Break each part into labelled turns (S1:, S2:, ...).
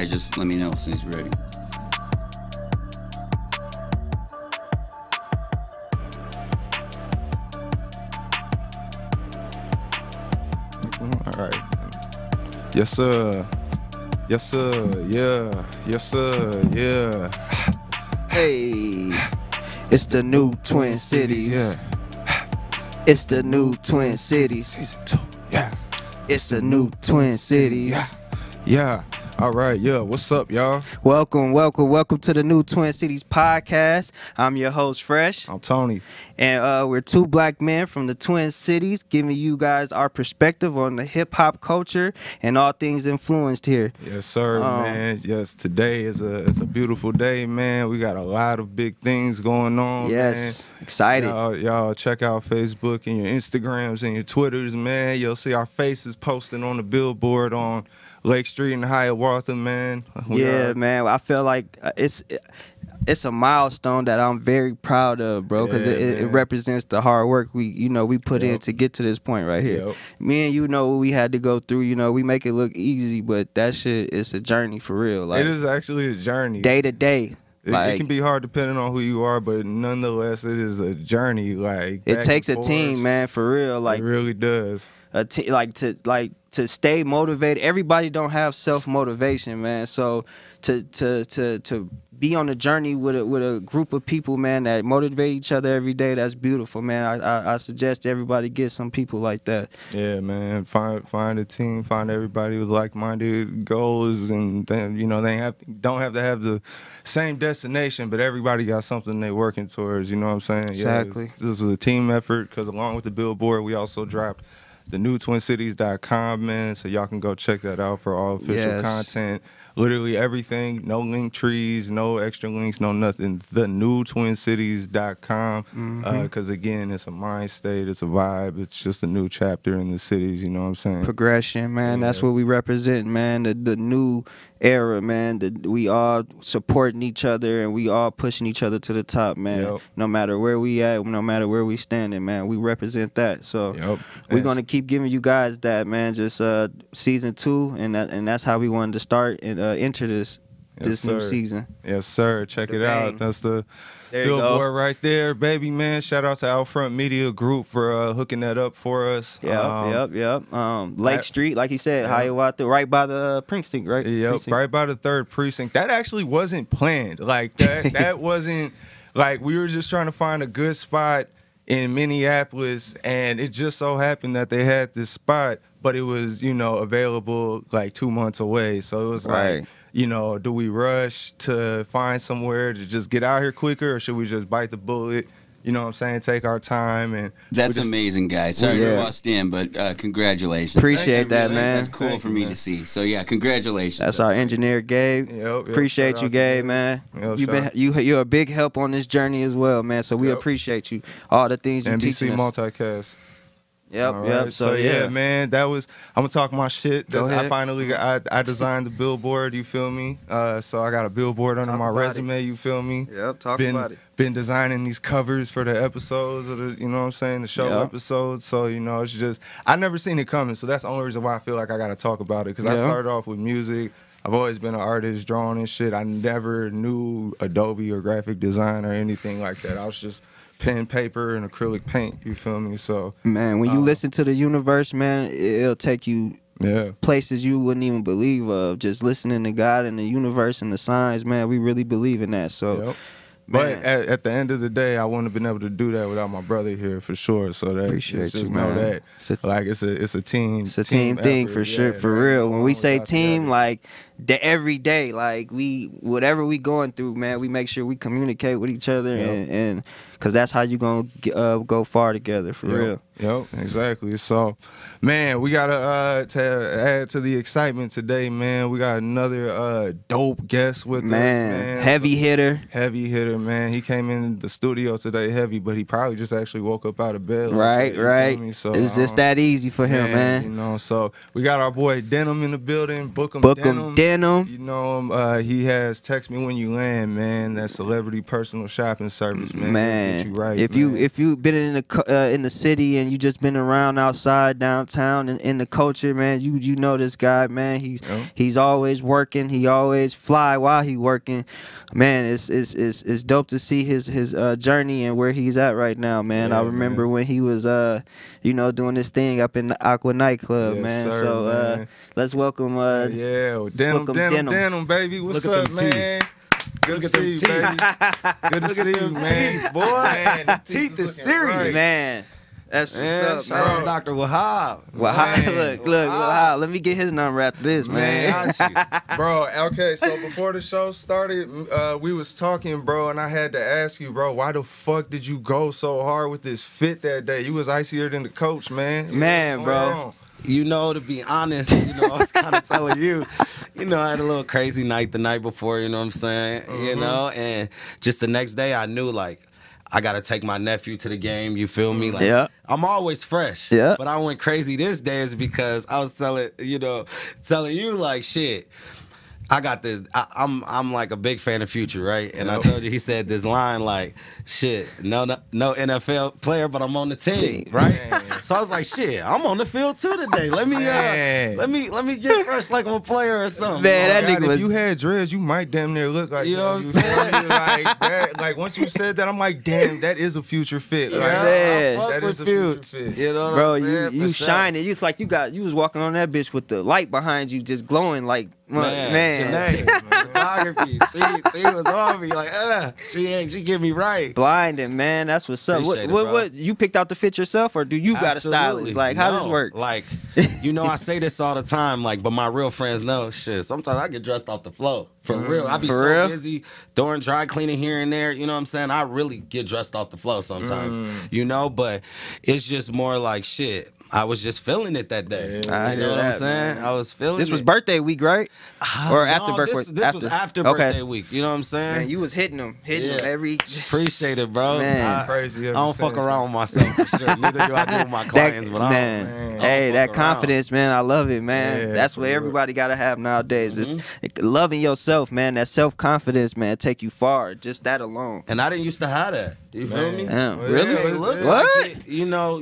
S1: And you guys just let me know as soon as you're ready.
S2: All right. Yes, sir. Yes, sir. Yeah. Yes, sir. Yeah.
S3: Hey, it's the new Twin Cities.
S2: Yeah.
S3: It's the new Twin Cities.
S2: Season two. Yeah.
S3: It's the new Twin Cities.
S2: Yeah. Yeah. All right. Yeah. What's up, y'all?
S3: Welcome, welcome, welcome to the new Twin Cities podcast. I'm your host, Fresh,
S2: I'm Tony.
S3: and uh, we're two black men from the Twin Cities giving you guys our perspective on the hip hop culture and all things influenced here.
S2: Yes, sir,
S3: Um,
S2: man. Yes, today is a it's a beautiful day, man. We got a lot of big things going on.
S3: yes,
S2: man.
S3: excited.
S2: Y'all, y'all check out Facebook and your Instagrams and your Twitters, man. You'll see our faces posted on the billboard on Lake Street in Hiawatha, man. We
S3: yeah,
S2: are-
S3: man. I feel like uh, it's it's a milestone that I'm very proud of, bro, because
S2: Yeah,
S3: it, it, represents the hard work we you know we put in to get to this point right here.
S2: Yep.
S3: Me and you know what we had to go through. You know, we make it look easy, but that shit is a journey for real. Like
S2: it is actually a journey.
S3: day to day.
S2: It,
S3: Like
S2: it can be hard depending on who you are, but nonetheless, it is a journey. Like
S3: it takes a
S2: and
S3: team, man, for real. Like
S2: it really does.
S3: a te- like to like to stay motivated. Everybody don't have self motivation, man. So to to to to be on a journey with a with a group of people, man, that motivate each other every day. That's beautiful, man. I I, I suggest everybody get some people like that.
S2: Yeah, man. Find find a team, find everybody with like minded goals, and then you know they have don't have to have the same destination, but everybody got something they working towards. You know what I'm saying?
S3: Exactly.
S2: this, this is a team effort because along with the billboard, we also dropped the new twincities.com man so y'all can go check that out for all official
S3: Yes.
S2: content literally everything no link trees no extra links no nothing the new twincities.com because again it's a mind state it's a vibe it's just a new chapter in the cities you know what i'm saying
S3: Progression, man. That's what we represent, man. The the new era, man. The, we all supporting each other and we all pushing each other to the top, man.
S2: Yep.
S3: No matter where we at, no matter where we standing, man. We represent that. So.
S2: yep
S3: We're
S2: And
S3: gonna keep giving you guys that, man. Just uh, season two, and that, and that's how we wanted to start and uh, enter this
S2: Yes,
S3: this new
S2: sir.
S3: season.
S2: Yes, sir. Check
S3: The
S2: it
S3: bang.
S2: out. That's the
S3: There
S2: billboard right there, baby man. Shout out to Outfront Media Group for uh, hooking that up for us.
S3: Yep,
S2: Um,
S3: yep, yep. Um, Lake
S2: I-
S3: Street, like he said,
S2: Yeah.
S3: Hiawatha, right by the precinct, right?
S2: Yep,
S3: Precinct.
S2: right by the third precinct. That actually wasn't planned. Like that. that wasn't like we were just trying to find a good spot in Minneapolis, and it just so happened that they had this spot, but it was you know available like two months away. So it was
S3: Right.
S2: like. You know, do we rush to find somewhere to just get out here quicker, or should we just bite the bullet? You know what I'm saying? Take our time and
S1: That's
S2: just-
S1: amazing, guys. Sorry
S3: Yeah.
S1: to bust in, but uh, congratulations.
S3: Appreciate
S1: you,
S3: that,
S1: really.
S3: man.
S1: That's cool
S2: Thank
S1: for
S2: you,
S1: me
S2: man.
S1: to see. So yeah, congratulations.
S3: That's our engineer, Gabe.
S2: Yep, yep,
S3: Appreciate you, Gabe,
S2: Gabe.
S3: man.
S2: Yep,
S3: you been, you you're a big help on this journey as well, man. So we
S2: Yep.
S3: appreciate you. All the things you
S2: NBC
S3: teaching us.
S2: multicast.
S3: Yep,
S2: All
S3: yep.
S2: right,
S3: So, yeah,
S2: man, that was. I'm gonna talk my shit.
S3: Go
S2: That's- I finally got. I, I designed the billboard. You feel me? Uh, so I got a billboard under
S3: Talk
S2: my
S3: about it.
S2: resume. You feel me?
S3: Yep, talk
S2: been,
S3: about it.
S2: Been designing these covers for the episodes of the. You know what I'm saying? The show
S3: Yeah.
S2: episodes. So you know, it's just. I never seen it coming. So that's the only reason why I feel like I gotta talk about it because I started off with music. I've always been an artist, drawing and shit. I never knew Adobe or graphic design or anything like that. I was just pen, paper, and acrylic paint. You feel me? So
S3: Man, when you
S2: Uh,
S3: listen to the universe, man, it'll take you
S2: yeah.
S3: places you wouldn't even believe of. Just listening to God and the universe and the signs, man. We really believe in that. So,
S2: Yep. But at, at the end of the day, I wouldn't have been able to do that without my brother here for sure. So that
S3: Appreciate
S2: just
S3: you,
S2: know that
S3: It's a-
S2: like it's a it's a team.
S3: it's a team, thing
S2: effort.
S3: for sure,
S2: Yeah,
S3: for
S2: man.
S3: real. When we say team, like the every day, like we whatever we going through, man, we make sure we communicate with each other,
S2: Yep.
S3: and and because that's how you gonna uh, go far together, for
S2: Yep.
S3: real.
S2: Yep, exactly. So, man, we gotta uh to add to the excitement today, man. We got another uh dope guest with
S3: Man,
S2: us, man.
S3: heavy hitter.
S2: heavy hitter, man. He came in the studio today heavy, but he probably just actually woke up out of bed. like
S3: Right,
S2: that, you feel
S3: right.
S2: me? So
S3: it's just
S2: um,
S3: that easy for him,
S2: You
S3: man.
S2: You know, so we got our boy Denim in the building. Book him,
S3: Book
S2: Denim.
S3: him, denim.
S2: You know him. Uh, he has text me when you land, man. That celebrity personal shopping service, man.
S3: Man,
S2: you right,
S3: if you
S2: man.
S3: if you been in the uh, in the city and you just been around outside downtown and in the culture, man, you you know this guy, man. He's
S2: Yeah.
S3: he's always working. He always fly while he working. Man, it's it's it's, it's dope to see his his uh, journey and where he's at right now, man. I remember
S2: man.
S3: when he was uh you know doing this thing up in the Aqua nightclub,
S2: Yes,
S3: man.
S2: sir,
S3: so uh
S2: man.
S3: let's welcome uh
S2: yeah, well, denim,
S3: Book 'em,
S2: denim,
S3: denim.
S2: denim, baby. What's
S4: Look
S2: up,
S4: teeth.
S2: man? Good
S4: Look
S2: to see you, baby. Good to
S4: Look
S2: see you, man.
S4: teeth, boy.
S2: Man, the
S4: Teeth is serious.
S2: right.
S3: man. That's what's
S4: Man,
S3: up,
S4: shout
S3: man.
S4: out Dr. Wahab.
S3: Wahab,
S2: Man.
S3: look, look, look,
S4: Wow.
S3: let me get his number after this, man.
S4: Man,
S2: bro okay so before the show started uh, we was talking bro and i had to ask you bro why the fuck did you go so hard with this fit that day you was icier than the coach man
S3: Man,
S2: What's
S3: bro.
S2: going on?
S4: You know, to be honest, you know, I was kind of telling you, you know, I had a little crazy night the night before, you know what I'm saying? You know, and just the next day I knew like I gotta take my nephew to the game, you feel me? Like
S3: Yeah.
S4: I'm always fresh.
S3: Yeah.
S4: But I went crazy this day is because I was telling, you know, telling you like shit. I got this. I, I'm I'm like a big fan of Future, right? And I told you he said this line like, "Shit, no, no, no NFL player, but I'm on the team,
S3: Team.
S4: right?"
S2: Man.
S4: So I was like, "Shit, I'm on the field too today. Let me, uh, let me, let me get fresh like I'm a player or something."
S3: Man,
S2: Oh,
S3: that
S2: God,
S3: nigga
S2: if
S3: was-
S2: you had dreads, you might damn near look like
S4: You know what I'm saying?
S2: Like that, like once you said that, I'm like, damn, that is a future fit. Like,
S4: Yeah,
S3: Man.
S4: I fuck
S2: That a future
S4: Future.
S2: fit.
S4: You know, what
S3: Bro,
S4: I'm
S3: you
S4: saying?
S3: you
S4: For sure.
S3: shining. You was like you got you was walking on that bitch with the light behind you, just glowing like man.
S4: Man, Janae, photography. She, she was on me like, uh, she ain't, she get me right.
S3: Blinding, man. That's what's up. What,
S4: it,
S3: what, what? You picked out the fit yourself, or do you got a
S4: Absolutely.
S3: stylist? Like, how does this work?
S4: Like, you know, I say this all the time, like, but my real friends know shit. Sometimes I get dressed off the flow. For real. I be so
S3: real?
S4: busy doing dry cleaning here and there. You know what I'm saying? I really get dressed off the flow sometimes.
S3: Mm.
S4: You know, but it's just more like shit. I was just feeling it that day.
S2: Yeah.
S3: I
S4: you know what I'm saying?
S3: man.
S4: I was feeling
S3: This was birthday week, right? Or
S4: No,
S3: after birthday?
S4: This, this was after
S3: Okay.
S4: birthday week. You know what I'm saying?
S3: Man, you was hitting them, hitting them every.
S4: Appreciate it, bro.
S3: Man.
S4: I,
S2: Crazy.
S4: I don't fuck around with myself for sure. Neither do I do with my clients,
S3: that,
S4: but I
S3: man,
S4: don't,
S2: man.
S4: I don't
S3: hey,
S4: fuck
S3: that
S4: around.
S3: confidence, man, I love it, man.
S2: Yeah,
S3: That's what
S2: real.
S3: everybody gotta have nowadays. It's
S4: Mm-hmm.
S3: loving yourself, man. That self confidence, man, take you far. Just that alone.
S4: And I didn't used to have that. Do you feel me?
S3: Damn,
S2: Well,
S3: really?
S2: yeah,
S4: It looked
S3: What?
S4: like it, you know,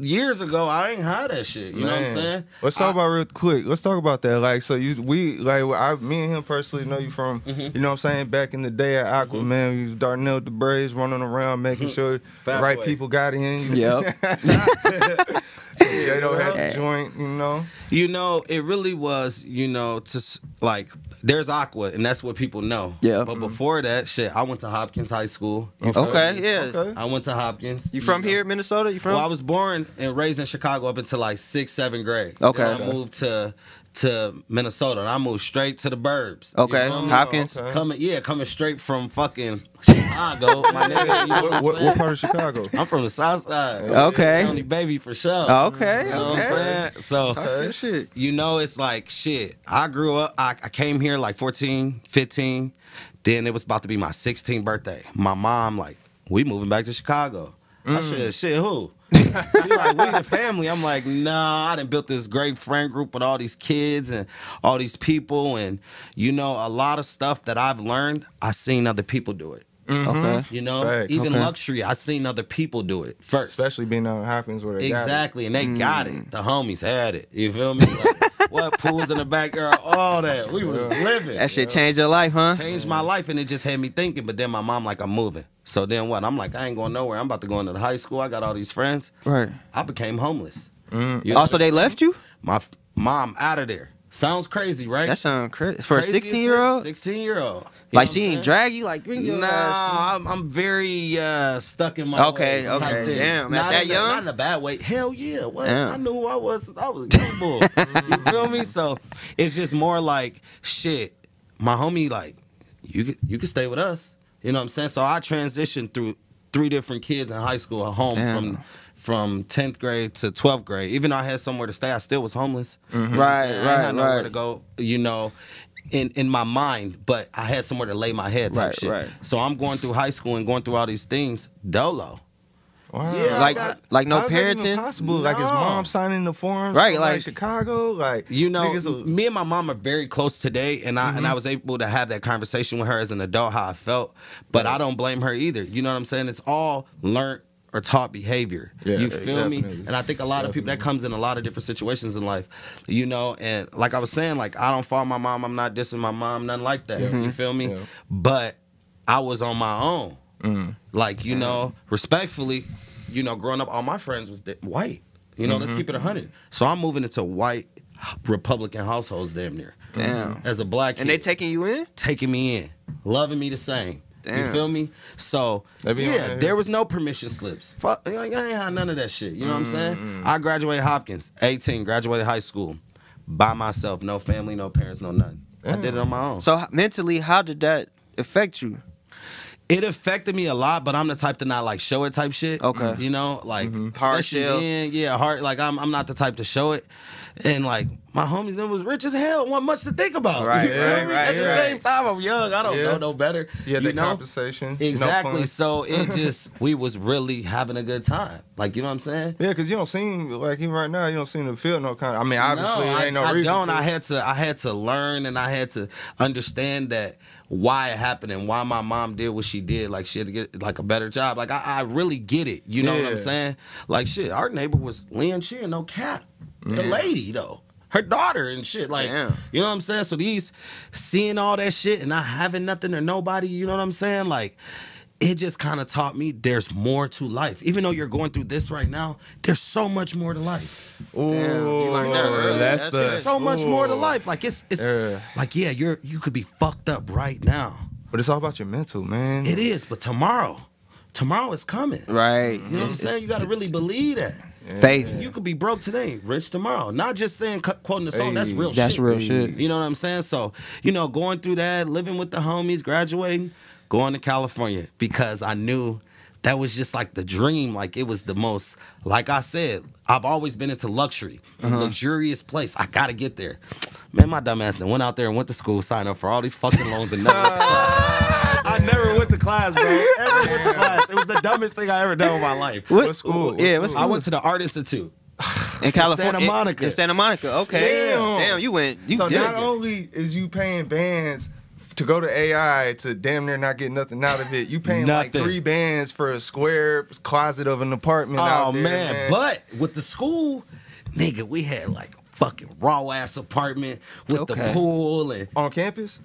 S4: years ago I ain't had that shit. You know what I'm saying?
S2: Let's talk
S4: I-
S2: about real quick. Let's talk about that. Like, so you, we, like, I, me and him personally know you from,
S4: Mm-hmm.
S2: you know what I'm saying, back in the day at Aqua, man. We was Darnell DeBrays running around making sure the right
S4: boy.
S2: people got in.
S3: Yep.
S2: they don't have the joint, you know.
S4: You know, it really was, you know, to like, there's Aqua, and that's what people know.
S3: Yeah.
S4: But before that, shit, I went to Hopkins High School. You feel
S3: Okay,
S4: me?
S3: yeah.
S2: Okay.
S4: I went to Hopkins.
S3: You from
S4: know.
S3: here, Minnesota? You from?
S4: Well, I was born and raised in Chicago up until like sixth, seventh grade.
S3: Okay.
S4: Then I moved to to Minnesota and I moved straight to the burbs. You
S3: okay,
S4: feel me?
S3: Hopkins.
S2: okay.
S4: Coming, yeah, coming straight from fucking Chicago, my nigga. You know what,
S2: What, what part of Chicago?
S4: I'm from the South Side.
S3: Okay.
S4: County baby for sure.
S3: Okay,
S4: You know what I'm saying? So,
S3: Talk shit.
S4: you know, it's like shit. I grew up, I, I came here like 14, 15. Then it was about to be my 16th birthday. My mom, like, we moving back to Chicago. I
S3: Mm.
S4: said, shit, who? She like, we the family. I'm like, nah, I done built this great friend group with all these kids and all these people. And, you know, a lot of stuff that I've learned, I seen other people do it.
S3: Okay.
S4: You know,
S2: Facts.
S4: even
S3: Okay.
S4: luxury, I seen other people do it first.
S2: Especially being on Hopkins where they got it.
S4: Exactly, and they
S3: Mm.
S4: got it. The homies had it. You feel me? Like, what pools in the backyard? All that. We was living.
S3: That shit changed your life, huh?
S4: changed my life, and it just had me thinking. But then my mom like, I'm moving. So then what? I'm like, I ain't going nowhere. I'm about to go into the high school. I got all these friends.
S3: Right.
S4: I became homeless.
S2: Mm.
S4: You know
S3: Also, they left you.
S4: My f- mom out of there. Sounds crazy, right?
S3: That sounds crazy for a sixteen year old.
S4: 16 year old.
S3: Like she ain't drag you. Like bring your
S4: No,
S3: ass.
S4: I'm, I'm very uh, stuck in my
S3: Okay,
S4: ways type
S3: okay.
S4: thing.
S3: Damn, at
S4: not
S3: that
S4: in a-
S3: young?
S4: not in a bad way. Hell yeah, what?
S3: Damn.
S4: I knew who I was. since I was a young boy. you feel me? So it's just more like shit. My homie, like you could you could stay with us. You know what I'm saying? So I transitioned through three different kids in high school, at home
S3: Damn.
S4: from from 10th grade to 12th grade. Even though I had somewhere to stay, I still was homeless. You know what I'm
S3: Right.
S4: I
S3: right,
S4: had nowhere
S3: right.
S4: to go. You know, in in my mind, but I had somewhere to lay my head type
S3: Right,
S4: shit.
S3: right.
S4: So I'm going through high school and going through all these things, dolo.
S2: Wow.
S4: Yeah,
S3: Like
S4: I got-
S3: like no
S2: How's that even
S3: parenting.
S2: possible? Like his mom signing the forms,
S3: Right,
S2: from,
S3: like-
S2: Chicago, like
S4: You know,
S2: niggas
S4: me and my mom are very close today, and I and
S2: Mm-hmm.
S4: I was able to have that conversation with her as an adult how I felt. But I don't blame her either. You know what I'm saying? It's all learned or taught behavior.
S2: Yeah,
S4: you feel me? And I think a lot of people that comes in a lot of different situations in life. You know, and like I was saying, like I don't fault my mom. I'm not dissing my mom, nothing like that. You feel me?
S2: Yeah.
S4: But I was on my own.
S2: Mm.
S4: Like you know, respectfully, you know, growing up, all my friends was white. You know,
S2: Mm-hmm.
S4: let's keep it a hundred. So I'm moving into white Republican households, damn near.
S3: Damn.
S4: As a black kid,
S3: And they taking you in?
S4: taking me in, loving me the same. You feel me? So
S2: They
S4: yeah,
S2: that.
S4: there was no permission slips. Fuck, I ain't had none of that shit. You know what I'm saying? I graduated Hopkins, 18, graduated high school, by myself, no family, no parents, no nothing. I did it on my own.
S3: So mentally, how did that affect you?
S4: it affected me a lot, but I'm the type to not like show it type shit.
S3: Okay.
S4: You know, like
S3: Hard
S4: especially
S3: shell.
S4: then, yeah, hard like I'm I'm not the type to show it. And like my homies them was rich as hell, wasn't much to think about.
S3: Right,
S4: You feel
S2: right, right,
S4: At the
S2: right.
S4: same time, I'm young. I don't
S2: Yeah.
S4: know no better.
S2: yeah, the
S4: know?
S2: compensation,
S4: Exactly.
S2: fun.
S4: so it just we was really having a good time. Like you know what I'm saying?
S2: Yeah, because you don't seem like even right now. You don't seem to feel no kind. Of, I mean, obviously,
S4: no,
S2: there
S4: I,
S2: ain't no
S4: I
S2: reason.
S4: don't.
S2: to.
S4: I had to. I had to learn, and I had to understand that why it happened and why my mom did what she did. Like she had to get like a better job. Like I, I really get it. You know what I'm saying? Like shit. Our neighbor was Leon Chin, no cap. The lady though. Her daughter and shit, like
S3: Damn.
S4: you know what I'm saying. So these seeing all that shit and not having nothing or nobody, you know what I'm saying? Like it just kind of taught me there's more to life. Even though you're going through this right now, there's so much more to life.
S2: Ooh,
S3: you learned that early.
S2: that's,
S3: That's
S2: the.
S4: There's so much more to life. Like it's it's
S2: Yeah.
S4: like yeah, you're you could be fucked up right now.
S2: But it's all about your mental, man.
S4: It is, but tomorrow, tomorrow is coming.
S3: Right.
S4: You know what I'm saying? You got to really believe that.
S3: Faith.
S4: You could be broke today, rich tomorrow. Not just saying quoting the song. That's real.
S3: That's
S4: shit.
S3: real shit.
S4: You know what I'm saying? So you know, going through that, living with the homies, graduating, going to California because I knew. That was just like the dream. Like it was the most, like I said, I've always been into luxury, uh-huh. luxurious place. I gotta get there. Man, my dumb ass went out there and went to school, signed up for all these fucking loans and never went to class. I never went to class, bro. Ever went to class. It was the dumbest thing I ever done in my life.
S3: What,
S2: What school? What
S3: Yeah, what
S2: school?
S4: I went to the Art Institute.
S3: in California,
S4: Santa Monica.
S3: In Santa Monica. Okay.
S2: Damn.
S3: Damn, you went. You
S2: so
S3: did.
S2: not only is you paying bands to go to AI to damn near not get nothing out of it, you paying like three bands for a square closet of an apartment.
S4: Oh
S2: out there,
S4: man.
S2: man,
S4: but with the school, nigga, we had like a fucking raw ass apartment with the pool and
S2: on campus,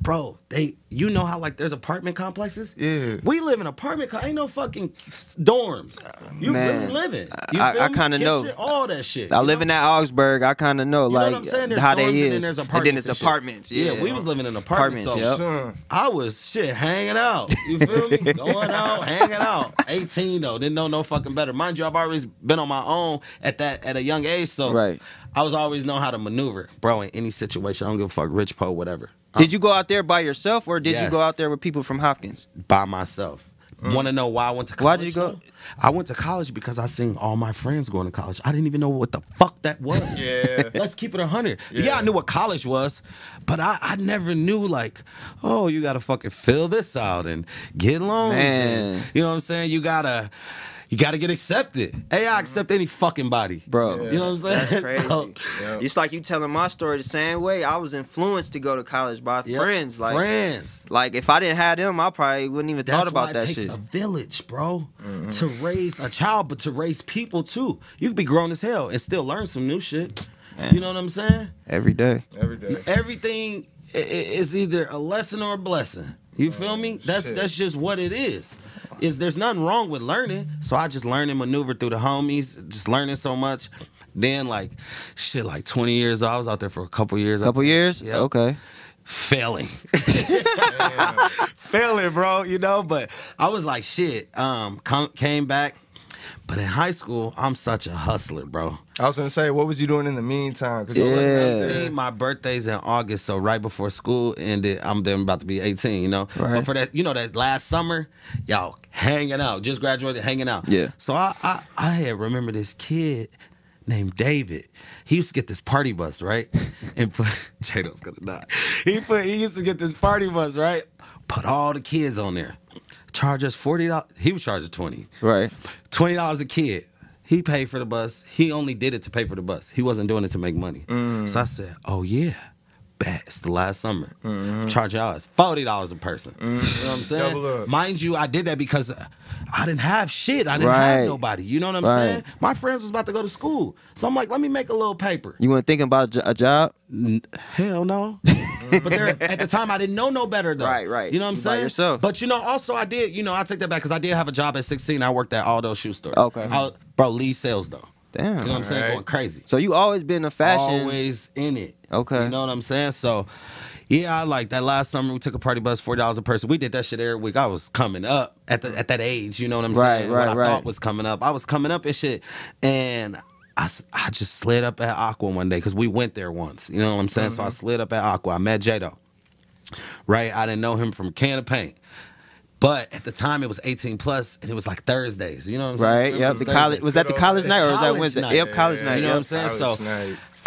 S4: bro, they you know how like there's apartment complexes?
S2: Yeah.
S4: We live in apartment co- ain't no fucking dorms. Uh, you
S3: Man,
S4: really living. You
S3: I- I kinda know.
S4: Kitchen, all that shit.
S3: I live
S4: know?
S3: in that Augsburg. I kind of know,
S4: You know
S3: like
S4: saying?
S3: How they
S4: and
S3: is,
S4: then
S3: and then it's
S4: and
S3: apartments. Yeah,
S4: we was living in apartments.
S3: Apartments,
S4: so
S3: yep.
S4: I was shit hanging out. You feel me? Going out, hanging out. 18 though, didn't know no fucking better. Mind you, I've always been on my own at that at a young age, so
S3: Right.
S4: I was always know how to maneuver, bro. In any situation, I don't give a fuck, rich po, whatever.
S3: Did you go out there by yourself, or did you go out there with people from Hopkins?
S4: by myself. Mm. Want to know why I went to college?
S3: Why did you go-
S4: I went to college because I seen all my friends going to college. I didn't even know what the fuck that was.
S2: Yeah.
S4: Let's keep it a hundred. Yeah.
S2: Yeah.
S4: I knew what college was, but I, I never knew like, oh, you gotta fucking fill this out and get loans.
S3: Man.
S4: and- you know what I'm saying? You gotta you gotta get accepted. Hey, I mm-hmm. accept any fucking body.
S3: Bro,
S4: You know what I'm saying?
S3: That's crazy.
S4: So,
S2: Yeah.
S3: It's like you telling my story the same way. I was influenced to go to college by
S4: yeah,
S3: friends. Like,
S4: friends.
S3: like if I didn't have them, I probably wouldn't even
S4: That's
S3: thought about
S4: why
S3: that
S4: it takes
S3: shit.
S4: a village, bro, mm-hmm. to raise a child, but to raise people too. You could be grown as hell and still learn some new shit. You know what I'm saying?
S3: Every day.
S2: every day.
S4: Everything i- i- is either a lesson or a blessing. You feel me? That's
S2: shit.
S4: that's just what it is. Is there's nothing wrong with learning. So I just learn and maneuver through the homies, just learning so much. Then like shit, like 20 years old, I was out there for a couple years.
S3: Couple years.
S4: Yeah.
S3: Okay.
S4: failing. failing, bro, you know, but I was like, shit, um, come, came back. But in high school, I'm such a hustler, bro.
S2: I was gonna say, what was you doing in the meantime? 'Cause
S3: Yeah.
S4: 18, my birthday's in August, so right before school ended, I'm then about to be 18, you know?
S3: Right.
S4: But for that, you know, that last summer, y'all hanging out, just graduated, hanging out.
S3: Yeah.
S4: So I, I, I had remember this kid named David. He used to get this party bus, right? And put Jado's gonna die. He put he used to get this party bus, right? Put all the kids on there. Charge us forty dollars. He was charging twenty.
S3: Right.
S4: Twenty dollars a kid. He paid for the bus. He only did it to pay for the bus. He wasn't doing it to make money. Mm. So I said, "Oh yeah, bet it's the last summer. Mm-hmm. Charge y'all is forty dollars a person. Mm-hmm. You know what I'm saying? Mind you, I did that because I didn't have shit. I didn't
S3: Right.
S4: have nobody. You know what I'm
S3: Right.
S4: saying? My friends was about to go to school, so I'm like, let me make a little paper.
S3: You weren't thinking about a job?
S4: N- Hell no. but there, at the time, I didn't know no better though.
S3: Right, right.
S4: You know what I'm
S3: You
S4: saying?
S3: yourself.
S4: But you know, also I did. You know, I take that back because I did have a job at 16. I worked at Aldo shoe store.
S3: Okay.
S4: I bro, lead sales though.
S3: Damn.
S4: You know what I'm saying?
S2: Alright.
S4: Going crazy.
S3: So you always been a fashion.
S4: Always in it.
S3: Okay.
S4: You know what I'm saying? So, yeah, I like that last summer we took a party bus, forty dollars a person. We did that shit every week. I was coming up at the at that age. You know what I'm
S3: Right,
S4: saying?
S3: right,
S4: what I
S3: right.
S4: thought was coming up. I was coming up and shit, and. I, I just slid up at Aqua one day because we went there once. You know what I'm saying?
S3: Mm-hmm.
S4: So I slid up at Aqua. I met Jado. Right? I didn't know him from a can of paint. But at the time it was 18 plus and it was like Thursdays. You know what I'm saying?
S3: Right. Yep.
S4: was
S3: The college was that the college night or was that Wednesday?
S4: night.
S3: Yep. College night.
S4: You know what I'm saying? So.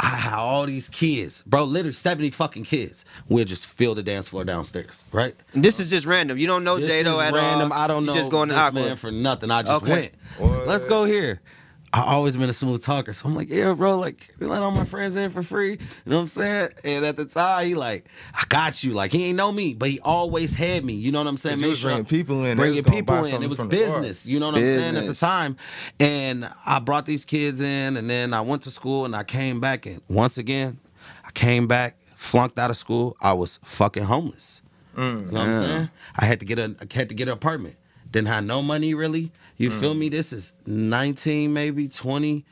S4: I had all these kids, bro, literally 70 fucking kids. We'll just fill the dance floor downstairs, right?
S3: And This is just random. You don't know
S4: This
S3: Jado at
S4: random.
S3: all.
S4: I don't
S3: You
S4: know.
S3: Just going to
S4: this
S3: Aqua.
S4: man for nothing. I just
S3: Okay.
S4: went.
S2: What?
S4: Let's go here. I always been a smooth talker, so I'm like, yeah, bro, like they let all my friends in for free. You know what I'm saying? And at the time, he like, I got you. Like he ain't know me, but he always had me. You know what I'm saying?
S2: you was bringing people in,
S4: bringing people in. It was
S2: from the bar.
S4: business. You know what I'm saying? At the time, and I brought these kids in, and then I went to school, and I came back, and once again, I came back, flunked out of school. I was fucking homeless. Mm. You know what I'm saying? I had to get a I had to get an apartment. Didn't have no money really. You feel me? This is 19, maybe 20,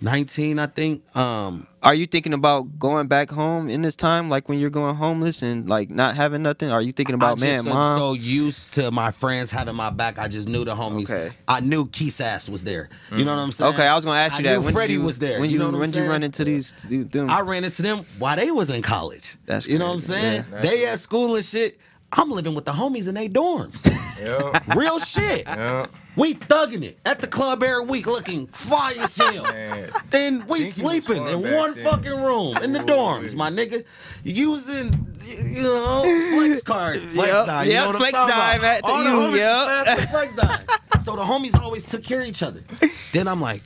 S4: 19, I think. Um,
S3: Are you thinking about going back home in this time, like when you're going homeless and like not having nothing? Are you thinking about
S4: I
S3: man,
S4: just
S3: mom?
S4: so used to my friends having my back. I just knew the homies.
S3: Okay.
S4: I knew Keith's ass was there. You know what I'm saying?
S3: okay, I was gonna ask you
S4: I
S3: that.
S4: Knew
S3: when
S4: Freddie
S3: you,
S4: was there.
S3: When
S4: you
S3: you,
S4: know
S3: when did you run into these? Them?
S4: I ran into them while they was in college.
S3: That's
S4: you know what I'm saying.
S2: yeah.
S4: They at school and shit. I'm living with the homies in their dorms.
S2: Yep.
S4: Real shit.
S2: Yep.
S4: We thugging it at the club every week, looking fly as hell.
S2: Man.
S4: Then we
S2: Think he was
S4: sleeping in one
S2: then.
S4: fucking room in the
S2: Ooh,
S4: dorms, my nigga. Using, you know, flex cards, flex
S3: Yep.
S4: You
S3: yep,
S4: know what I'm
S3: Flex Dine
S4: about?
S3: at the
S4: All the homies
S3: yep.
S4: was fast with Flex Dine. So the homies always took care of each other. Then I'm like,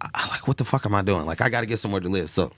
S4: I like, what the fuck am I doing? Like, I got to get somewhere to live. So.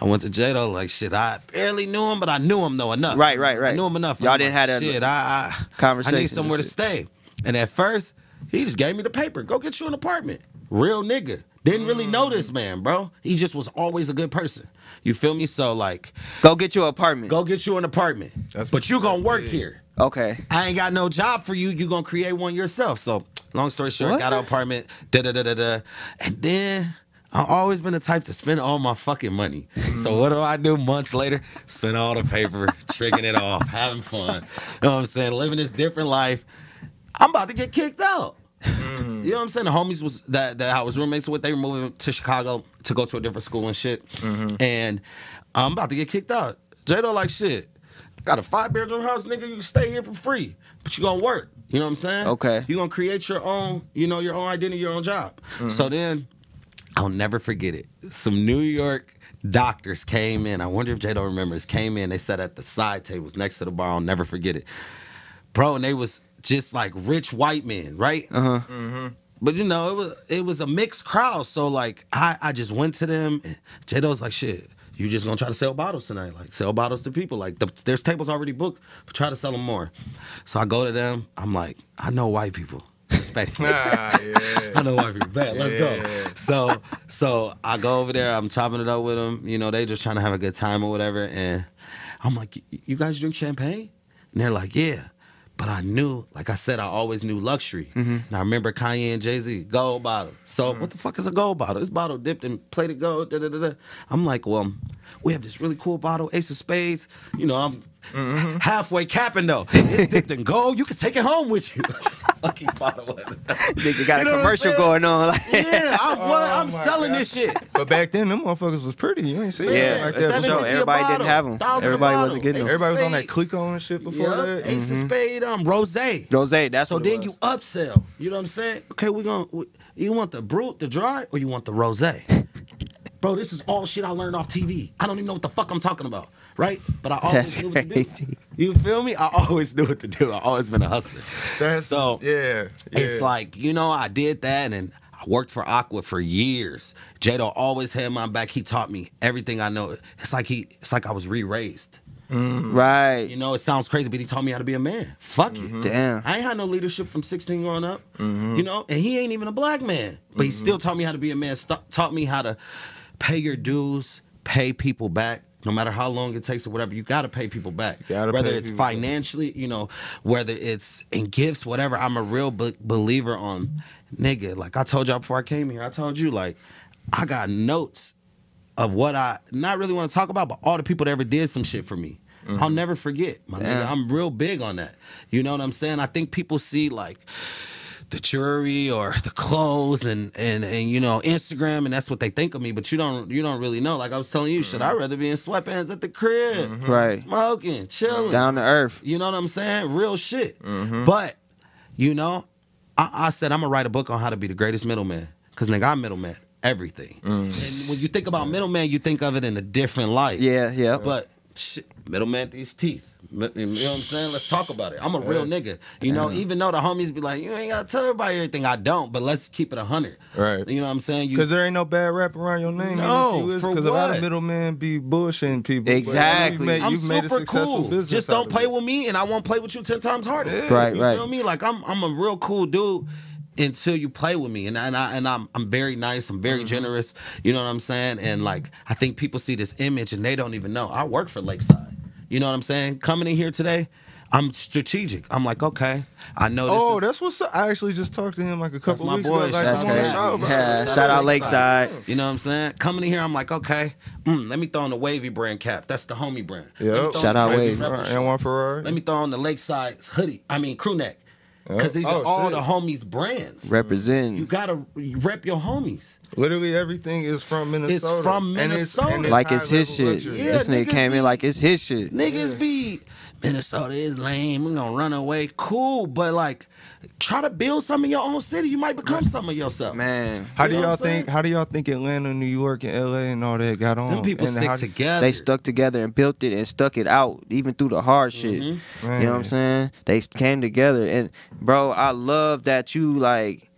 S4: I went to Jado, like shit. I barely knew him, but I knew him though enough.
S3: Right, right, right.
S4: I knew him enough.
S3: Y'all
S4: I'm
S3: didn't
S4: like,
S3: have that
S4: shit. I, I I
S3: conversation
S4: need somewhere to stay. And at first, he just gave me the paper. Go get you an apartment. Real nigga. Didn't really know mm. this man, bro. He just was always a good person. You feel me? So like,
S3: Go get you an apartment.
S4: go get you an apartment.
S2: That's-
S4: but you gonna work
S2: big.
S4: here.
S3: Okay.
S4: I ain't got no job for you. You gonna create one yourself. So long story short,
S3: What?
S4: got an apartment. Da da da da da. And then I've always been the type to spend all my fucking money. So what do I do months later? Spend all the paper, tricking it off, having fun. You know what I'm saying? Living this different life. I'm about to get kicked out.
S3: Mm-hmm.
S4: You know what I'm saying? The homies was that that I was roommates with. They were moving to Chicago to go to a different school and shit.
S3: Mm-hmm.
S4: And I'm about to get kicked out. Jado like shit. Got a five bedroom house, nigga. You can stay here for free, but you gonna work. You know what I'm saying?
S3: Okay.
S4: You gonna create your own, you know, your own identity, your own job. So then, I'll never forget it. Some New York doctors came in. I wonder if Jado remembers. Came in. They sat at the side tables next to the bar. I'll never forget it, bro. And they was just like rich white men, right?
S3: Uh huh. Mhm.
S4: But you know, it was it was a mixed crowd. So like I, I just went to them and Jado's like, shit, you just gonna try to sell bottles tonight. Like sell bottles to people. Like the, there's tables already booked, but try to sell them more. So I go to them, I'm like, I know white people. Respect me.
S2: Ah, yeah.
S4: I know white people. Bet, let's go. So so I go over there, I'm chopping it up with them. You know, they just trying to have a good time or whatever. And I'm like, you guys drink champagne? And they're like, yeah. But I knew, like I said, I always knew luxury. And I remember Kanye and Jay Z, gold bottle. So what the fuck is a gold bottle? This bottle dipped in plated gold. Da, da, da. I'm like, well, we have this really cool bottle, Ace of Spades. You know, I'm halfway capping though. It's dipped in gold. You can take it home with you. Fucking bottle was it?
S3: Nigga got
S4: You know
S3: a commercial going on. Like,
S4: Yeah, I'm,
S2: Oh
S4: I'm selling
S2: God.
S4: this shit.
S2: But back then, them motherfuckers was pretty. You ain't see
S3: Yeah,
S2: it like
S3: for
S2: that.
S4: seven
S3: sure.
S2: before.
S4: fifty
S3: Everybody didn't have
S4: them.
S3: Everybody
S4: bottle.
S3: wasn't getting
S4: them.
S2: Everybody was on that
S4: Spade.
S2: Clicquot and shit before
S4: Yup,
S2: that.
S4: Ace of Spade, um, Rose.
S3: Rose, that's
S4: So
S3: what it
S4: then
S3: was.
S4: you upsell. You know what I'm saying? Okay, we're gonna. we- You want the brut, the dry, or you want the rose? bro, this is all shit I learned off TV. I don't even know what the fuck I'm talking about, right? But I always
S3: That's
S4: knew what to do. You feel me? I always knew what to do. I always been a hustler.
S2: That's
S4: so
S2: yeah,
S4: it's like you know I did that and I worked for Aqua for years. Jado always had my back. He taught me everything I know. It's like he, it's like I was re-raised. Mm.
S3: Right.
S4: You know, it sounds crazy, but he taught me how to be a man. Fuck it. Mm-hmm.
S3: Damn.
S4: I ain't had no leadership from 16 growing up. Mm-hmm. You know, and he ain't even a black man, but he mm-hmm. still taught me how to be a man. St- taught me how to pay your dues, pay people back. No matter how long it takes or whatever, you gotta pay people back.
S2: Gotta
S4: whether
S2: pay
S4: it's financially, you know, whether it's in gifts, whatever. I'm a real be- believer on nigga. Like I told y'all before I came here, I told you like I got notes of what I not really want to talk about, but all the people that ever did some shit for me. Mm-hmm. I'll never forget. My nigga, I'm real big on that. You know what I'm saying? I think people see like the jewelry or the clothes and and and you know Instagram and that's what they think of me, but you don't you don't really know. Like I was telling you, should I mm-hmm. rather be in sweatpants at the crib, mm-hmm.
S3: Right.
S4: smoking, chilling,
S3: Down to earth.
S4: you know what I'm saying? Real shit. Mm-hmm. But, you know, I, I said I'm gonna write a book on how to be the greatest middleman. Cause nigga, I'm middleman. Everything. Mm. And when you think about middleman, you think of it in a different light.
S3: Yeah, yeah.
S4: But shit, middleman these teeth. You know what I'm saying? Let's talk about it. I'm a real nigga. You know, even though the homies be like, you ain't gotta tell everybody everything. I don't, but let's keep it a hundred.
S2: Right.
S4: You know what I'm saying?
S2: Because there ain't no bad rap around your name.
S4: No,
S2: Because a lot
S4: what?
S2: of middlemen be bullshitting people. but
S3: Exactly.
S2: You've made,
S4: I'm
S2: you've made a
S4: super
S2: successful
S4: cool.
S2: business.
S4: Just don't play
S2: it.
S4: with me, and I won't play with you ten times harder.
S3: Right,
S4: you
S3: right.
S4: feel me? Like I'm, I'm a real cool dude until you play with me, and and I and I'm, I'm very nice. I'm
S2: Mm-hmm.
S4: very generous. You know what I'm saying? And like I think people see this image and they don't even know. I work for Lakeside. You know what I'm saying? Coming in here today. I'm strategic. I'm like, okay, I know this
S2: Oh,
S4: is
S2: that's what's up. I actually just talked to him like a couple
S4: my
S2: weeks
S4: boy.
S2: ago. Like,
S3: That's
S2: come on
S3: crazy.
S2: show.
S3: Yeah, shout out Lakeside.
S4: You know what I'm saying? Coming in here, I'm like, okay, mm, let me throw on the Wavy brand cap. That's the homie brand. Let me
S2: Yep.
S3: Shout out Wavy.
S4: Rebel
S2: Right, and one Ferrari.
S4: Let me throw on the Lakeside hoodie. I mean crew neck. Because these
S2: Oh,
S4: are all
S2: shit.
S4: the homies' brands.
S3: Represent.
S4: You gotta rep your homies.
S2: Literally everything is from Minnesota.
S4: It's from
S2: And
S4: Minnesota.
S2: and
S3: like it's his shit.
S2: luxury.
S4: Yeah,
S3: this nigga came
S4: be-
S3: in like it's his shit.
S4: Niggas be Minnesota is lame. We're gonna run away. Cool, but like try to build some in your own city. You might become some of yourself.
S3: Man,
S2: How
S4: You
S2: do y'all
S4: what I'm saying?
S2: think? How do y'all think Atlanta, New York, and LA, and all that got on?
S4: Them people
S2: And
S4: stick
S2: how-
S4: together.
S3: they stuck together and built it and stuck it out even through the hard mm-hmm. shit. You know what I'm saying? They came together and bro, I love that you like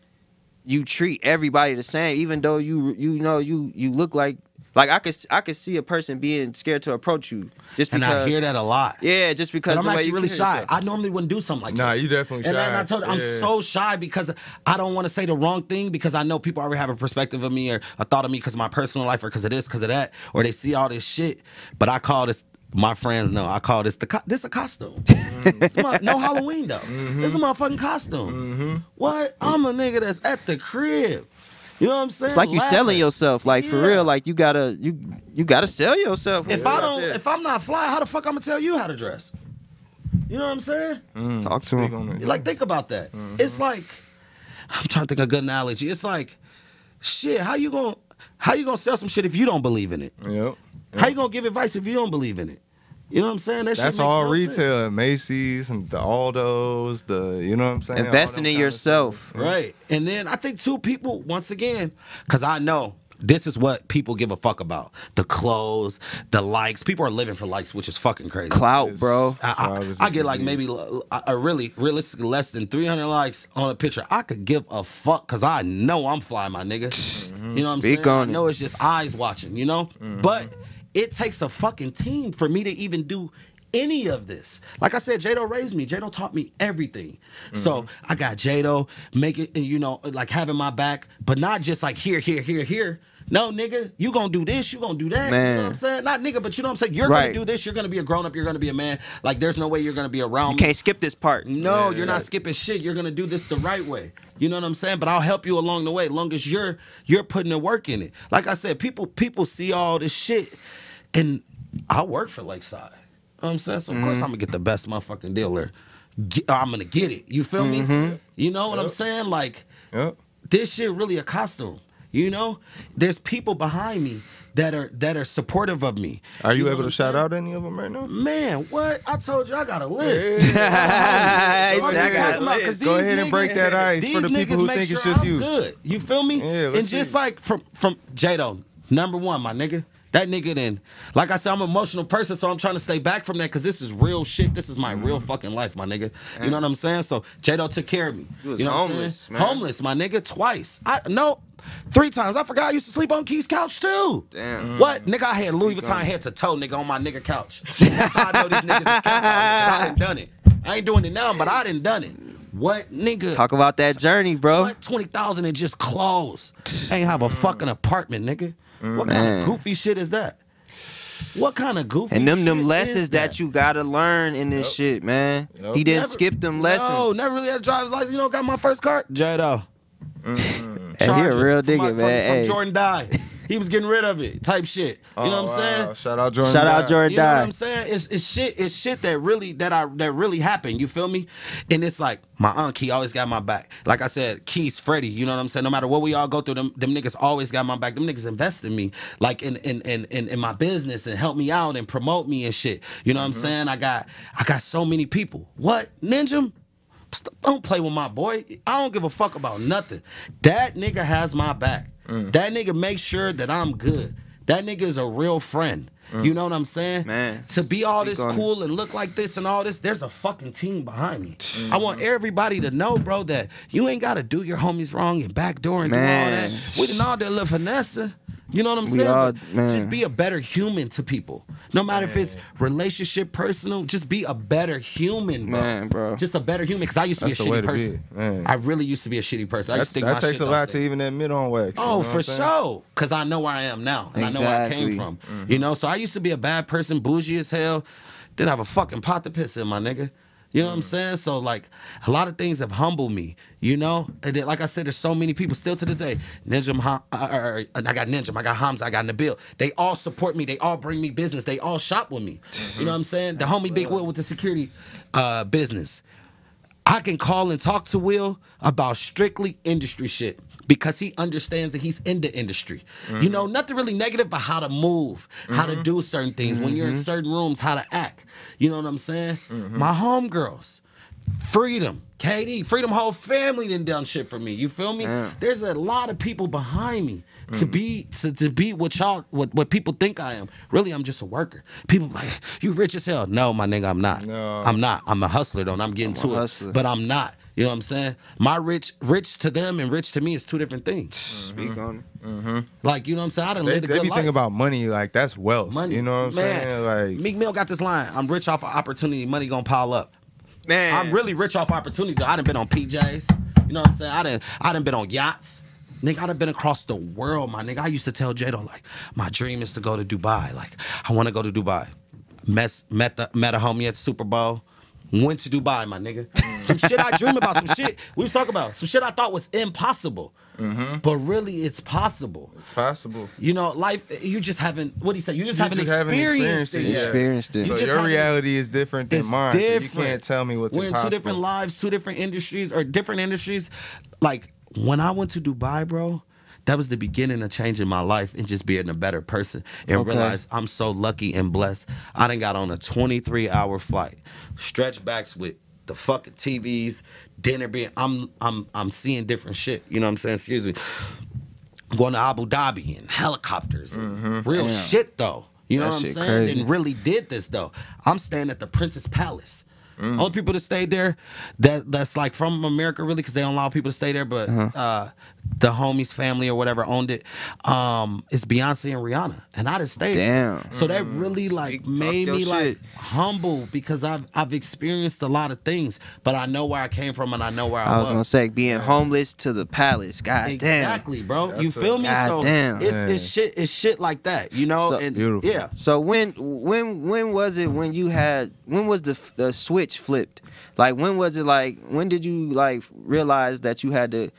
S3: you treat everybody the same, even though you you know you you look like like I could I could see a person being scared to approach you just because.
S4: and
S3: because
S4: I hear that a lot.
S3: yeah, just because
S4: But I'm
S3: the way
S4: actually
S3: you
S4: really shy.
S3: yourself.
S4: I normally wouldn't do something like
S2: Nah,
S4: this.
S2: you definitely
S4: and then
S2: shy.
S4: I told you, I'm
S2: Yeah.
S4: so shy because I don't want to say the wrong thing because I know people already have a perspective of me or a thought of me because of my personal life or because of this, because of that, or they see all this shit. But I call this. My friends know I call this the co- this a costume. This my- no Halloween though. This is a motherfucking costume. Mm-hmm. Mm-hmm. What? I'm a nigga that's at the crib. You know what I'm saying?
S3: It's like you
S4: Laughing.
S3: selling yourself, like for real. Like you gotta you you gotta sell yourself.
S4: If
S3: when
S4: I don't, if I'm not fly, how the fuck I'm gonna tell you how to dress? You know what I'm saying? Mm.
S3: talk to him.
S4: Like, think about that. Mm-hmm. It's like I'm trying to think of a good analogy. It's like, shit. How you gonna how you gonna sell some shit if you don't believe in it?
S2: Yep.
S4: How you gonna give advice if you don't believe in it? You know what I'm saying? That
S2: That's
S4: makes
S2: all
S4: no sense.
S2: retail. Macy's and the Aldos, the you know what I'm saying?
S3: Investing in
S2: kinda
S3: yourself.
S4: right? And then I think two people once again, because I know. This is what people give a fuck about. The clothes, the likes. People are living for likes, which is fucking crazy.
S3: Clout, bro.
S4: I,
S2: Cloud
S4: I,
S2: is
S4: I
S2: a
S4: get like maybe a really realistically less than 300 likes on a picture. I could give a fuck because I know I'm flying, my nigga. Mm-hmm. You know what I'm
S3: Speak
S4: saying?
S3: on
S4: I
S3: it.
S4: it's just eyes watching, you know? Mm-hmm. But it takes a fucking team for me to even do any of this. Like I said, Jado raised me. Jado taught me everything. So mm-hmm. I got Jado make it, you know, like having my back, but not just like here, here, here, here. No, nigga, you gonna do this, you gonna do that. You know what I'm saying? Not nigga, but you know what I'm saying? You're
S3: Right.
S4: gonna do this, you're gonna be a grown up, you're gonna be a man. Like there's no way you're gonna be around
S3: You
S4: me.
S3: can't skip this part.
S4: No, you're not skipping shit. You're gonna do this the right way. You know what I'm saying? But I'll help you along the way, long as you're you're putting the work in it. Like I said, people people see all this shit, and I work for Lakeside. You know what I'm saying? So of course mm-hmm. I'm gonna get the best motherfucking dealer. Get- uh, I'm gonna get it. You feel me? Mm-hmm. You know what I'm saying? Like
S2: Yep.
S4: this shit really a costume. You know, there's people behind me that are that are supportive of me.
S2: Are you,
S4: know
S2: able to shout out any of them right now?
S4: Man, what? I told you I got a list.
S2: Go
S3: I
S2: ahead.
S3: got a
S4: Talking about,
S3: list.
S4: 'cause
S2: Go
S4: these
S2: ahead and break that ice for the people who think it's just
S4: I'm
S2: you.
S4: Good, you feel me?
S2: Yeah,
S4: and just like from from Jado, Number one, my nigga. That nigga then, like I said, I'm an emotional person, so I'm trying to stay back from that because this is real shit. This is my real mm-hmm. fucking life, my nigga. You know what I'm saying? So J-Do took care of me.
S3: You was
S4: you know what I'm
S3: homeless, man.
S4: Homeless, my nigga, twice. I no, three times. I forgot I used to sleep on Keith's couch too.
S3: Damn.
S4: What? Nigga, I had Louis Vuitton head to toe, nigga, on my nigga couch. That's how I know these niggas is cap out here, 'cause I done done it. I ain't doing it now, but I done done it. What nigga?
S3: Talk about that journey, bro.
S4: What twenty thousand and just clothes? Ain't have a fucking mm. apartment, nigga. What kind
S3: Man.
S4: of goofy shit is that? What kind of goofy?
S3: And them them lessons
S4: is
S3: that you gotta learn in this shit, man.
S2: Yup.
S3: He didn't
S4: Never-
S3: skip them lessons.
S4: No,
S3: lessons.
S4: never really had a driver's license. You know, got my first car. J-Do.
S3: Hey, he a real digger, man.
S4: From,
S3: Hey.
S4: from Jordan Die. He was getting rid of it, type shit. You know what I'm oh, saying?
S2: Oh, Shout out Jordan.
S3: Shout out Jordan
S4: You know what I'm saying? It's, it's shit. It's shit that really that I that really happened. You feel me? And it's like my aunt Key always got my back. Like I said, Key's Freddie. You know what I'm saying? No matter what we all go through, them them niggas always got my back. Them niggas invest in me, like in in in in, in my business and help me out and promote me and shit. You know what I'm mm-hmm. saying? I got I got so many people. What Ninja? Don't play with my boy. I don't give a fuck about nothing. That nigga has my back. That nigga makes sure that I'm good. That nigga is a real friend. You know what I'm saying?
S3: Man,
S4: To be all this cool and look like this and all this, there's a fucking team behind me. I want everybody to know, bro, that you ain't gotta do your homies wrong and backdoor and do all that. We done all that little finesse. You know what I'm
S3: We
S4: saying?
S3: all-
S4: But
S3: man.
S4: Just be a better human to people. No matter if it's relationship, personal, just be a better human, bro.
S3: Man, bro.
S4: Just a better human. Because I used to
S2: That's
S4: be a shitty person. I really used to be a shitty person. I
S2: That's,
S4: used to think
S2: that
S4: my
S2: takes
S4: shit
S2: a
S4: don't
S2: lot to
S4: stink.
S2: even admit on wax. you know
S4: Oh, for sure. Cause I know where I am now. And I know where I came
S3: Exactly.
S4: from.
S2: Mm-hmm.
S4: You know, so I used to be a bad person, bougie as hell. Didn't have a fucking pot to piss in, my nigga. You know what I'm
S2: Mm.
S4: saying? So like a lot of things have humbled me, you know? And then, like I said, there's so many people still to this day. Ninja, Ham- uh, uh, uh, I got Ninja, I got Hamza, I got Nabil. They all support me. They all bring me business. They all shop with me. You know what I'm saying? The homie Big Will with the security uh, business. I can call and talk to Will about strictly industry shit because he understands that he's in the industry. You mm-hmm. know, nothing really negative, but how to move, how to mm-hmm. do certain things when you're in mm-hmm. certain rooms, how to act. You know what I'm saying? My homegirls, Freedom, KD, Freedom whole family done done shit for me. You feel me?
S3: Yeah.
S4: There's a lot of people behind me to be to, to be what y'all what, what people think I am. Really, I'm just a worker. People like you rich as hell. No, my nigga, I'm not.
S2: No.
S4: I'm not. I'm a hustler though, and I'm getting
S3: I'm
S4: to it.
S3: hustler.
S4: But I'm not. You know what I'm saying? My rich, rich to them and rich to me is two different things. Mm-hmm.
S3: Speak on it. Mm-hmm.
S4: Like you know what I'm saying? I done
S2: They,
S4: lived a
S2: they
S4: good
S2: be
S4: life.
S2: thinking about money like that's wealth.
S4: money.
S2: You know what I'm
S4: Man,
S2: saying? Like
S4: Meek Mill got this line. I'm rich off of opportunity. Money gonna pile up.
S3: Man,
S4: I'm really rich off opportunity. Though. I done been on PJs. You know what I'm saying? I done I done been on yachts. Nigga, I done been across the world, my nigga. I used to tell Jado, like, my dream is to go to Dubai. Like, I want to go to Dubai. Met, met, the, met a homie at Super Bowl. Went to Dubai, my nigga. Some shit I dream about, some shit we was talking about, some shit I thought was impossible. Mm-hmm. But really, it's possible.
S2: It's possible.
S4: You know, life, you just haven't, what do you say? You just
S2: You
S4: haven't
S2: just haven't
S4: experienced,
S2: experienced it
S4: it.
S2: yet.
S4: yet.
S3: Experienced it.
S2: So
S4: You
S2: your reality is different than
S4: It's
S2: mine. So you can't tell me what's
S4: We're
S2: impossible.
S4: in two different lives, two different industries, or different industries. Like when I went to Dubai, bro, that was the beginning of changing my life and just being a better person and
S3: Okay.
S4: realize I'm so lucky and blessed. I done got on a 23 hour flight, stretch backs with the fucking TVs, dinner being. I'm I'm I'm seeing different shit. You know what I'm saying? Excuse me. Going to Abu Dhabi and helicopters, and real
S3: Damn.
S4: shit though. You know what I'm saying?
S3: crazy.
S4: And really did this though. I'm staying at the Princess Palace.
S3: Mm.
S4: Only people that stayed there that that's like from America really because they don't allow people to stay there, but
S3: Uh-huh.
S4: uh, the homies family or whatever owned it. Um, it's Beyonce and Rihanna, and I just stayed.
S3: Damn.
S4: So that really like.
S3: Speak-
S4: made
S3: your
S4: me like
S3: shit.
S4: humble because I've I've experienced a lot of things, but I know where I came from and I know where I, was.
S3: I was gonna say being homeless to the palace. God damn.
S4: Exactly, bro. you
S2: That's a-
S4: feel me?
S3: God
S4: so
S3: damn.
S4: it's
S2: Man.
S4: it's shit it's shit like that, you know.
S3: So-
S4: and
S2: Beautiful.
S4: yeah,
S3: So when when when was it when you had when was the the switch flipped? Like when was it like when did you like realize that you had to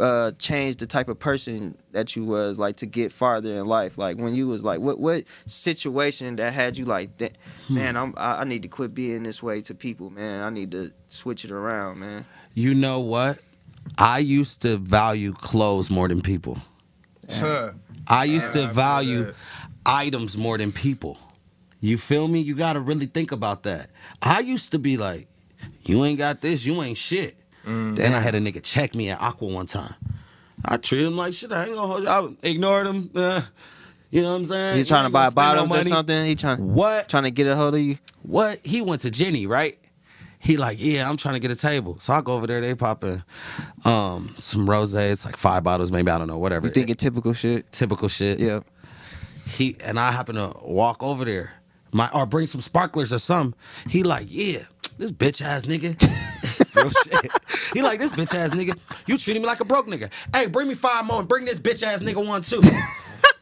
S3: uh change the type of person that you was like to get farther in life? Like when you was like what what situation that had you like "Da- man I'm I, I need to quit being this way to people, man. I need to switch it around, man.
S4: you know what? I used to value clothes more than people.
S2: Huh.
S4: I used
S2: I
S4: to
S2: feel
S4: value items more than people. You feel me? You got to really think about that. I used to be like, you ain't got this, you ain't shit.
S2: Mm.
S4: Then I had a nigga check me at Aqua one time. I treated him like shit. I ain't gonna hold you. I ignored him. Uh, You know what I'm saying?
S3: He
S4: You
S3: trying to buy
S4: gonna no
S3: bottoms or something. He trying
S4: What?
S3: trying to get a hold of you.
S4: What? He went to Jenny, right? He like, yeah, I'm trying to get a table. So I go over there. They pop in um, some rose. It's like five bottles, maybe I don't know, whatever.
S3: You thinking typical shit?
S4: typical shit.
S3: Yeah.
S4: He and I happen to walk over there, my or bring some sparklers or something. He like, yeah, this bitch ass nigga. Real shit. He like this bitch ass nigga. You treating me like a broke nigga. Hey, bring me five more and bring this bitch ass nigga one too.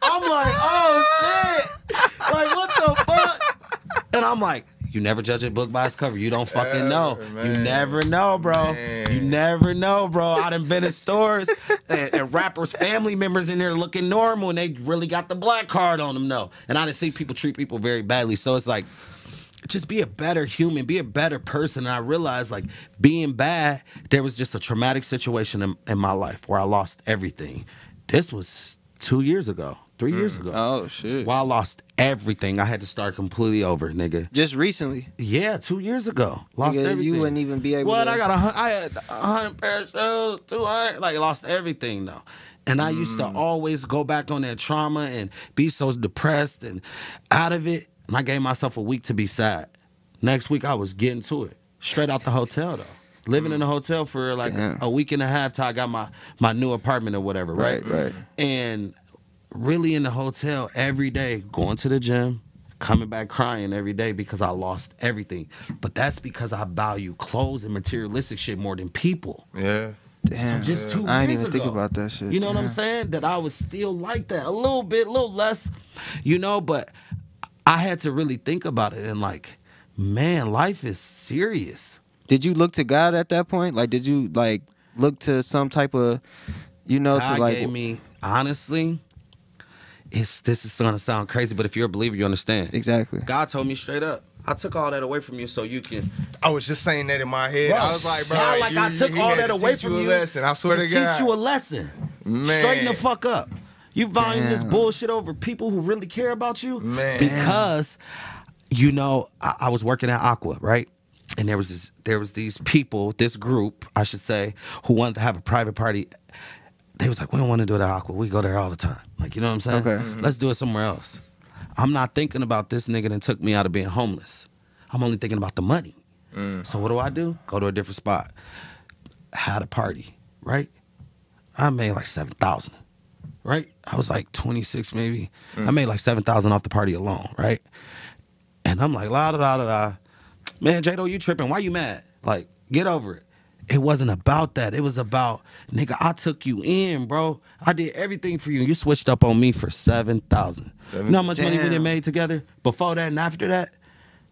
S4: I'm like, oh shit. Like what the fuck? And I'm like, you never judge a book by its cover. You don't fucking know.
S2: Ever,
S4: You never know, bro.
S2: Man.
S4: You never know, bro. I done been in stores and, and rappers' family members in there looking normal and they really got the black card on them, though. And I done see people treat people very badly. So it's like, just be a better human, be a better person. And I realized, like, being bad, there was just a traumatic situation in, in my life where I lost everything. This was two years ago, three years ago.
S3: Oh shit.
S4: Well, I lost everything. I had to start completely over, nigga.
S3: Just recently.
S4: Yeah, two years ago, lost
S3: Nigga,
S4: everything.
S3: you wouldn't even be able
S4: What?
S3: to-
S4: I got a I had a hundred pair of shoes, two hundred. Like lost everything though. And I used to
S3: Mm.
S4: always go back on that trauma and be so depressed and out of it. And I gave myself a week to be sad. Next week I was getting to it. Straight out the hotel though. Living in a hotel for like
S3: Damn.
S4: a week and a half till I got my my new apartment or whatever, right?
S3: Right, right.
S4: And really in the hotel every day, going to the gym, coming back crying every day because I lost everything. But that's because I value clothes and materialistic shit more than people.
S2: Yeah.
S3: Damn.
S4: So just two
S3: I ain't
S4: years
S3: even think about that shit.
S4: You know what I'm saying? That I was still like that a little bit, a little less, you know. But I had to really think about it and like, man, life is serious.
S3: Did you look to God at that point? Like, did you like look to some type of, you know, to
S4: God
S3: like?
S4: gave me honestly. It's this is gonna sound crazy, but if you're a believer, you understand.
S3: Exactly.
S4: God told me straight up. I took all that away from you so you can
S2: I was just saying that in my head. I was like, bro,
S4: Not like
S2: you-
S4: I took all
S2: had
S4: that
S2: to
S4: away
S2: teach
S4: from
S2: you.
S4: you.
S2: A lesson. I swear to,
S4: to
S2: God.
S4: teach you a lesson.
S2: Man.
S4: Straighten the fuck up. You volume this bullshit over people who really care about you.
S2: Man.
S4: Because, you know, I, I was working at Aqua, right? And there was this, there was these people, this group, I should say, who wanted to have a private party. They was like, we don't want to do it at Aqua. We go there all the time. Like, you know what I'm saying?
S3: Okay. Mhm.
S4: Let's do it somewhere else. I'm not thinking about this nigga that took me out of being homeless. I'm only thinking about the money. So what do I do? Go to a different spot. Had a party, right? I made like seven thousand, right? I was like 26 maybe. Mm. I made like seven thousand off the party alone, right? And I'm like, la da da da da. Man, Jado, you tripping? Why you mad? Like, get over it. It wasn't about that. It was about, nigga, I took you in, bro. I did everything for you. You switched up on me for seven thousand. You know how much money we
S3: Damn.
S4: done made together before that and after that?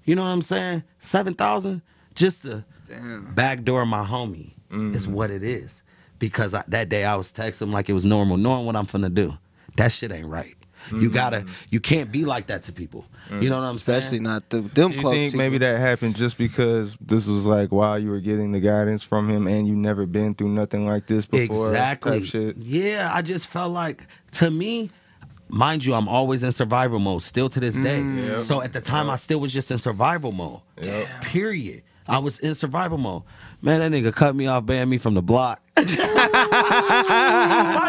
S4: You know what I'm saying? Seven thousand just to
S3: Damn.
S4: backdoor my homie is mm. what it is. Because I, that day I was texting him like it was normal, knowing what I'm finna do. That shit ain't right. You mm-hmm. gotta, you can't be like that to people. You mm. know what I'm saying?
S3: Especially
S4: saying?
S3: not the, them
S2: You
S3: close.
S2: think
S3: people.
S2: maybe that happened just because this was like while you were getting the guidance from him and you never been through nothing like this before?
S4: Exactly.
S2: Shit.
S4: Yeah, I just felt like to me, mind you, I'm always in survival mode still to this day.
S2: Yep.
S4: So at the time, I still was just in survival mode.
S2: Yep.
S4: Period. I was in survival mode. Man, that nigga cut me off, banned me from the block. My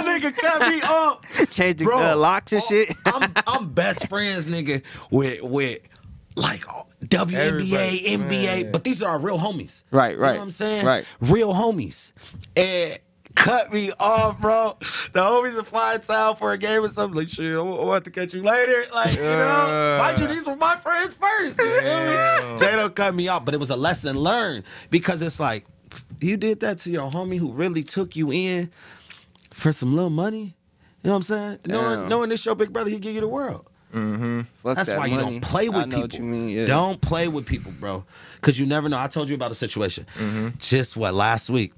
S4: nigga cut me off.
S3: change the
S4: Bro,
S3: uh, locks and shit.
S4: I'm I'm best friends, nigga, with with like WNBA,
S2: Everybody,
S4: NBA,
S2: man.
S4: but these are our real homies.
S3: Right, right.
S4: You know what I'm saying?
S3: right.
S4: Real homies. And cut me off, bro. The homies are flying town for a game or something. Like, shit, I wa- I want to catch you later. Like, you know,
S2: Yeah.
S4: mind you, these were my friends first. You feel me?
S2: Damn.
S4: Jado cut me off, but it was a lesson learned because it's like, you did that to your homie who really took you in for some little money. You know what I'm saying? Knowing,
S3: Damn.
S4: knowing this your big brother, he give you the world.
S3: Fuck
S4: That's
S3: that
S4: why you don't play with
S3: I
S4: people.
S3: what you mean. Yeah.
S4: Don't play with people, bro. Because you never know. I told you about a situation. mm-hmm. Just what last week.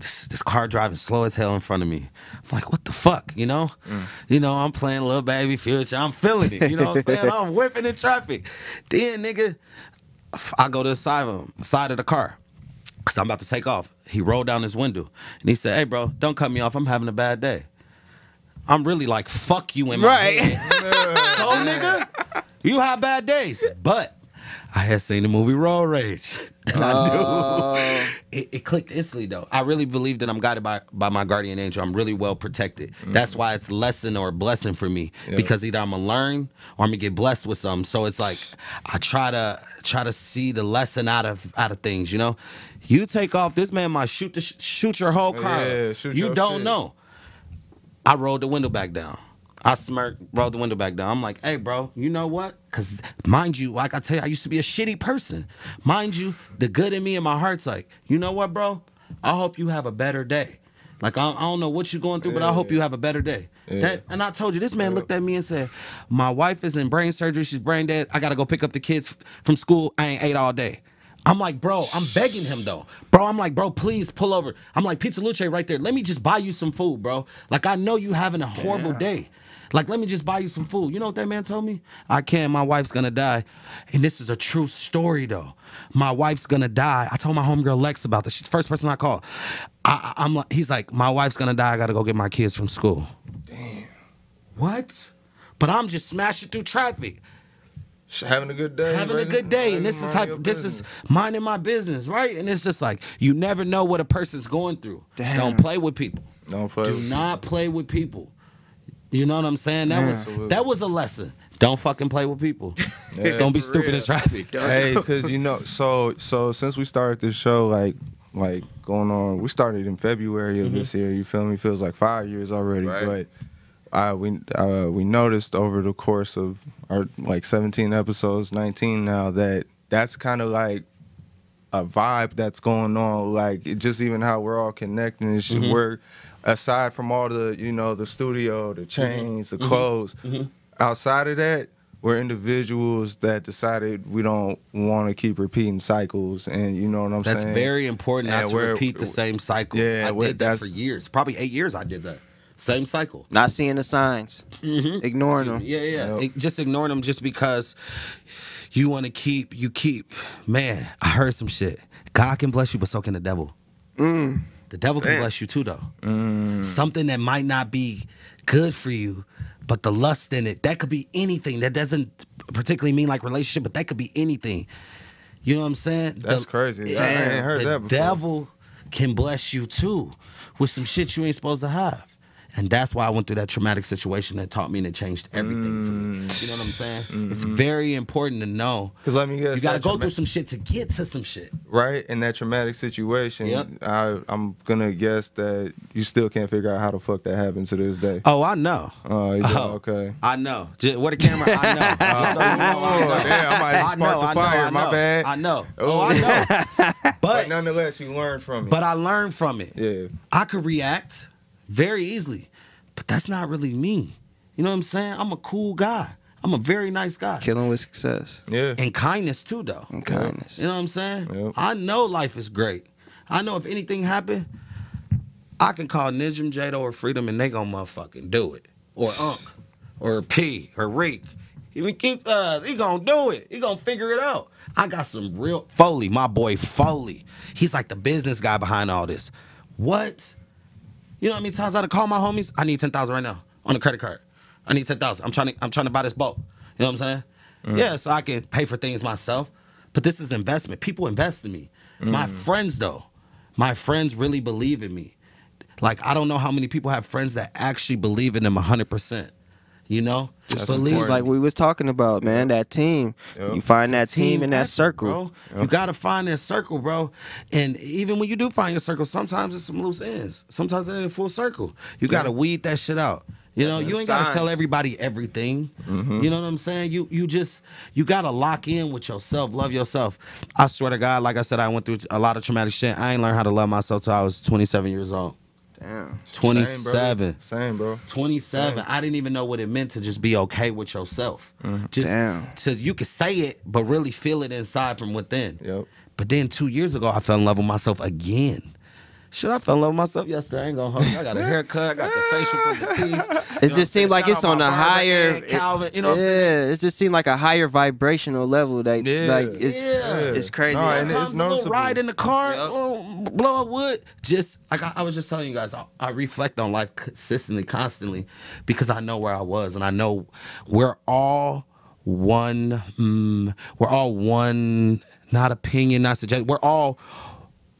S4: This, this car driving slow as hell in front of me. I'm like, what the fuck? You know? Mm. You know, I'm playing little baby future. I'm feeling it. You know what I'm saying? I'm whipping in traffic. Then, nigga, I go to the side of him, side of the car. Cause I'm about to take off. He rolled down his window and he said, Hey bro, don't cut me off. I'm having a bad day. I'm really like, fuck you in my
S3: Right.
S4: head. So nigga, you have bad days, but I had seen the movie Road Rage. And I
S3: Oh.
S4: knew it, it clicked instantly though. I really believe that I'm guided by, by my guardian angel. I'm really well protected. Mm. That's why it's lesson or blessing for me. Because either I'm gonna learn or I'm gonna get blessed with something. So it's like I try to try to see the lesson out of out of things, you know? You take off, this man might shoot the sh- shoot your whole car.
S2: Yeah,
S4: you don't
S2: shit.
S4: know. I rolled the window back down. I smirked, rolled the window back down. I'm like, hey, bro, you know what? Because, mind you, like I tell you, I used to be a shitty person. Mind you, the good in me and my heart's like, you know what, bro? I hope you have a better day. Like, I, I don't know what you're going through, but I hope you have a better day. That, and I told you, this man looked at me and said, my wife is in brain surgery. She's brain dead. I got to go pick up the kids from school. I ain't ate all day. I'm like, bro, I'm begging him though. Bro, I'm like, bro, please pull over. I'm like, Pizza Luce right there. Let me just buy you some food, bro. Like, I know you having a horrible day. Like, let me just buy you some food. You know what that man told me? I can't. My wife's gonna die. And this is a true story though. My wife's gonna die. I told my homegirl Lex about this. She's the first person I called. I, I'm like, he's like, my wife's gonna die. I gotta go get my kids from school.
S2: Damn.
S4: What? But I'm just smashing through traffic.
S2: Sh- Having a good day.
S4: having a good day and this is type this is minding my business right and it's just like you never know what a person's going through
S3: Damn.
S4: don't play with people
S2: Don't play.
S4: do not play with people you know what i'm saying that was
S2: Absolutely.
S4: that was a lesson don't fucking play with people
S2: Yeah,
S4: don't be
S2: for
S4: stupid in
S2: real.
S4: traffic
S2: hey, because you know, so so since we started this show, like like going on, we started in February of this year. You feel me? Feels like five years already,
S1: Right.
S2: but. Uh, we uh, we noticed over the course of our like 17 episodes, 19 now that that's kind of like a vibe that's going on. Like it, just even how we're all connecting and shit. We're aside from all the you know the studio, the mm-hmm. chains, the mm-hmm. clothes. Mm-hmm. Outside of that, we're individuals that decided we don't want to keep repeating cycles, and you know what I'm saying?
S4: that's
S2: saying.
S4: very important not
S2: And
S4: to
S2: we're-
S4: repeat the same cycle
S2: Yeah,
S4: i
S2: we're-
S4: did that
S2: that's-
S4: for years probably eight years i did that same cycle
S3: Not seeing the signs, ignoring them.
S4: Yeah, yeah.
S2: Yep.
S4: It- just ignoring them just because you want to keep, you keep. Man, I heard some shit. God can bless you, but so can the devil.
S3: Mm. Mm.
S4: The devil can
S3: Damn.
S4: bless you too, though. Something that might not be good for you, but the lust in it, that could be anything. That doesn't particularly mean like relationship, but that could be anything. You know what I'm saying?
S2: That's crazy. I ain't heard
S4: the
S2: that before.
S4: devil can bless you too with some shit you ain't supposed to have. And that's why I went through that traumatic situation that taught me and it changed everything for me. Mm. You know what I'm saying? Mm-hmm. It's very important to know.
S2: Because let me guess,
S4: You got to go
S2: trauma-
S4: through some shit to get to some shit.
S2: right in that traumatic situation.
S4: Yep.
S2: I, I'm gonna guess that you still can't figure out how the fuck that happened to this day.
S4: Oh, I know.
S2: Oh, you do?
S4: Oh.
S2: okay.
S4: I know. Just, where the camera? I know. Just so you know, I know.
S2: Oh, damn, I might
S4: I know,
S2: the
S4: I know,
S2: fire.
S4: I
S2: My
S4: know.
S2: bad.
S4: I know.
S2: Oh.
S4: Oh, I know.
S2: But
S4: But
S2: nonetheless, you learned from it.
S4: but I learned from it.
S2: yeah,
S4: I could react very easily, but that's not really me. You know what I'm saying? I'm a cool guy. I'm a very nice guy.
S3: Killing with success
S2: yeah.
S4: And kindness too, though.
S3: and kindness.
S4: You know what I'm saying?
S2: Yep.
S4: I know life is great. I know if anything happened, I can call Nijim, Jado, or Freedom, and they gonna motherfucking do it. Or Unk, or P, or Reek. Even Keith, uh, he gonna do it. He gonna figure it out. I got some real Foley, my boy Foley. He's like the business guy behind all this. What? You know how many times I had to call my homies? I need ten thousand right now on the credit card. I need ten thousand. I'm trying to. I'm trying to buy this boat. You know what I'm saying?
S2: Mm.
S4: Yeah, so I can pay for things myself. But this is investment. People invest in me. My
S2: Mm.
S4: friends, though, my friends really believe in me. Like I don't know how many people have friends that actually believe in them hundred percent. You know,
S2: That's
S4: believe
S3: It's like we was talking about, man. That team.
S2: Yep.
S3: You find that
S4: It's a
S3: team in that circle.
S4: bro. You gotta find that circle, bro. And even when you do find your circle, sometimes it's some loose ends. Sometimes it ain't a full circle. You gotta weed that shit out. You know, you
S3: them
S4: ain't gotta tell everybody everything.
S2: Mm-hmm.
S4: You know what I'm saying? You you just you gotta lock in with yourself, love yourself. I swear to God, like I said, I went through a lot of traumatic shit. I ain't learned how to love myself till I was 27 years old.
S3: Damn.
S4: 27.
S2: Same, bro.
S4: 27. I didn't even know what it meant to just be okay with yourself. Mm-hmm. Just
S3: Damn.
S4: to you could say it, but really feel it inside from within.
S2: Yep.
S4: But then two years ago, I fell in love with myself again. Shit, I fell in love with myself yesterday. I ain't gonna hold you. I got a haircut, I got the facial from the teeth.
S3: It just seemed like it's on a higher.
S4: Calvin, you know what I'm
S3: yeah, it just seemed like a higher vibrational level. That
S2: Yeah.
S3: like it's
S4: Yeah.
S3: it's crazy.
S2: No, and
S4: Sometimes
S2: it's
S4: a little
S2: noticeable.
S4: ride in the car,
S3: Yep.
S4: blow up wood. Just like I, I was just telling you guys, I, I reflect on life consistently, constantly, because I know where I was and I know we're all one. Mm, we're all one. Not opinion, not suggestion. We're all.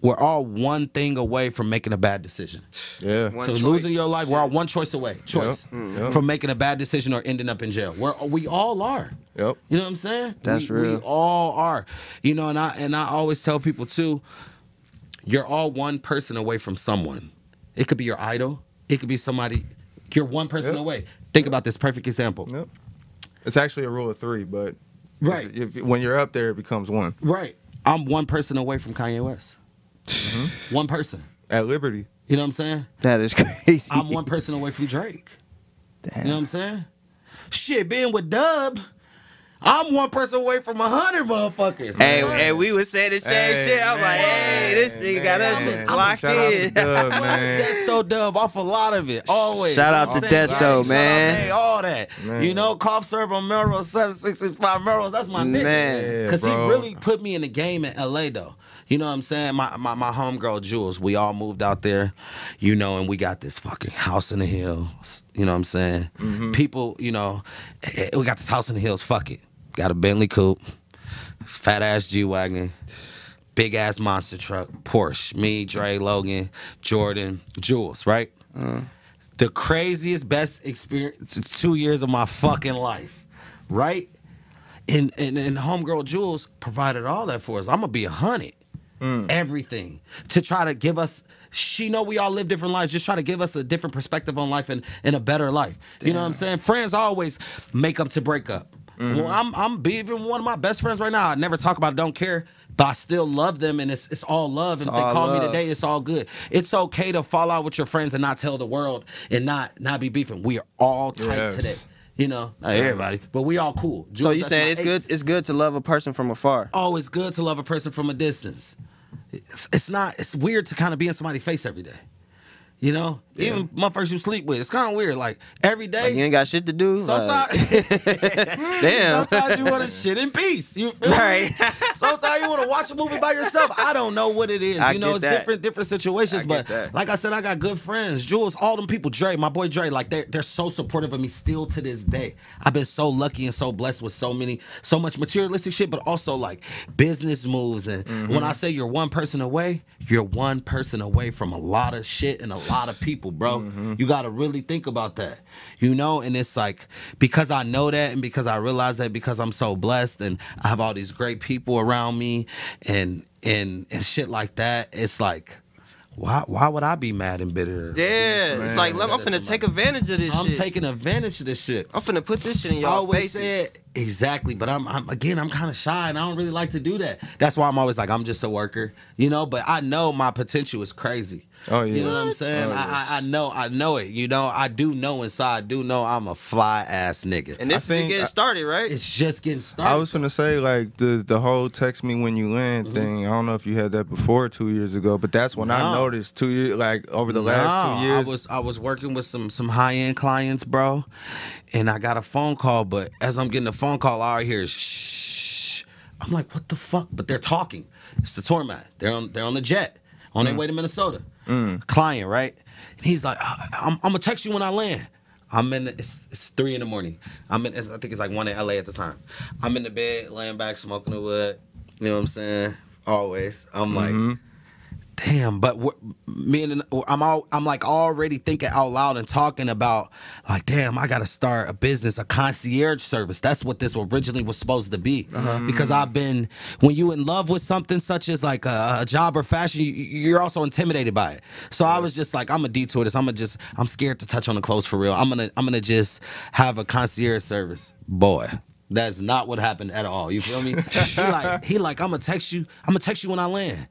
S4: We're all one thing away from making a bad decision.
S2: Yeah.
S3: One
S4: so
S3: choice.
S4: losing your life, we're all one choice away. Choice mm-hmm.
S2: Yep.
S4: from making a bad decision or ending up in jail. We're we all are.
S2: Yep.
S4: You know what I'm saying?
S3: That's
S4: we,
S3: real.
S4: We all are. You know, and I and I always tell people too, you're all one person away from someone. It could be your idol. It could be somebody. You're one person
S2: Yep.
S4: away. Think about this perfect example.
S2: Yep. It's actually a rule of three, but
S4: Right.
S2: if, if- when you're up there, it becomes one.
S4: Right. I'm one person away from Kanye West.
S2: Mm-hmm.
S4: One person.
S2: At Liberty.
S4: You know what I'm saying?
S3: That is crazy.
S4: I'm one person away from Drake.
S3: Damn.
S4: You know what I'm saying? Shit, being with Dub, I'm one person away from a hundred motherfuckers.
S3: Hey,
S4: man.
S3: hey, we would say the same
S2: Hey,
S3: shit. I'm like, hey, this
S2: man,
S3: nigga got us
S2: man.
S3: locked
S2: Shout out to
S3: in.
S2: Dub,
S4: Well,
S2: man.
S4: Desto Dub off a lot of it. Always.
S3: Shout out to
S4: what I'm saying?
S3: Desto,
S4: Like, shout out,
S3: man.
S4: hey, all that.
S2: Man.
S4: You know, Cough Syrup on Melrose 7665 Melrose. That's my nigga.
S3: Man.
S2: Yeah,
S4: Because he really put me in the game in LA though. You know what I'm saying? My my my homegirl Jules, we all moved out there, you know, and we got this fucking house in the hills. You know what I'm saying?
S2: Mm-hmm.
S4: People, you know, eh, we got this house in the hills. Fuck it. Got a Bentley coupe, fat ass G wagon, big ass monster truck, Porsche. Me, Dre, Logan, Jordan, Jules. Right. The craziest, best experience two years of my fucking life. Right and and, and homegirl Jules provided all that for us. I'm gonna be a hundred, everything to try to give us. She know we all live different lives. Just try to give us a different perspective on life and, and a better life. You know what I'm saying? Friends always make up to break up. Well, I'm I'm be even one of my best friends right now. I never talk about it, don't care, but I still love them and it's it's all love. And if they
S3: all
S4: call me today, it's all good. It's okay to fall out with your friends and not tell the world and not not be beefing. We are all tight
S2: Yes.
S4: today. You know, not everybody, but we all cool.
S3: So you
S4: that's
S3: saying it's
S4: ace.
S3: good? It's good to love a person from afar.
S4: Oh, it's good to love a person from a distance. It's, it's not. It's weird to kind of be in somebody's face every day. You know, even motherfuckers you sleep with. It's kind of weird. Like every day.
S3: Like you ain't got shit to do. like,
S4: Sometimes,
S3: damn.
S4: sometimes you want to shit in peace. You feel
S3: Right.
S4: me? Sometimes you want to watch a movie by yourself. I don't know what it is.
S3: I
S4: you know, it's
S3: that.
S4: different, different situations.
S3: I
S4: but like I said, I got good friends. Jules, all them people, Dre, my boy Dre, like they're they're so supportive of me still to this day. I've been so lucky and so blessed with so many, so much materialistic shit, but also like business moves. And
S3: Mm-hmm.
S4: when I say you're one person away, you're one person away from a lot of shit and a lot of people, bro.
S3: Mm-hmm.
S4: You got to really think about that, you know. And it's like because I know that, and because I realize that, because I'm so blessed, and I have all these great people around me, and and and shit like that. It's like. Why, why would I be mad and bitter?
S3: Yeah, it's like I'm finna take advantage of this
S4: I'm
S3: shit.
S4: taking advantage of this shit.
S3: I'm finna put this shit in y'all
S4: always
S3: faces.
S4: said exactly, but I'm, I'm again, I'm kind of shy and I don't really like to do that. That's why I'm always like, I'm just a worker, you know. But I know my potential is crazy.
S2: Oh, yeah.
S4: you know what I'm saying?
S2: Oh,
S4: I, I, I know, I know it. You know, I do know inside. I do know I'm a fly ass nigga.
S3: and this
S2: I
S3: is
S2: think-
S3: getting started, right?
S4: it's just getting started.
S2: I was gonna say like the the whole text me when you land
S4: Mm-hmm.
S2: thing. I don't know if you had that before two years ago, but that's when I noticed two years like over the last two years.
S4: I was I was working with some some high end clients, bro, and I got a phone call. But as I'm getting the phone call, all I hear is shh. I'm like, what the fuck? But they're talking. It's the tour man. They're on they're on the jet on
S2: Mm.
S4: their way to Minnesota. Client, right? And he's like, I'm, I'm gonna text you when I land. I'm in. The, it's, it's three in the morning. I'm in. I think it's like one in LA at the time. I'm in the bed, laying back, smoking the wood. You know what I'm saying? Always. I'm like, mm-hmm. Damn but me and i'm all i'm like already thinking out loud and talking about like damn i gotta start a business a concierge service that's what this originally was supposed to be uh-huh. because i've been when you in love with something such as like a, a job or fashion you, you're also intimidated by it so i was just like i'm gonna detour this i'm gonna just i'm scared to touch on the clothes for real i'm gonna i'm gonna just have a concierge service boy that's not what happened at all. You feel me? he like he like I'm gonna text you. I'm gonna text you when I land.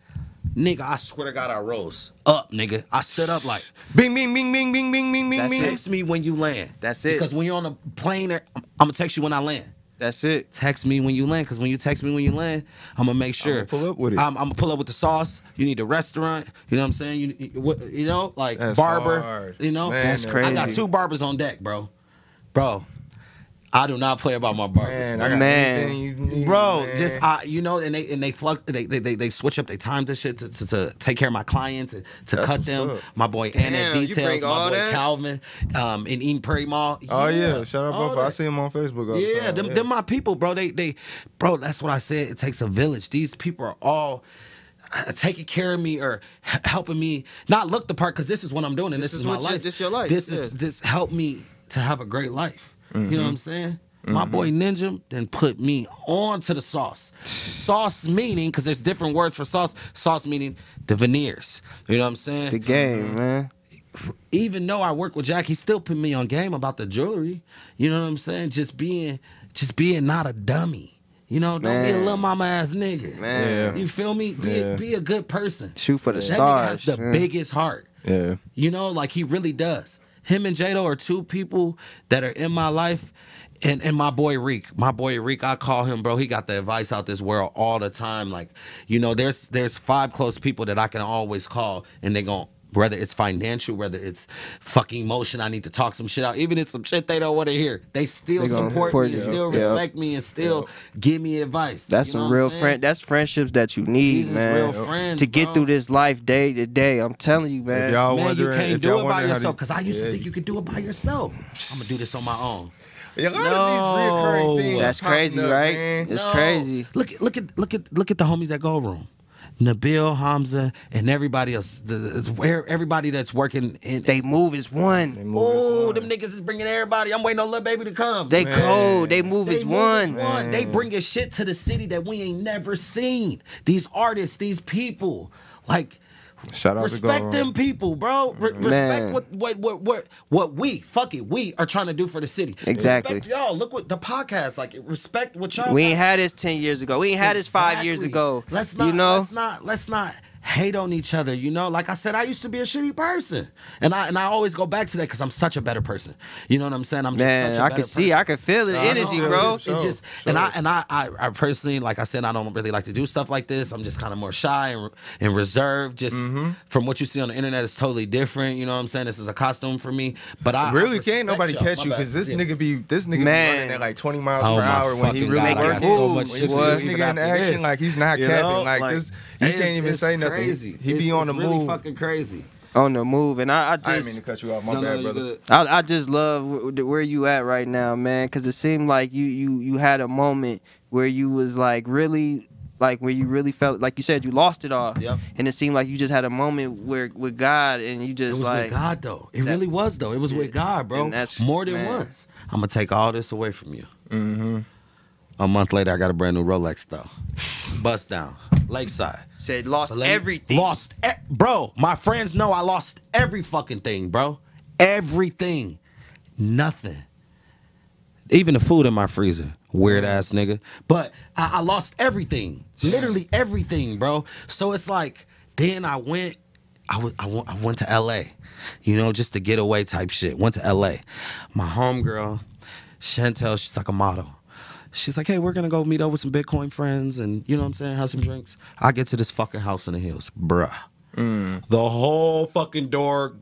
S4: Nigga, I swear to God, I rose up, nigga. I stood up like,
S2: Bing, bing, bing, bing, bing, bing, bing, bing,
S3: That's
S2: bing.
S3: it.
S4: text me when you land.
S3: That's it.
S4: Because when you're on a plane, I'm gonna text you when I land.
S3: That's it.
S4: Text me when you land, because when you text me when you land, I'm gonna make sure.
S2: pull up with it.
S4: I'm, I'm gonna pull up with the sauce. You need a restaurant. You know what I'm saying? You, you, what- you know, like
S2: That's
S4: barber.
S2: hard.
S4: You know,
S2: Man, That's
S4: I got
S3: crazy.
S4: two barbers on deck, bro. Bro, I do not play about my barbers.
S2: Man,
S4: bro.
S3: Man.
S2: you need,
S4: Bro,
S2: man.
S4: just I, you know, and they and they flux, they they they, they switch up their time to shit to, to, to take care of my clients and to
S2: That's
S4: cut them.
S2: up.
S4: My boy
S3: Damn,
S4: Anna Details, my boy
S3: that?
S4: Calvin, um, in Eden Prairie Mall.
S2: Oh yeah, shout out
S4: all
S2: both. I see him on Facebook. All the
S4: Yeah,
S2: time.
S4: them, them my people, bro. They they, bro. That's what I said. It takes a village. These people are all. uh, Taking care of me or helping me not look the part because this is what I'm doing and
S3: This
S4: this,
S3: is
S4: is, my
S3: what you-
S4: life.
S3: this your life,
S4: This is this helped me to have a great life. You
S2: Mm-hmm.
S4: know what I'm saying? My boy Ninja then put me on to the sauce. sauce meaning because there's different words for sauce. Sauce meaning the veneers. You know what I'm saying?
S3: The game, man.
S4: even though I work with Jack, he still put me on game about the jewelry. You know what I'm saying? Just being, just being not a dummy. You know, don't be a little mama ass nigga.
S3: Man.
S2: Yeah.
S4: You feel me? Be,
S2: Yeah.
S4: be a good person.
S3: Shoot for the
S4: that
S3: stars.
S4: nigga has the
S3: yeah.
S4: biggest heart.
S2: Yeah.
S4: You know, like he really does. Him and Jado are two people that are in my life. And and my boy Reek, my boy Reek, I call him, bro. He got the advice out this world all the time. Like, you know, there's there's five close people that I can always call, and they gon' whether it's financial, whether it's fucking emotion, I need to talk some shit out. Even if it's some shit they don't want to hear, they still
S3: They gonna
S4: support
S3: support
S4: me and
S3: you.
S4: still
S3: Yeah.
S4: respect me and still give me advice.
S3: That's
S4: You know
S3: some
S4: I'm
S3: real
S4: saying?
S3: friend. That's friendships that you need,
S4: These is
S3: man.
S4: real friends,
S3: to get
S4: bro.
S3: through this life day to day. I'm telling you, man.
S2: If y'all
S4: Man, you
S2: wondering,
S4: can't
S2: if
S4: do
S2: y'all
S4: it by
S2: wondering how
S4: yourself. Because I used
S2: Yeah.
S4: to think you could do it by yourself. I'm gonna do this on my own.
S2: A lot
S4: No.
S2: of these reoccurring things.
S3: That's
S2: popping
S3: crazy,
S2: up,
S3: right?
S2: man.
S3: It's
S4: No.
S3: crazy.
S4: Look at look at look at look at the homies that Go Room. Nabil, Hamza, and everybody else. The, the- where everybody that's working in.
S3: They move as one.
S4: oh, them niggas is bringing everybody. I'm waiting on little baby to come.
S3: They
S2: Man.
S3: cold. They move
S4: They
S3: as
S4: move
S3: one.
S4: one. They bringing shit to the city that we ain't never seen. These artists, these people, like.
S2: Shout out to
S4: Respect
S2: Go
S4: them people, bro. Re- respect what, what what what what we fuck it we are trying to do for the city.
S3: Exactly.
S4: Respect y'all. Look what the podcast like. Respect what y'all.
S3: We
S4: got.
S3: ain't had this ten years ago. We ain't had this five years ago.
S4: Let's not.
S3: you know.
S4: Let's not. Let's not hate on each other. You know, like I said, I used to be a shitty person, and I and I always go back to that because I'm such a better person. You know what I'm saying? I'm just
S3: Man,
S4: such a
S3: I
S4: better I
S3: can see. I can feel the
S4: I
S3: energy, bro.
S4: just- it
S2: Sure,
S4: just and
S2: sure.
S4: I and I, I I personally like I said I don't really like to do stuff like this. I'm just kind of more shy and, and reserved. Just
S2: Mm-hmm.
S4: from what you see on the internet, it's totally different. You know what I'm saying? This is a costume for me, but I I
S2: Really
S4: respect
S2: can't nobody
S4: y'all.
S2: catch you because this
S4: Yeah.
S2: nigga be this nigga
S3: Man.
S2: be running at like 20 miles
S4: Oh
S2: per hour when he really
S4: God, I got so much
S3: boy.
S4: shit
S2: This nigga in action
S4: this.
S2: like he's not
S4: You
S2: capping.
S4: know?
S2: Like, this, he
S4: it's-
S2: can't even
S4: it's
S2: say nothing.
S4: Crazy.
S2: He
S4: It's-
S2: be on the
S4: really
S2: move.
S4: fucking crazy.
S3: On the move, and I, I
S2: I didn't mean
S3: just
S2: to cut you off. My
S4: No, no,
S2: bad,
S4: you
S2: brother.
S3: I, I just love where you at right now, man, because it seemed like you you you had a moment where you was like really like where you really felt like you said you lost it all,
S4: Yep.
S3: and it seemed like you just had a moment where with God and you
S4: It
S3: just
S4: was
S3: like
S4: with God though. It
S3: that-
S4: really was though. It was with God, bro.
S3: And that's-
S4: More than
S3: man.
S4: once. I'm gonna take all this away from you.
S2: Mm-hmm.
S4: A month later, I got a brand new Rolex though. Bust down, Lakeside.
S3: said lost everything.
S4: Lost, e- bro. My friends know I lost every fucking thing, bro. Everything, nothing. Even the food in my freezer, weird ass nigga. But I, I lost everything, literally everything, bro. So it's like, then I went, I I went, went to L.A. You know, just to get away type shit. Went to L.A. My homegirl, Chantel, she's like a model. She's like, hey, we're gonna go meet up with some Bitcoin friends and you know what I'm saying, have some drinks. I get to this fucking house in the hills, bruh. Mm. The whole fucking door,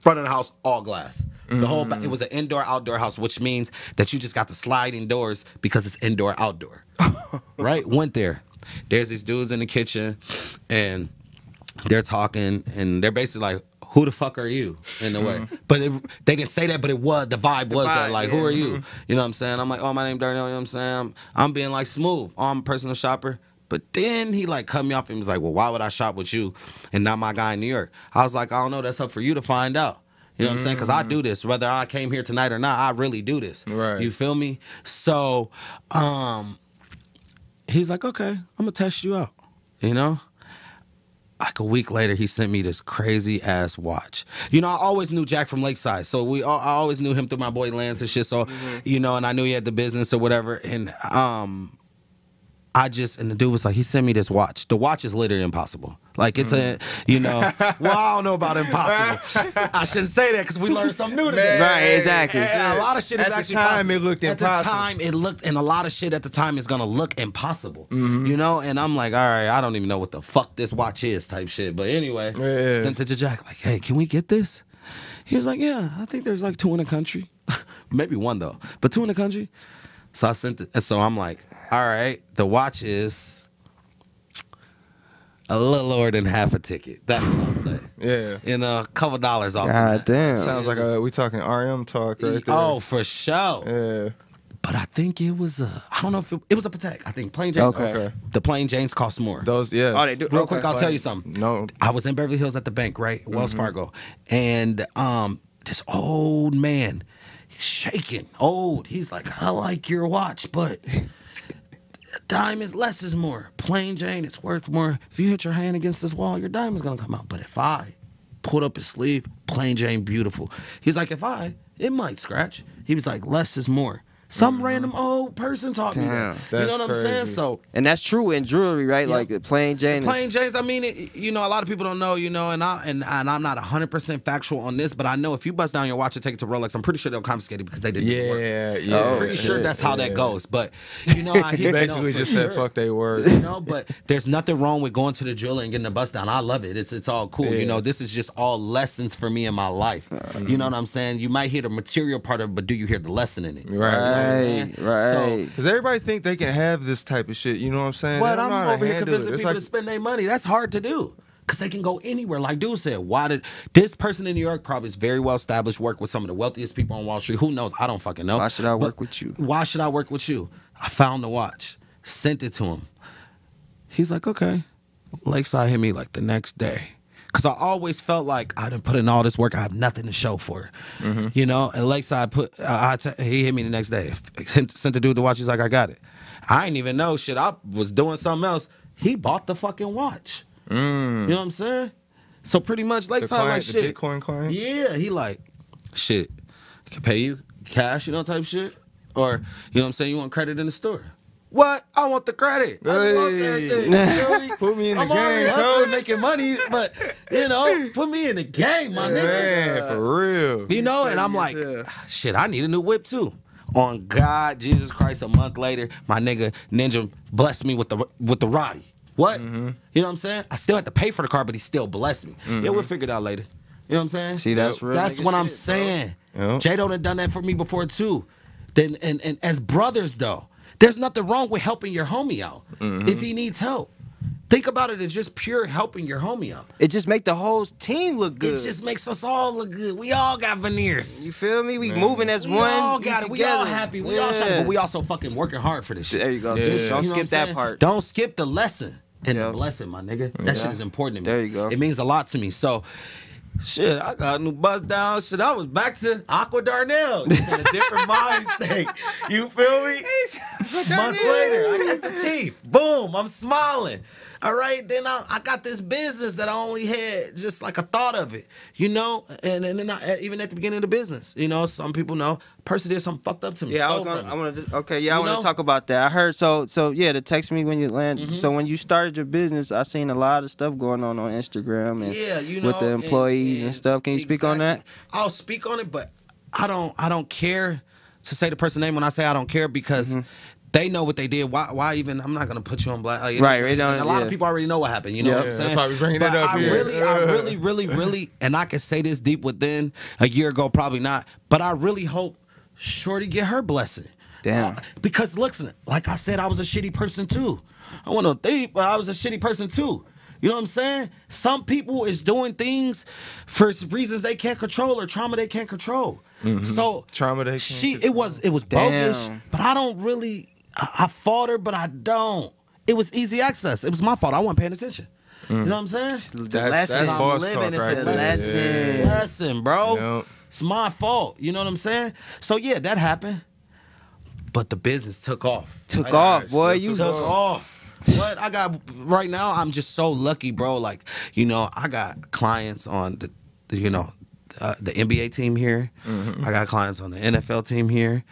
S4: front of the house, all glass. The whole, ba- it mm. was an indoor outdoor house, which means that you just got the sliding doors because it's indoor outdoor. right? Went there. There's these dudes in the kitchen, and they're talking, and they're basically like, "Who the fuck are you?" In a way, mm-hmm. but it, they didn't say that, but it was the vibe was there.
S3: vibe,
S4: Like,
S3: yeah.
S4: who are you? Mm-hmm. You know what I'm saying? I'm like, "Oh, my name Darnell." You know what I'm saying? I'm, I'm being like smooth. Oh, I'm a personal shopper. But then he like cut me off and was like, "Well, why would I shop with you and not my guy in New York?" I was like, "I don't know. That's up for you to find out." You know what I'm saying? Because I do mm-hmm. this, whether I came here tonight or not. I really do this.
S2: Right.
S4: You feel me? So, um, he's like, "Okay, I'm gonna test you out." You know. Like a week later, he sent me this crazy ass watch. You know, I always knew Jack from Lakeside, so we all, I always knew him through my boy Lance and shit. So, you know, and I knew he had the business or whatever. And um, I just and the dude was like, he sent me this watch. The watch is literally impossible. Like it's a, you know, well I don't know about impossible. I shouldn't say that because we learned something new today.
S2: Man,
S3: Right, exactly.
S4: Yeah, a lot of shit is
S2: At the
S4: actually
S2: time,
S4: possible.
S2: it looked impossible.
S4: At the time, it looked, and a lot of shit at the time is gonna look impossible.
S2: Mm-hmm.
S4: You know, and I'm like, all right, I don't even know what the fuck this watch is, type shit. But anyway,
S2: Yeah.
S4: sent it to Jack, like, hey, can we get this? He was like, yeah, I think there's like two in the country. maybe one though, but two in the country. So I sent it. And so I'm like, all right, the watch is a little lower than half a ticket. That's what I'll say.
S2: Yeah.
S4: And a couple dollars off. of
S3: God
S4: that.
S3: damn.
S2: Sounds like a, we talking RM talk right there.
S4: Oh, for sure.
S2: Yeah.
S4: But I think it was a. I don't know if it, it was a Patek. I think plain Jane.
S3: Okay.
S2: Okay.
S4: The plain Janes cost more.
S2: Those, yeah.
S3: Oh, they do-
S4: Real
S3: okay.
S4: quick, I'll tell you something.
S2: No.
S4: I was in Beverly Hills at the bank, right? Wells
S2: Mm-hmm.
S4: Fargo. And um this old man, shaking. Old. He's like, I like your watch, but diamonds less is more. Plain Jane, it's worth more. If you hit your hand against this wall, your diamond's gonna come out. But if I pulled up his sleeve, plain Jane, beautiful. He's like, if I, it might scratch. He was like, less is more. Some mm-hmm. random old person taught me
S3: Damn.
S4: that. You know what I'm saying? So
S3: And that's true in jewelry, right?
S4: Yeah.
S3: Like plain Jane.
S4: Plain James, I mean, it, you know, a lot of people don't know, you know, and I and, and I'm not 100 percent factual on this, but I know if you bust down your watch and take it to Rolex, I'm pretty sure they'll confiscate it because they didn't. do the work.
S2: Yeah, yeah.
S3: Oh,
S4: I'm pretty sure that's how that goes. But you know, I
S2: He
S4: hear
S2: basically
S4: no,
S2: just
S4: for
S2: said,
S4: sure.
S2: fuck they were.
S4: You know, but there's nothing wrong with going to the jeweler and getting a bust down. I love it. It's it's all cool.
S2: Yeah.
S4: You know, this is just all lessons for me in my life. You know mm-hmm. what I'm saying? You might hear the material part of it, but do you hear the lesson in it?
S2: Right.
S4: You know what I'm saying?
S3: Right, right.
S4: So,
S2: Because everybody think they can have this type of shit. You know what I'm saying?
S4: But
S2: They don't know
S4: I'm over here
S2: handle it.
S4: convincing people
S2: like-
S4: to spend their money. That's hard to do. Cause they can go anywhere. Like dude said, why did this person in New York probably is very well established, work with some of the wealthiest people on Wall Street. Who knows? I don't fucking know.
S3: Why should I
S4: But
S3: work with you?
S4: Why should I work with you? I found the watch, sent it to him. He's like, okay. Lakeside hit me like the next day. Cause I always felt like I didn't put in all this work. I have nothing to show for it.
S2: Mm-hmm.
S4: You know, and Lakeside put I, I t- he hit me the next day. Sent, sent the dude the watch. He's like, I got it. I didn't even know shit. I was doing something else. He bought the fucking watch. You know what I'm saying? So pretty much
S2: Mm.
S4: Lakeside
S2: client,
S4: like shit.
S2: Bitcoin client.
S4: Yeah, he like, shit, I can pay you cash, you know, type shit. Or, you know what I'm saying, you want credit in the store. What? I want the credit.
S2: Hey.
S4: everything. You feel?
S2: Put me in the
S4: I'm
S2: game, coach.
S4: making money, but you know, put me in the game, my nigga.
S2: Man, for real.
S4: You know, and I'm like, shit, I need a new whip too. On God, Jesus Christ, a month later, my nigga Ninja blessed me with the with the Roddy. What?
S2: Mm-hmm.
S4: You know what I'm saying? I still had to pay for the car, but he still blessed me. Yeah, we'll figure it out later. You know what I'm saying?
S3: See, that's real
S4: That's what I'm saying.
S2: Yep.
S4: J Don't have done that for me before too. Then and, and as brothers though, there's nothing wrong with helping your homie out
S2: Mm-hmm.
S4: if he needs help. Think about it as just pure helping your homie out.
S3: It just make the whole team look good.
S4: It just makes us all look good. We all got veneers.
S3: you feel me? We moving as
S4: We
S3: one. We all
S4: got it. We all happy. We all shining, but we also fucking working hard for this shit.
S3: There you go.
S2: Yeah.
S3: too. Don't
S4: know
S3: skip that part.
S4: Don't skip the lesson and
S3: Yeah.
S4: the blessing, my nigga. That shit is important to me.
S3: There you go.
S4: It means a lot to me. So, shit, I got a new bust down. Shit, I was back to Aqua Darnell. Just in a different mind state. You feel me? Months later, I got the teeth. Boom, I'm smiling. All right, then I, I got this business that I only had just like a thought of it, you know. And and then I, even at the beginning of the business, you know, some people know person did something fucked up to me.
S3: Yeah, I was gonna, I want to just okay. Yeah, I want to talk about that. I heard so so yeah. To text me when you land.
S4: Mm-hmm.
S3: So when you started your business, I seen a lot of stuff going on on Instagram and
S4: yeah, you know,
S3: with the employees and, stuff. Can you speak on that?
S4: I'll speak on it, but I don't. I don't care to say the person's name when I say I don't care because. They know what they did. Why? Why even? I'm not gonna put you on black. Like, it is
S3: Right,
S4: what
S3: it
S4: it is.
S3: don't-
S4: And a lot
S3: yeah.
S4: of people already know what happened. You know
S3: Yeah.
S4: what I'm saying?
S2: that's why we bringing it
S4: But
S2: up
S4: I
S2: here.
S4: really, I really, really, really, and I can say this deep within a year ago, probably not. But I really hope Shorty get her blessing.
S3: Damn.
S4: Uh, because listen, like I said, I was a shitty person too. I want to think, but I was a shitty person too. You know what I'm saying? Some people is doing things for reasons they can't control or trauma they can't control. So
S2: Trauma they can't
S4: she it was it was bogus, but I don't really I, fought her, but I don't. It was easy access. It was my fault. I wasn't paying attention. You know what I'm saying?
S3: The
S2: That's-
S3: lesson.
S2: that's
S4: I'm living. It's
S2: right
S4: a
S2: there.
S3: lesson.
S2: Yeah.
S4: Lesson, bro. It's my fault. You know what I'm saying? So yeah, that happened. But the business took off.
S3: Took
S2: I
S3: off, boy. You
S4: took off. What I got right now, I'm just so lucky, bro. Like, you know, I got clients on the, the you know, uh, the NBA team here.
S2: Mm-hmm.
S4: I got clients on the NFL team here.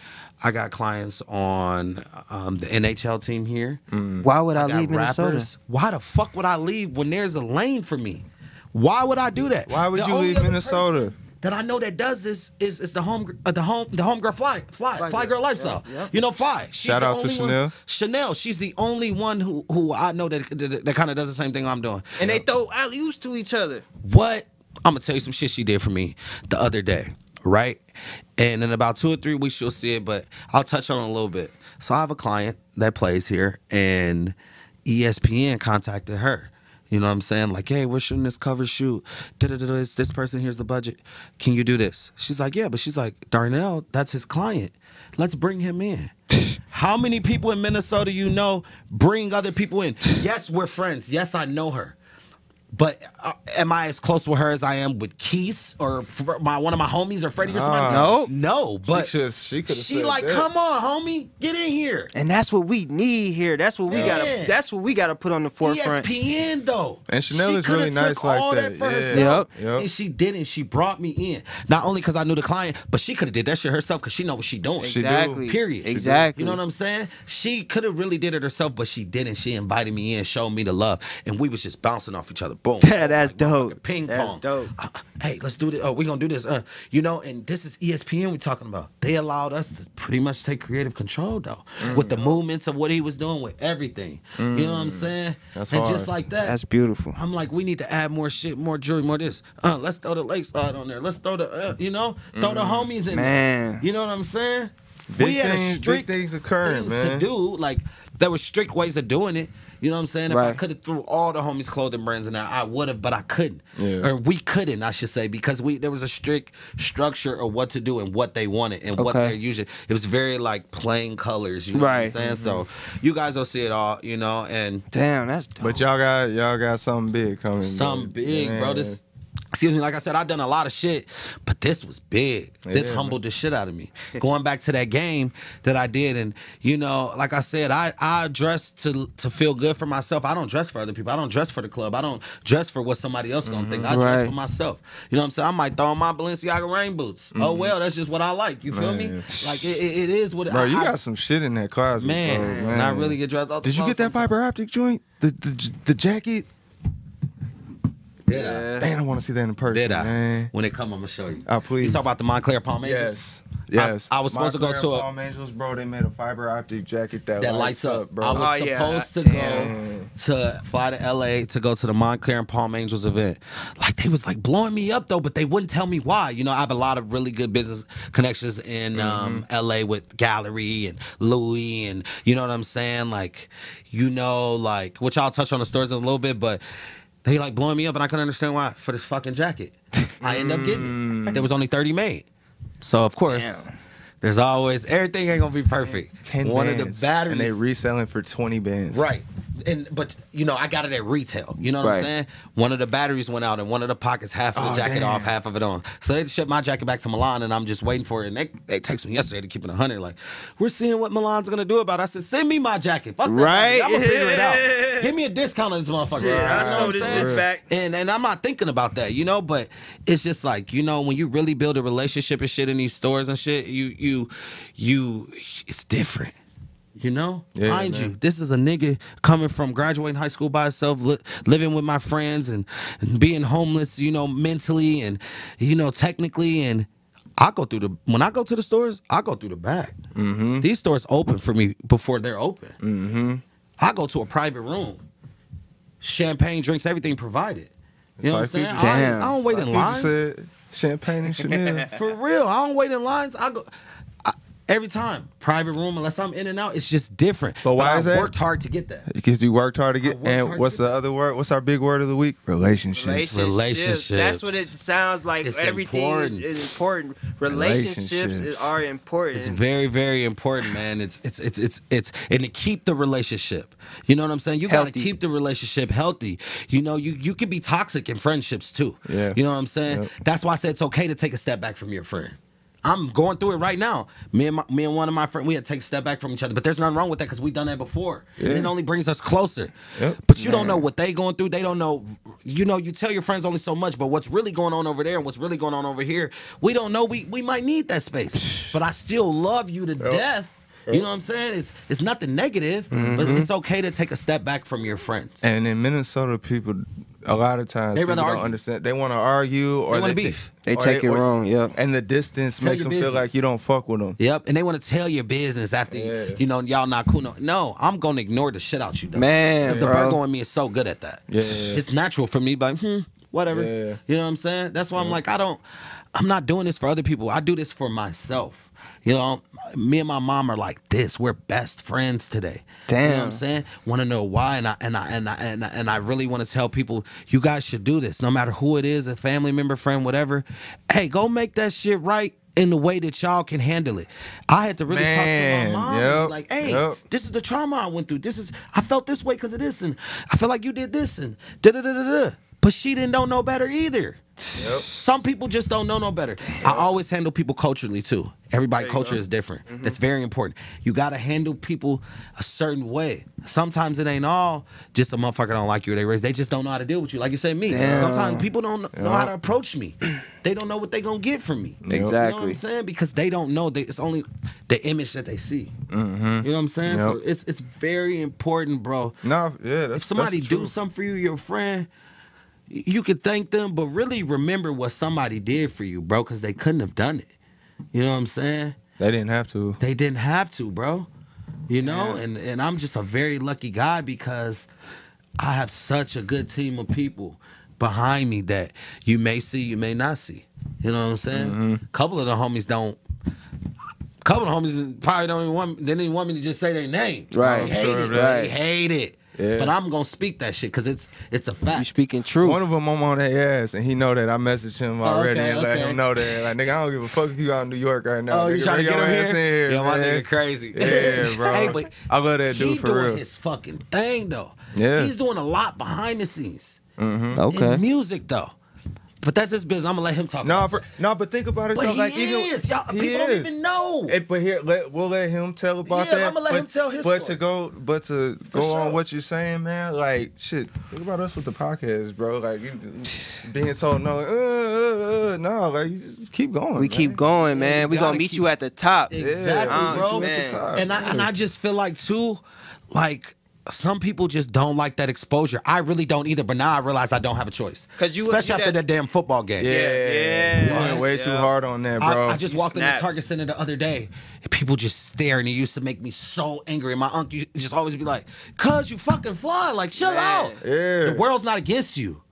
S4: I got clients on um, the NHL team here.
S3: Why would I,
S4: I
S3: leave Minnesota?
S4: rappers. Why the fuck would I leave when there's a lane for me? Why would I do that?
S2: Why would
S4: The
S2: you leave Minnesota?
S4: That I know that does this is is the home uh, the home the homegirl fly fly fly,
S3: Fly
S4: girl
S3: girl.
S4: lifestyle.
S3: Yeah, yeah.
S4: You know, fly. She's
S2: Shout
S4: the
S2: out to
S4: only one-
S2: Chanel.
S4: Chanel. She's the only one who who I know that that, that kind of does the same thing I'm doing.
S3: And they throw alley oops to each other.
S4: What? I'm gonna tell you some shit she did for me the other day. right? And in about two or three weeks, you'll see it, but I'll touch on it a little bit. So I have a client that plays here, and ESPN contacted her. You know what I'm saying? Like, hey, we're shooting this cover shoot. Da-da-da-da, it's this person, here's the budget. Can you do this? She's like, yeah, but she's like, Darnell, that's his client. Let's bring him in. How many people in Minnesota you know bring other people in? Yes, we're friends. Yes, I know her. But uh, am I as close with her as I am with Keith or f- my one of my homies or Freddie or somebody?
S3: No.
S4: no. But
S2: she just she could have
S4: she like, come on, homie, get in here.
S3: And that's what we need here. That's what we
S4: Yeah.
S3: gotta. That's what we gotta put on the forefront.
S4: ESPN though.
S2: And Chanel
S4: She
S2: is really
S4: coulda
S2: nice
S4: took
S2: like
S4: all
S2: that.
S4: for
S2: Yeah.
S4: herself,
S2: Yep. Yep.
S4: And she didn't. She brought me in. Not only because I knew the client, but she could have did that shit herself because she know what she doing.
S2: She do.
S3: Exactly.
S4: Period.
S3: Exactly.
S4: You know what I'm saying? She could have really did it herself, but she didn't. She invited me in, showed me the love, and we was just bouncing off each other. Boom.
S3: That's dope.
S4: motherfucking Ping
S3: That's
S4: pong.
S3: dope.
S4: Uh, uh, hey, let's do this. Oh, we gonna do this. Uh, you know, and this is ESPN we talking about. They allowed us to pretty much take creative control though, with the movements of what he was doing with everything. You know what I'm saying?
S2: That's
S4: and
S2: hard.
S4: just like that.
S3: That's beautiful.
S4: I'm like, we need to add more shit, more jewelry, more this. Uh, let's throw the lakeside on there. Let's throw the, uh, you know, throw the homies in. there.
S3: Man.
S4: you know what I'm saying?
S2: Big
S4: we had a
S2: things-
S4: strict
S2: things occurring,
S4: things
S2: man.
S4: to do. Like there were strict ways of doing it. You know what I'm saying? If I could have threw all the homies clothing brands in there, I would have, but I couldn't.
S2: Yeah.
S4: Or we couldn't, I should say, because we there was a strict structure of what to do and what they wanted and what they're using. It was very like plain colors. You know what I'm
S3: Right.
S4: saying? So mm-hmm. you guys will see it all. You know, and
S3: Damn, that's dope.
S2: But y'all got y'all got something big coming.
S4: something
S2: bro.
S4: big, bro. This, excuse me, like I said, I've done a lot of shit, but this was big. This
S2: Yeah,
S4: humbled the shit out of me. Going back to that game that I did, and you know, like I said, I I dress to to feel good for myself. I don't dress for other people. I don't dress for the club. I don't dress for what somebody else gonna think. I mm-hmm.
S3: dress
S4: for myself. You know what I'm saying? I might throw on my Balenciaga rain boots. Oh mm-hmm. well, that's just what I like. You feel me? Like it, it, it is what
S2: Bro,
S4: I,
S2: you
S4: I-
S2: got some shit in that closet,
S4: man,
S2: bro, man.
S4: I really get dressed.
S2: Did you get that fiber optic joint? The the, the jacket?
S4: Did I?
S2: Man, I want to see that in person.
S4: Did I?
S2: Man.
S4: When it come, I'm gonna show you.
S2: Ah, please.
S4: You talk about the Moncler Palm Angels?
S2: Yes. Yes.
S4: I was supposed to go to a-
S2: Palm Angels, bro. They made a fiber optic jacket that,
S4: that lights up.
S2: bro.
S4: I was
S3: Oh, yeah.
S4: supposed to
S2: Damn.
S4: go to fly to LA to go to the Moncler and Palm Angels event. Like they was like blowing me up though, but they wouldn't tell me why. You know, I have a lot of really good business connections in um,
S2: Mm-hmm.
S4: LA with Gallery and Louis, and you know what I'm saying. Like, you know, like which I'll touch on the stories in a little bit, but. They like blowing me up, and I couldn't understand why for this fucking jacket. I end up getting it. There was only thirty made, so of course,
S3: Damn.
S4: there's always everything ain't gonna be perfect.
S2: Ten
S4: One
S2: bands,
S4: of the batteries,
S2: and they reselling for twenty bands.
S4: Right. And but you know, I got it at retail. You know what I'm saying? One of the batteries went out and one of the pockets, half of the
S2: Oh,
S4: jacket
S2: damn.
S4: off, half of it on. So they shipped my jacket back to Milan and I'm just waiting for it. And they they text me yesterday to keep it a hundred. Like, we're seeing what Milan's gonna do about it. I said, send me my jacket. Fuck that.
S3: Right?
S4: I'm gonna figure it out. Give me a discount on this motherfucker.
S3: Shit,
S4: You know
S3: I
S4: what
S3: sold
S4: I'm
S3: this
S4: saying?
S3: bitch back.
S4: And and I'm not thinking about that, you know, but it's just like, you know, when you really build a relationship and shit in these stores and shit, you you you it's different. You know,
S2: Yeah,
S4: mind
S2: man.
S4: you, this is a nigga coming from graduating high school by himself, li- living with my friends, and, and being homeless. You know, mentally and you know technically. And I go through the when I go to the stores, I go through the back.
S2: Mm-hmm.
S4: These stores open for me before they're open. Mm-hmm. I go to a private room, champagne, drinks, everything provided. You know what I'm saying? I. I don't wait in lines.
S2: said, champagne and Chanel.
S4: For real, I don't wait in lines. I go every time private room unless I'm in and out. It's just different.
S2: But why
S4: I
S2: is that?
S4: worked hard to get that.
S2: Because you worked hard to get. And
S4: to
S2: what's
S4: get
S2: the
S4: that.
S2: other word? What's our big word of the week? Relationships.
S3: relationships. That's what it sounds like.
S4: It's
S3: Everything is,
S4: important.
S3: is important. Relationships,
S2: Relationships.
S3: are important.
S4: It's very, very important, man. It's it's it's it's it's and to keep the relationship. You know what I'm saying? You gotta keep the relationship healthy. You know, you you can be toxic in friendships too.
S2: Yeah.
S4: You know what I'm saying?
S2: Yep.
S4: That's why I said it's okay to take a step back from your friend. I'm going through it right now. Me and my, me and one of my friends, we had to take a step back from each other. But there's nothing wrong with that because we've done that before. And it only brings us closer.
S2: Yep.
S4: But you don't know what they going through. They don't know. You know, you tell your friends only so much, but what's really going on over there and what's really going on over here, we don't know. We we might need that space. but I still love you to death. You know what I'm saying? It's it's nothing negative, but mm-hmm. it's okay to take a step back from your friends.
S2: And in Minnesota, people a lot of times
S4: They
S2: people don't
S4: argue.
S2: understand. They want to argue or
S4: They wanna beef.
S3: They
S2: or
S3: take it
S2: or-
S3: wrong, yeah.
S2: And the distance
S4: Tell
S2: makes
S4: your
S2: them feel like you don't fuck with them.
S4: Yep, and they want to tell your business after
S2: Yeah.
S4: you know y'all not cool. No, no, I'm gonna ignore the shit out you, though.
S3: Man,
S4: because the
S3: bro.
S4: Virgo in me is so good at that.
S2: Yeah.
S4: it's natural for me, but hmm, whatever.
S2: Yeah.
S4: You know what I'm saying? That's why I'm like, I don't. I'm not doing this for other people. I do this for myself. You know, me and my mom are like this. We're best friends today. You know what
S3: Damn.
S4: I'm saying? Want to know why? And I and I and I and I, and I really want to tell people, you guys should do this. No matter who it is, a family member, friend, whatever. Hey, go make that shit right in the way that y'all can handle it. I had to really
S2: Man,
S4: talk to my mom.
S2: yep,
S4: like, hey,
S2: yep.
S4: this is the trauma I went through. This is I felt this way because of this, and I feel like you did this, and da da da da da. But she didn't know no better either. Some people just don't know no better. I always handle people culturally too. Everybody culture is different.
S2: Mm-hmm.
S4: That's very important. You gotta handle people a certain way. Sometimes it ain't all just a motherfucker don't like you or they raise. They just don't know how to deal with you. Like you said, me.
S3: Damn.
S4: Sometimes people don't know how to approach me. They don't know what they gonna get from me. You know what
S3: Exactly.
S4: I'm saying? Because they don't know. They, it's only the image that they see. You know what I'm saying? So it's it's very important, bro.
S2: No, yeah, that's
S4: if somebody do something for you, your friend, you could thank them, but really remember what somebody did for you, bro, because they couldn't have done it. You know what I'm saying?
S2: They didn't have to.
S4: They didn't have to, bro. You know, and and I'm just a very lucky guy because I have such a good team of people behind me that you may see, you may not see. You know what I'm saying?
S2: Mm-hmm.
S4: couple of the homies don't. couple of homies probably don't even want. They didn't even want me to just say their name.
S3: Right.
S4: They hate
S2: Sure,
S4: it.
S3: right.
S4: They hate it.
S2: Yeah.
S4: But I'm gonna speak that shit because it's it's a fact.
S3: You
S4: fact.
S3: speaking truth.
S2: One of them, I'm on their ass, and he know that I messaged him oh, already
S4: okay,
S2: and let him know that. Like, nigga, I don't give a fuck if you out in New York right now.
S4: Oh, you
S2: nigga,
S4: trying to get
S2: your
S4: him
S2: ass
S4: here?
S2: in here,
S4: Yo, my nigga crazy.
S2: Yeah, bro.
S4: hey, but
S2: I love that dude
S4: he
S2: for
S4: doing
S2: real.
S4: his fucking thing though.
S2: Yeah.
S4: he's doing a lot behind the scenes. Mm-hmm.
S3: okay.
S4: In music though. But that's his business. I'm gonna let him talk.
S2: No,
S4: about
S2: for, no, but think about it
S4: But
S2: though.
S4: he
S2: like, even,
S4: is. Y'all,
S2: he
S4: people don't even know.
S2: Eh, but here, let, we'll let him tell about
S4: Yeah,
S2: that.
S4: I'ma let
S2: but,
S4: him tell his
S2: But
S4: story.
S2: to go, but to
S4: For
S2: go
S4: sure.
S2: on what you're saying, man, like shit. Think about us with the podcast, bro. Like you, being told no, uh, uh, uh, no, like you keep going.
S3: We
S2: man.
S3: keep going, man.
S4: you
S3: we gonna meet
S4: keep-
S3: you at the top.
S4: Exactly,
S3: Uh,
S4: bro.
S3: man.
S4: And I and I just feel like too, like some people just don't like that exposure. I really don't either. But now I realize I don't have a choice.
S3: 'Cause you-
S4: especially
S3: you
S4: after
S3: that-
S4: that damn football game.
S2: Yeah,
S3: yeah,
S2: You went way
S3: yeah.
S2: too hard on that, bro.
S4: I just
S3: You
S4: walked into
S3: snapped.
S4: Target Center the other day, and people just stare, and it used to make me so angry. And my uncle just always be like, "Cuz you fucking fly, like chill
S3: Man.
S4: out.
S2: Yeah.
S4: The world's not against you,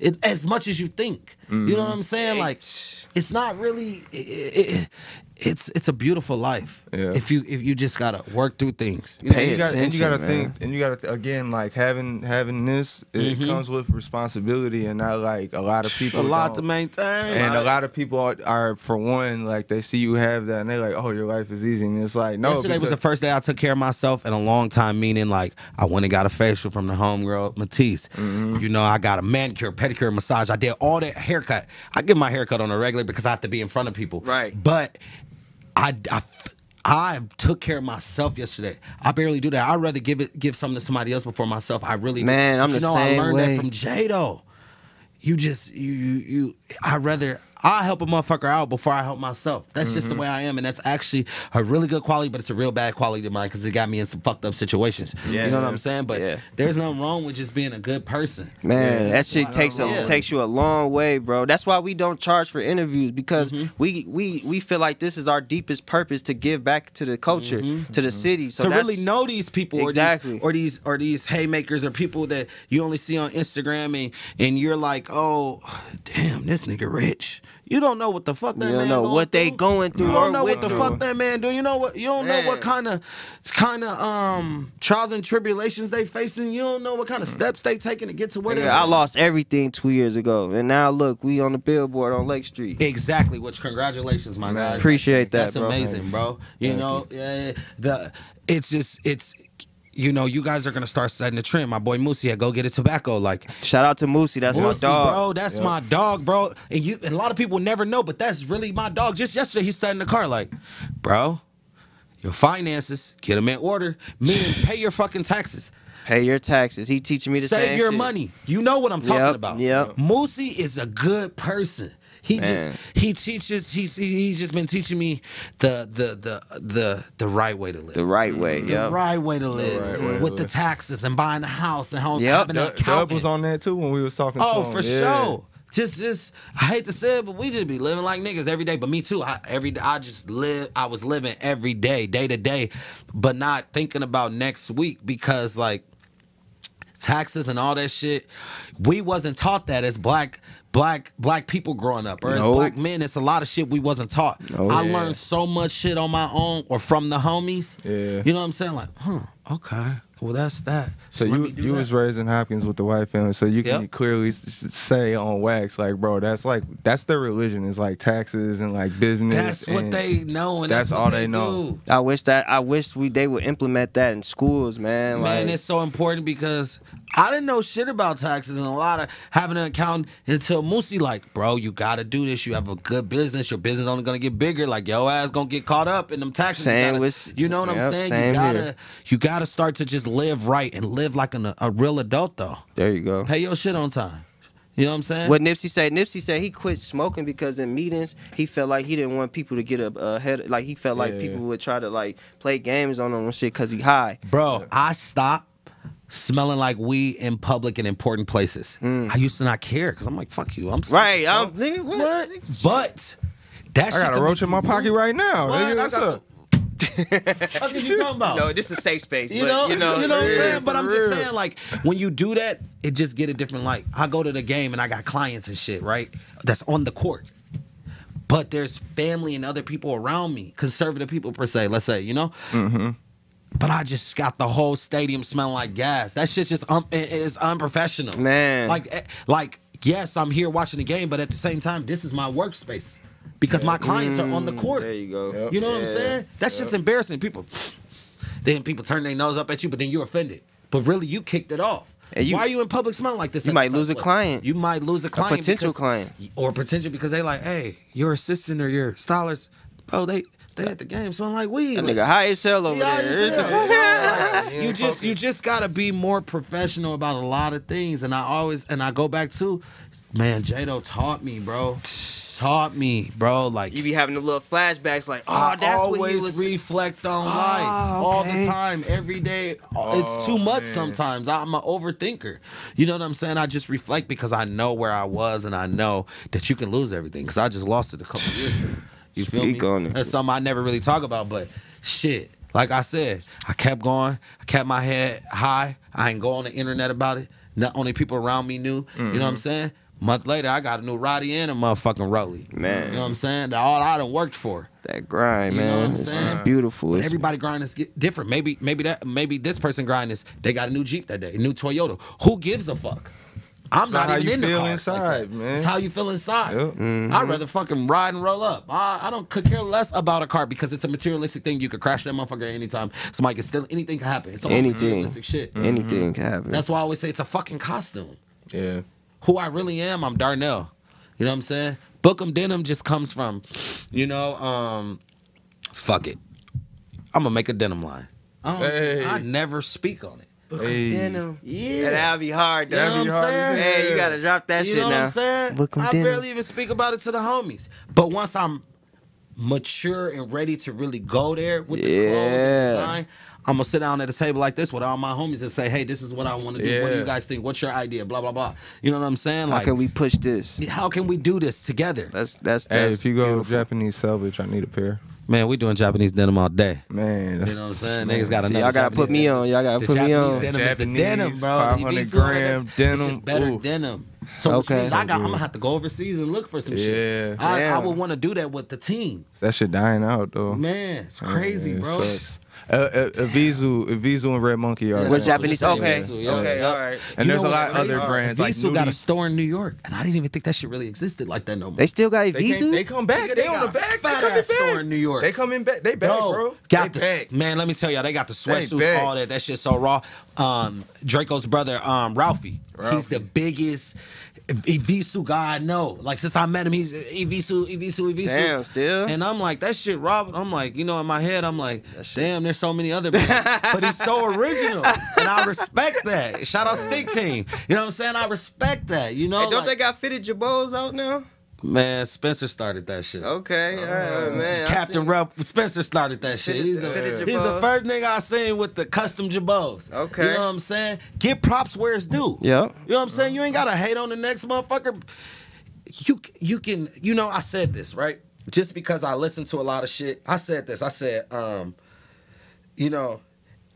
S4: it, as much as you think. You know what I'm saying? Like, it's not really. It, it, it's it's a beautiful life
S2: Yeah.
S4: if you if you just gotta work through things. You
S2: And
S3: Pay
S2: you got, and you got to
S3: man.
S2: think, and you got to again, like having having this, it
S4: Mm-hmm.
S2: comes with responsibility, and not like a lot of people.
S4: a lot to maintain.
S2: And a lot of people are, are, for one, like they see you have that, and they're like, "Oh, your life is easy." And it's like, no,
S4: Yesterday was the first day I took care of myself in a long time, meaning like I went and got a facial from the homegirl Matisse.
S2: Mm-hmm.
S4: You know, I got a manicure, pedicure, massage. I did all that haircut. I get my haircut on a regular because I have to be in front of people.
S3: Right.
S4: But I, I, I took care of myself yesterday. I barely do that. I'd rather give it give something to somebody else before myself. I really.
S3: Man, I'm
S4: you
S3: the
S4: know,
S3: same
S4: I learned
S3: way.
S4: that from Jado. You just you you you. I rather I help a motherfucker out before I help myself. That's just
S3: Mm-hmm.
S4: the way I am, and that's actually a really good quality, but it's a real bad quality of mine because it got me in some fucked up situations.
S3: Yeah.
S4: you know what I'm saying? But
S3: Yeah.
S4: there's nothing wrong with just being a good person.
S3: Man, that shit takes a
S4: Yeah.
S3: takes you a long way, bro. That's why we don't charge for interviews because
S4: Mm-hmm.
S3: we we we feel like this is our deepest purpose to give back to the culture, to the city. So
S4: Mm-hmm. to
S3: that's,
S4: really know these people or
S3: Exactly.
S4: these, or these or these haymakers or people that you only see on Instagram and and you're like, oh, damn, this nigga rich. You don't know what the fuck that
S3: You don't
S4: man
S3: know what they going through
S4: You don't know what the
S3: through.
S4: fuck that man do. You know what? You don't know what kind of kind of um trials and tribulations they facing. You don't know what kind of steps they taking to get to where they.
S3: Yeah, I lost everything two years ago, and now look, we on the billboard on Lake Street.
S4: Exactly. Which congratulations, my guy.
S3: Appreciate that,
S4: That's
S3: bro.
S4: amazing, bro. You know, uh, the it's just it's you know you guys are gonna start setting the trend. My boy Moosey had go get a tobacco like.
S3: Shout out to Moosey, that's my dog.
S4: bro. That's my dog, bro. And you and a lot of people never know, but that's really my dog. Just yesterday, he sat in the car like, bro, your finances, get them in order. Meaning, pay your fucking taxes.
S3: Pay your taxes. He teaching me to
S4: Save
S3: same
S4: your
S3: shit.
S4: money. You know what I'm talking
S3: Yep,
S4: about.
S3: yep.
S4: Moosey is a good person. He
S3: Man.
S4: just he teaches he's he's just been teaching me the the the the the right way to live.
S3: The right way,
S4: The
S3: yeah.
S4: right way to live
S2: right way to
S4: with the
S2: live.
S4: taxes and buying a house and home,
S3: Yep.
S4: having an
S2: Dub, Dub was on that too when we was talking.
S4: Oh, for
S2: Yeah.
S4: sure. Just, just, I hate to say it, but we just be living like niggas every day. But me too. I every day, I just live. I was living every day, day to day, but not thinking about next week because like taxes and all that shit. We wasn't taught that as black black black people growing up, or as black men, it's a lot of shit we wasn't taught.
S3: Oh,
S4: I
S2: yeah.
S4: learned so much shit on my own or from the homies.
S2: Yeah.
S4: You know what I'm saying? Like, huh, okay. Well, that's that.
S2: So
S4: let
S2: you you
S4: that.
S2: was raised in Hopkins with the white family, so you can
S4: Yep.
S2: clearly s- s- say on wax, like, bro, that's like that's their religion is like taxes and like business.
S4: That's what they know, and that's,
S2: that's
S4: what
S2: all
S4: they,
S2: they know.
S4: do.
S3: I wish that I wish we they would implement that in schools, man.
S4: Man,
S3: like,
S4: it's so important because I didn't know shit about taxes and a lot of having an account until Moosey like, bro, you gotta do this. You have a good business. Your business only gonna get bigger. Like your ass gonna get caught up in them taxes. You gotta-
S3: with-
S4: you know what I'm saying?
S3: same
S4: you gotta
S3: here.
S4: you gotta start to just live right and live like an, a real adult though.
S3: there you go.
S4: Pay your shit on time. You know what I'm saying?
S3: What Nipsey said, Nipsey said he quit smoking because in meetings he felt like he didn't want people to get a, uh, a head. Like he felt like
S2: Yeah.
S3: people would try to like play games on him and shit because he high.
S4: Bro, I stopped smelling like weed in public and important places. I used to not care because I'm like, fuck you. I'm
S3: Mm. Right?
S4: smoking,
S3: I'm
S4: so-
S3: nigga, what?
S4: What? But that
S2: I
S4: shit
S2: got a roach
S4: make
S2: in my pocket
S4: move.
S2: right now.
S4: What?
S2: Nigga,
S4: I
S2: what's
S4: got
S2: up?
S4: What are you talking about?
S3: No, this is a safe space.
S4: you
S3: but,
S4: know,
S3: you know,
S4: what I'm
S2: yeah,
S4: saying. But I'm just
S2: real.
S4: saying, like, when you do that, it just get a different light. I go to the game and I got clients and shit, right? That's on the court. But there's family and other people around me, conservative people per se. Let's say, you know.
S2: Mm-hmm.
S4: But I just got the whole stadium smelling like gas. That shit's just um, it is unprofessional.
S3: Man.
S4: like eh, like yes, I'm here watching the game, but at the same time, this is my workspace because my clients are on the court.
S3: There you go.
S4: You know what I'm saying? That shit's embarrassing. People, then people turn their nose up at you, but then you're offended. But really, you kicked it off.
S3: And you-
S4: Why are you in public smelling like this?
S3: You might
S4: the
S3: lose a client.
S4: You might lose a client,
S3: potential
S4: because-
S3: client.
S4: or potential because they like, hey, your assistant or your stylist, bro, they they at the game smelling like weed.
S3: That
S4: Like,
S3: nigga high as hell over
S4: yeah,
S3: there.
S4: you
S3: the-
S4: see it. you just you just gotta be more professional about a lot of things. And I always and I go back to, man, Jado taught me, bro. Taught me, bro. Like
S3: You be having the little flashbacks like, oh,
S4: I
S3: that's
S4: always
S3: what he was.
S4: reflect on
S3: Oh,
S4: life all the time, every day. it's oh, too
S2: Oh,
S4: much
S2: man.
S4: sometimes. I'm an overthinker. You know what I'm saying? I just reflect because I know where I was and I know that you can lose everything because I just lost it a couple years ago. You feel
S3: Speak
S4: me?
S3: on it.
S4: That's something I never really talk about, but shit. Like I said, I kept going. I kept my head high. I ain't go on the internet about it. Not only people around me knew. You know what
S3: Mm-hmm.
S4: I'm saying? Month later, I got a new Roddy and a motherfucking Rolly.
S3: Man.
S4: You know what I'm saying? That all I done worked for.
S3: that grind,
S4: You know
S3: man.
S4: what I'm
S3: it's, it's beautiful.
S4: But everybody grind is different. Maybe maybe that maybe this person grind is they got a new Jeep that day, a new Toyota. Who gives a fuck? I'm
S2: not
S4: not,
S2: how
S4: even
S2: you
S4: in the
S2: feel
S4: car
S2: inside, man.
S4: It's how you feel inside.
S2: Yep.
S4: I'd rather fucking ride and roll up. I, I don't could care less about a car because it's a materialistic thing. You could crash that motherfucker anytime. Somebody can steal anything can happen. It's all
S3: Anything.
S4: materialistic shit.
S3: anything can happen.
S4: That's why I always say it's a fucking costume.
S2: Yeah.
S4: Who I really am, I'm Darnell. You know what I'm saying? Book 'em Denim just comes from, you know, um, fuck it. I'm gonna make a denim line. I, don't,
S2: Hey.
S4: I never speak on it.
S2: Hey.
S3: Denim.
S4: Yeah.
S3: That'll be hard, though.
S4: You know what I'm
S2: hard
S4: saying?
S3: Hey, you gotta drop that shit.
S4: you know
S3: now.
S4: what I'm saying?
S3: Book 'em
S4: I
S3: denim.
S4: barely even speak about it to the homies. But once I'm mature and ready to really go there with the clothes and design, I'm gonna sit down at a table like this with all my homies and say, "Hey, this is what I want to do. What do you guys think? What's your idea? Blah blah blah." You know what I'm saying?
S3: How
S4: Like,
S3: can we push this?
S4: how can we do this together?
S3: That's that's
S2: Hey, if you go
S3: beautiful.
S2: to Japanese selvedge, I need a pair.
S4: Man, we doing Japanese denim all day.
S2: Man, that's,
S4: You know what I'm saying?
S2: man,
S4: Niggas got
S3: See,
S4: another
S3: y'all gotta put me
S4: denim.
S3: on. Y'all gotta
S4: The
S3: put me on.
S4: denim is the
S2: Japanese
S4: denim, bro.
S2: 500
S4: You be seeing it,
S2: gram
S4: that's- It's
S2: denim.
S4: just better
S2: Ooh.
S4: denim. So which
S3: Okay.
S4: means I got, I'm gonna have to go overseas and look for some shit.
S2: Yeah.
S4: I, I would want to do that with the team.
S2: That shit dying out though.
S4: Man, it's crazy,
S2: Yeah, it
S4: bro.
S2: sucks. Uh, uh, Evisu, Evisu and Red Monkey are.
S3: What's
S4: Yeah.
S3: Japanese?
S4: Yeah.
S3: Okay,
S4: Yeah. Yeah.
S3: okay, all right.
S2: And
S4: You
S2: there's a lot of
S4: crazy?
S2: other brands like
S4: Visu got a store in New York, and I didn't even think that shit really existed like that no more.
S3: They still got a
S2: They,
S3: visa.
S2: they come back.
S4: Nigga,
S2: They,
S4: they
S2: on the back. They
S4: fat
S2: coming
S4: ass store
S2: back.
S4: in New York.
S2: They coming back. They back,
S4: Bro,
S2: bro.
S4: got
S2: they
S4: the
S2: back.
S4: man. Let me tell y'all, they got the sweatsuits,
S2: back.
S4: all that. That shit so raw. Um, Drakeo's brother, um, Ralphie, he's the biggest Evisu guy I know. Like since I met him, he's Evisu, Evisu, Evisu.
S3: Damn, still.
S4: And I'm like, that shit, Robert. I'm like, you know, in my head, I'm like, damn, there's so many other but he's so original. And I respect that. Shout out Stinc Team. You know what I'm saying? I respect that. You know,
S3: Hey, don't
S4: like-
S3: they got fitted jabos out now?
S4: Man, Spencer started that shit.
S3: Okay, all right, man.
S4: Captain
S3: seen-
S4: Rep Spencer started that shit. He's the,
S3: fitted
S4: he's the first nigga I seen with the custom jabos.
S3: Okay.
S4: You know what I'm saying? Get props where it's due.
S3: Yeah.
S4: You know what I'm saying? You ain't gotta hate on the next motherfucker. You you can you know I said this right just because I listen to a lot of shit. I said this. I said um, you know,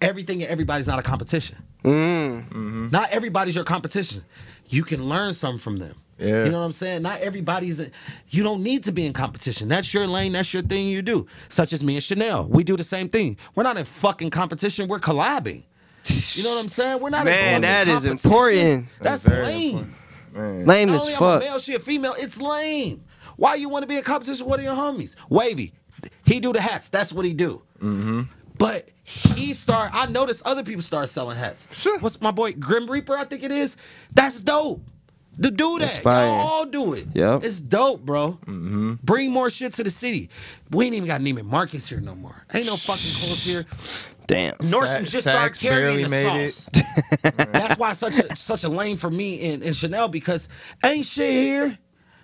S4: everything and everybody's not a competition.
S3: Mm.
S4: Not everybody's your competition. You can learn something from them.
S2: Yeah.
S4: You know what I'm saying? Not everybody's. You don't need to be in competition. That's your lane. That's your thing. You do. Such as me and Chanel. We do the same thing. We're not in fucking competition. We're collabing. You know what I'm saying? We're not.
S3: Man,
S4: in
S3: that is
S4: competition.
S3: important.
S4: That's,
S2: very
S4: lame.
S2: important. Man.
S3: Lame
S4: Not
S3: as
S4: only I'm
S3: fuck.
S4: a male, she a female. It's lame. Why you want to be in competition with one of your homies? Wavy, he do the hats. That's what he do.
S2: Mm-hmm.
S4: But he start. I noticed other people start selling hats.
S2: Sure.
S4: What's my boy Grim Reaper? I think it is. That's dope. To do that,
S3: Inspiring.
S4: y'all all do it.
S3: Yep.
S4: it's dope, bro.
S2: Mm-hmm.
S4: Bring more shit to the city. We ain't even got Neiman Marcus here no more. Ain't no fucking clothes here.
S3: Damn.
S4: Nordstrom just started
S2: Saks
S4: carrying the
S2: made
S4: sauce. That's why such a such a lane for me in, in Chanel because ain't shit here.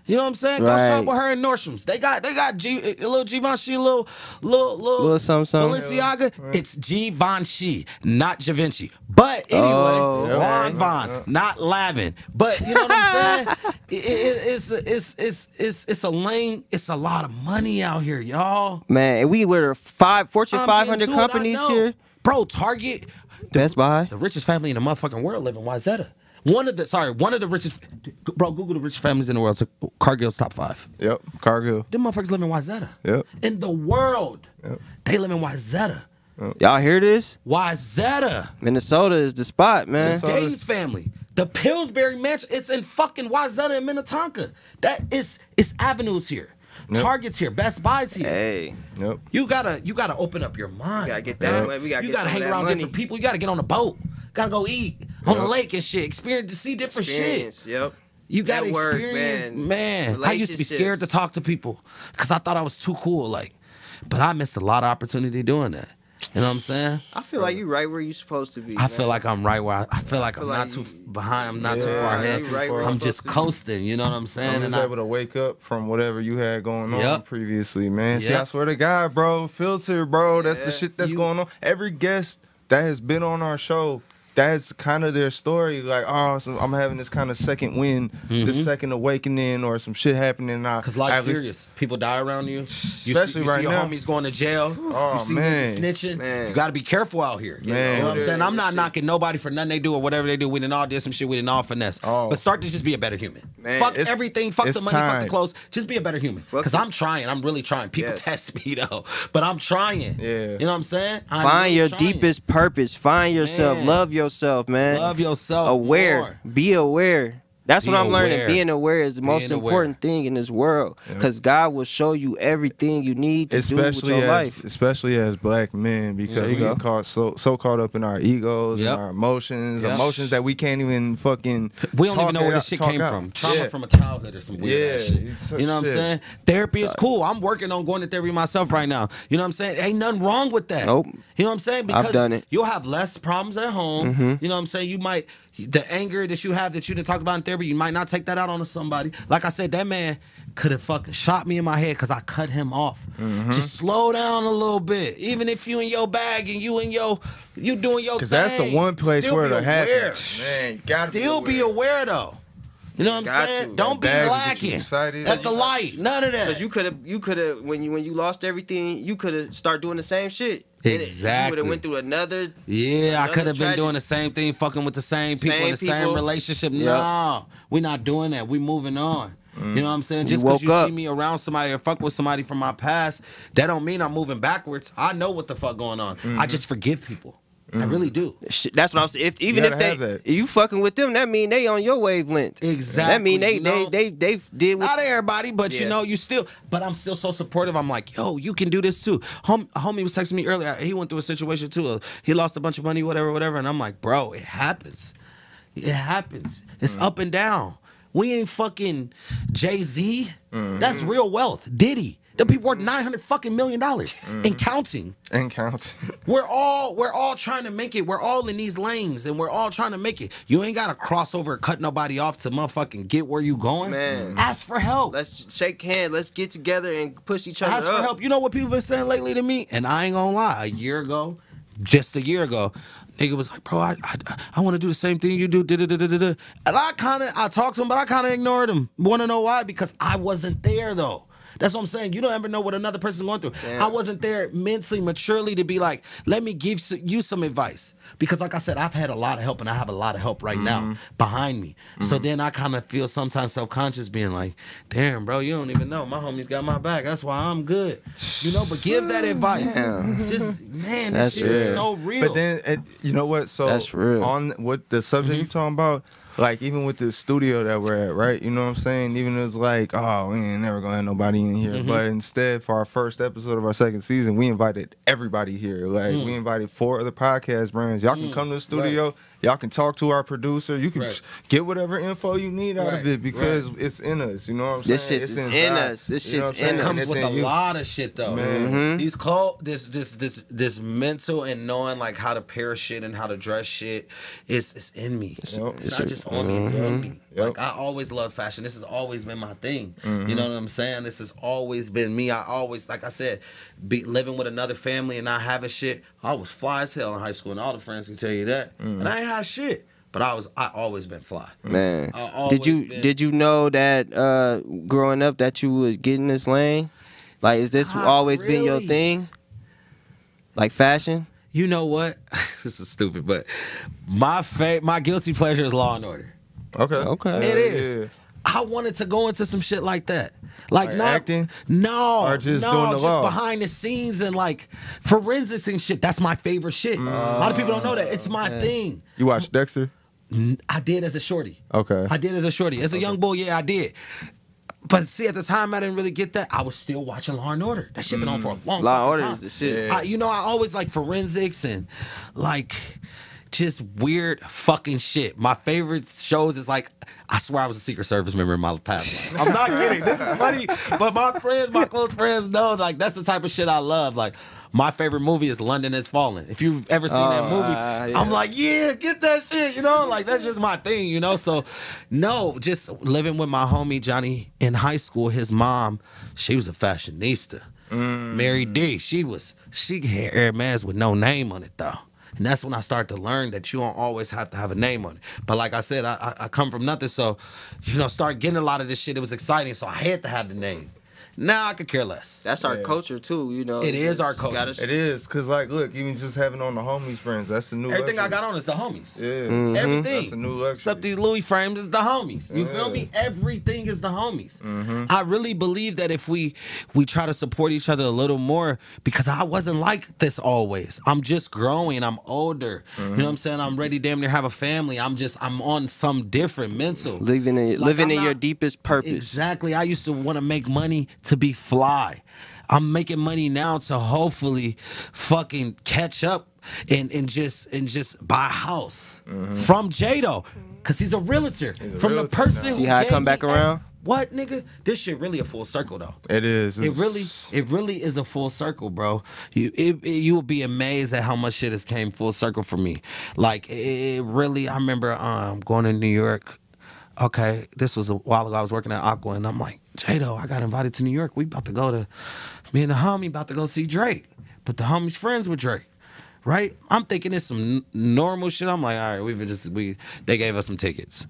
S4: You know what I'm saying? Go
S3: Right.
S4: shop with her in Nordstrom's. They got they got G, a little Givenchy, little little little,
S3: Little something, something.
S4: Balenciaga. It's Givenchy, not Givenchy. But anyway,
S3: Oh, okay.
S4: Ron Von, not Lavin. But you know what I'm saying? It- it- it's, it's it's it's it's a lane. It's a lot of money out here, y'all.
S3: Man, we were five Fortune
S4: I'm
S3: 500
S4: getting it,
S3: companies here.
S4: Bro, Target,
S3: Best Buy.
S4: the richest family in the motherfucking world live in Wayzata. One of the sorry, one of the richest bro, Google the richest families in the world. So Cargill's top five.
S2: Yep. Cargill.
S4: Them motherfuckers live in Wayzata.
S2: Yep.
S4: In the world.
S2: Yep.
S4: They live in Wayzata.
S3: Y'all hear this?
S4: Wayzata.
S3: Minnesota is the spot, man.
S2: Minnesota.
S4: Days family. The Pillsbury Mansion. It's in fucking Wayzata and Minnetonka. That is it's avenues here.
S2: Yep.
S4: Targets here. Best Buys here.
S3: Hey,
S2: Yep.
S4: You gotta you gotta open up your mind.
S3: You gotta get that money. We gotta
S4: you
S3: get
S4: gotta hang around
S3: money.
S4: different people. You gotta get on a boat. Gotta go eat on the lake and shit. Experience to see different
S3: experience.
S4: shit.
S3: Yep.
S4: You gotta
S3: Network,
S4: experience, man.
S3: man.
S4: I used to be scared to talk to people because I thought I was too cool. Like, but I missed a lot of opportunity doing that. You know what I'm saying?
S3: I feel like you right where you're supposed to be.
S4: I feel like I'm right where I, I feel like I'm
S3: feel
S4: not
S3: like
S4: too behind. I'm not too far ahead.
S3: right
S4: I'm just
S3: supposed to be.
S4: coasting. You know what I'm saying?
S2: I was
S4: And I,
S2: able to wake up from whatever you had going on
S4: Yep.
S2: previously, man. See, I swear to God, bro, filter, bro. That's the shit that's
S4: You-
S2: going on. Every guest that has been on our show, that's kind of their story. Like, oh, so I'm having this kind of second wind, this mm-hmm. second awakening, or some shit happening. Now,
S4: Cause life's
S2: least-
S4: serious. People die around you. You
S2: Especially
S4: see, you
S2: right
S4: see your
S2: now.
S4: homies going to jail.
S2: Oh,
S4: you see
S2: man.
S4: snitching.
S3: Man.
S4: You got to be careful out here.
S2: Man.
S4: Know what I'm saying? I'm not knocking nobody for nothing they do or whatever they do. We didn't all did some shit. We didn't all finesse.
S2: Oh.
S4: But start to just be a better human.
S3: Man.
S4: fuck
S2: It's-
S4: everything. Fuck the
S2: it's
S4: money. Fuck the clothes. Just be a better human. Because I'm trying. I'm really trying. People
S3: Yes.
S4: test me though, but I'm trying.
S2: Yeah.
S4: You know what I'm saying? I'm
S3: Find
S4: really
S3: your
S4: trying.
S3: deepest purpose. Find yourself.
S4: Man.
S3: Love yourself, man.
S4: Love yourself.
S3: aware.
S4: more.
S3: Be aware. That's
S4: Be
S3: what I'm learning. Being aware is the most
S4: Being aware.
S3: important thing in this world because God will show you everything you need to do with your
S2: as,
S3: life.
S2: especially as black men because
S3: There
S2: we
S3: go.
S2: get caught so so caught up in our egos
S4: Yep.
S2: and our emotions,
S4: Yep.
S2: emotions that we can't even fucking.
S4: We don't
S2: talk
S4: even know where
S2: it
S4: this shit came
S2: out.
S4: from. Trauma
S2: Yeah.
S4: from a childhood or some weird ass
S2: Yeah,
S4: shit.
S2: you-
S4: You know what I'm saying? Therapy is cool. I'm working on going to therapy myself right now. You know what I'm saying? Ain't nothing wrong with that.
S3: Nope.
S4: You know what I'm saying?
S3: I've done it. Mm-hmm.
S4: You'll have less problems at home. You know what I'm saying? You might the anger that you have that you didn't talk about in therapy, you might not take that out on somebody. Like I said, that man could have fucking shot me in my head because I cut him off.
S2: Mm-hmm.
S4: Just slow down a little bit. Even if you in your bag and you in your you doing your
S2: Because that's the one place where
S4: be
S2: it happens. Man, gotta
S4: Still be
S2: aware.
S4: aware though. You know what I'm
S3: Got
S4: saying? Don't be
S2: That bag will get you
S4: lacking That's the light. None of that.
S3: Because you could have, you could have, when you when you lost everything, you could have start doing the same shit.
S4: Exactly.
S3: would have went through another.
S4: yeah, I could have been doing the same thing, fucking with the same people
S3: Same
S4: in the same relationship.
S3: Yep.
S4: No, we're not doing that. We moving on. You know what I'm saying? Just because you
S3: up.
S4: see me around somebody or fuck with somebody from my past, that don't mean I'm moving backwards. I know what the fuck going on. I just forgive people. I mm-hmm. really do.
S3: That's what I'm saying. If even if they, if you fucking with them, that mean they on your wavelength.
S4: Exactly,
S3: That mean they
S4: you know?
S3: they they they did what
S4: Not everybody, but you know, you still. But I'm still so supportive. I'm like, yo, you can do this too. Hom- homie was texting me earlier. He went through a situation too. Uh, He lost a bunch of money, whatever, whatever. And I'm like, bro, it happens. It happens. It's mm-hmm. up and down. We ain't fucking Jay Z. Mm-hmm. That's real wealth. Diddy. The people worth nine hundred fucking million dollars mm. and counting.
S2: and counting.
S4: We're all we're all trying to make it. We're all in these lanes and we're all trying to make it. You ain't gotta cross over cut nobody off to motherfucking get where you going.
S3: Man.
S4: Ask for help.
S3: Let's shake hands. Let's get together and push each other
S4: Ask
S3: up.
S4: for help. You know what people been saying lately to me? And I ain't gonna lie, a year ago, just a year ago, nigga was like, bro, I I, I want to do the same thing you do. da, da, da, da, da, da." And I kind of I talked to him, but I kind of ignored him. Want to know why? Because I wasn't there though. That's what I'm saying. You don't ever know what another person's going through.
S3: Damn.
S4: I wasn't there mentally, maturely to be like, let me give you some advice. Because like I said, I've had a lot of help and I have a lot of help right
S2: Mm-hmm.
S4: now behind me. So then I kind of feel sometimes self-conscious being like, damn, bro, you don't even know. My homies got my back. That's why I'm good. You know, but give that advice. Just man, this
S3: That's
S4: shit is so real.
S2: But then it, you know what? So
S3: That's real.
S2: on what the subject you're talking about, like even with the studio that we're at, right? You know what I'm saying? Even it's like, oh, we ain't never gonna have nobody in here. Mm-hmm. But instead, for our first episode of our second season, we invited everybody here. Like we mm. invited four other podcast brands. Y'all can mm. come to the studio. Y'all can talk to our producer. You can
S4: Right.
S2: get whatever info you need out
S4: Right,
S2: of it because it's in us. You know what I'm
S3: This
S2: saying?
S3: shit's
S2: It's
S3: is in us. This
S2: You know
S3: shit's
S2: what I'm saying?
S3: in
S4: It comes with a
S2: you.
S4: lot of shit though.
S2: Man. Mm-hmm.
S4: These clothes, this this this this mental and knowing like how to pair shit and how to dress shit is is in me. It's,
S2: Yep.
S3: It's
S4: not
S3: a-
S4: just on me, it's mm-hmm. in me.
S2: Yep.
S4: Like I always love fashion. This has always been my thing.
S2: Mm-hmm.
S4: You know what I'm saying? This has always been me. I always, like I said, be living with another family and not having shit. I was fly as hell in high school, and all the friends can tell you that.
S2: Mm-hmm.
S4: And I ain't had shit, but I was I always been fly.
S3: Man, did you
S4: been-
S3: did you know that uh, growing up that you would get in this lane? Like, is this always been your thing? Like fashion?
S4: You know what? this is stupid, but my fa- my guilty pleasure is Law and Order.
S2: Okay.
S3: Okay.
S4: It is.
S2: Yeah.
S4: I wanted to go into some shit like that. Like,
S2: Like
S4: not
S2: acting?
S4: No.
S2: Or just
S4: no,
S2: doing the
S4: just
S2: law?
S4: behind the scenes and like forensics and shit. That's my favorite shit. a lot of people don't know that. It's my uh, thing.
S2: You watch Dexter?
S4: I did as a shorty.
S2: Okay.
S4: I did as a shorty. As a young boy, yeah, I did. But see, at the time, I didn't really get that. I was still watching Law and Order. That shit been on mm. for a long time.
S3: Law and Order
S4: time.
S3: is the shit.
S4: I, you know, I always like forensics and like just weird fucking shit. My favorite shows is like, I swear I was a Secret Service member in my past life. I'm not kidding. This is funny, but my friends, my close friends know like that's the type of shit I love. Like. My favorite movie is London Has Fallen. If you've ever seen that
S3: Oh,
S4: movie,
S3: uh, yeah.
S4: I'm like, yeah, get that shit, you know? Like, that's just my thing, you know? So, no, just living with my homie Johnny in high school, his mom, she was a fashionista. Mary D, she was, she had Air Hermes with no name on it, though. And that's when I start to learn that you don't always have to have a name on it. But like I said, I, I, come from nothing, so, you know, start getting a lot of this shit. It was exciting, so I had to have the name. Now I could care less.
S3: That's our
S2: Yeah.
S3: culture too, you know.
S4: It is our culture.
S3: gotta-
S2: It is, cause like, look, even just having on the homies friends, that's the new.
S4: Everything I got on is the homies.
S2: Yeah,
S3: Mm-hmm.
S4: Everything.
S2: That's a new luxury.
S4: Except these Louis frames is the homies. You feel
S2: Yeah. Mm-hmm.
S4: me? Everything is the homies. I really believe that if we we try to support each other a little more, because I wasn't like this always. I'm just growing. I'm older. You
S2: Mm-hmm.
S4: know what I'm saying? I'm ready damn near have a family. I'm just I'm on some different mental.
S3: living in
S4: Like,
S3: living
S4: I'm
S3: in your deepest purpose.
S4: Exactly. I used to want to make money to be fly. I'm making money now to hopefully fucking catch up and, and just and just buy a house from Jado. Cause he's a realtor.
S2: Mm-hmm. a
S4: from the person
S2: now.
S3: See
S4: who
S3: how it
S4: gave
S3: come back
S4: a-
S3: around?
S4: What nigga? This shit really a full circle though.
S2: It is.
S4: It really, it really is a full circle, bro. You, it, it- you will be amazed at how much shit has came full circle for me. Like it, it really, I remember um going to New York. Okay, this was a while ago. I was working at Aqua, and I'm like, Jado, I got invited to New York. We about to go to, me and the homie about to go see Drake, but the homie's friends with Drake. Right? I'm thinking it's some normal shit. I'm like, all right, we've just we they gave us some tickets.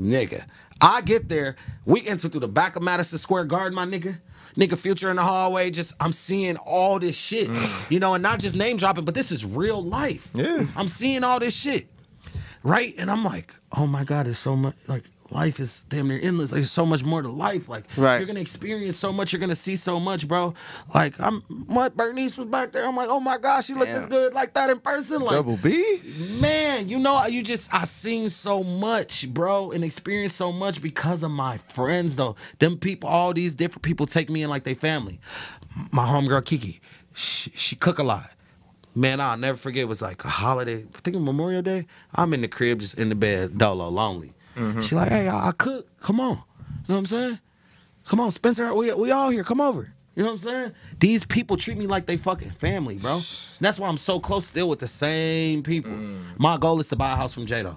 S4: Nigga. I get there. We enter through the back of Madison Square Garden, my nigga. Nigga, future in the hallway. Just I'm seeing all this shit. Mm. You know, and not just name dropping, but this is real life.
S2: Yeah.
S4: I'm seeing all this shit. Right? And I'm like, oh my God, there's so much like life is damn near endless. Like, there's so much more to life. Like
S3: Right.
S4: you're gonna experience so much, you're gonna see so much, bro. Like I'm what Bernice was back there. I'm like, oh my gosh, she looked this
S3: Damn.
S4: good like that in person. Like
S2: double B.
S4: Man, you know, you just I seen so much, bro, and experienced so much because of my friends, though. Them people, all these different people take me in like they family. My homegirl Kiki, she, she cook a lot. Man, I'll never forget. It was like a holiday. I think Memorial Day. I'm in the crib, just in the bed, dolo, lonely. Mm-hmm. She like, hey, I, I cook. Come on. You know what I'm saying? Come on, Spencer. We we all here. Come over. You know what I'm saying? These people treat me like they fucking family, bro. And that's why I'm so close still with the same people. Mm. My goal is to buy a house from Jado.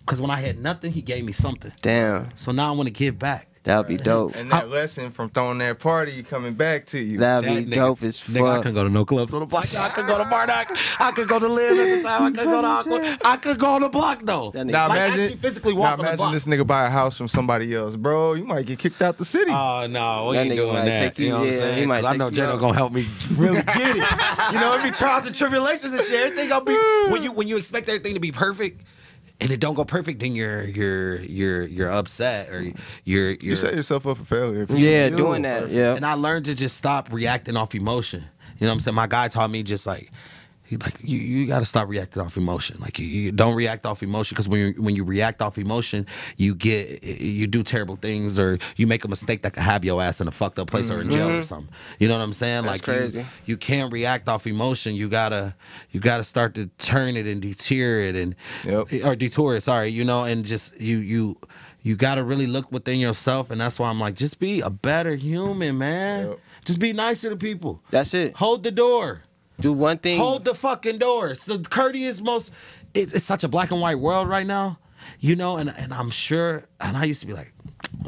S4: Because when I had nothing, he gave me something.
S3: Damn.
S4: So now I want to give back.
S3: That would be dope.
S2: And that lesson from throwing that party coming back to you.
S3: That'd
S4: That
S3: be
S4: nigga-
S3: dope as
S4: Nigga, I
S3: fuck.
S4: could go to no clubs on the block. I could go to Bardock. I could go to Live at the time. I could go to Aqua. I could go on the block though.
S3: That nigga-
S2: now
S4: like,
S2: imagine,
S4: actually physically
S2: now
S4: walk on the
S2: imagine
S4: block.
S2: this nigga buy a house from somebody else, bro. You might get kicked out the city.
S4: Oh no, we
S3: That
S4: ain't doing that.
S3: take
S4: you
S3: you-
S4: know what I'm
S3: yeah,
S4: saying?
S3: he might
S4: 'Cause I know
S3: you Jado
S4: gonna help me really get it. You know, it be trials and tribulations and shit. Everything gonna be when you when you expect everything to be perfect. And it don't go perfect, then you're you're you're you're upset or you're you're
S2: you set yourself up for failure. if you-
S3: Yeah,
S4: do.
S3: doing that. Yeah.
S4: And I learned to just stop reacting off emotion. You know what I'm saying? My guy taught me just like he like you you got to stop reacting off emotion. Like you, you don't react off emotion because when you when you react off emotion, you get you do terrible things or you make a mistake that could have your ass in a fucked up place or in jail or mm-hmm. something. You know what I'm saying?
S3: That's
S4: like
S3: crazy.
S4: You, can't react off emotion. You gotta you gotta start to turn it and deter it and
S2: Yep.
S4: or detour it. Sorry, you know, and just you you. You gotta really look within yourself, and that's why I'm like, just be a better human, man.
S2: Yep.
S4: Just be nicer to the people.
S3: That's it.
S4: Hold the door.
S3: Do one thing.
S4: Hold the fucking door. It's the courteous most. It's, it's such a black and white world right now, you know. And and I'm sure. And I used to be like,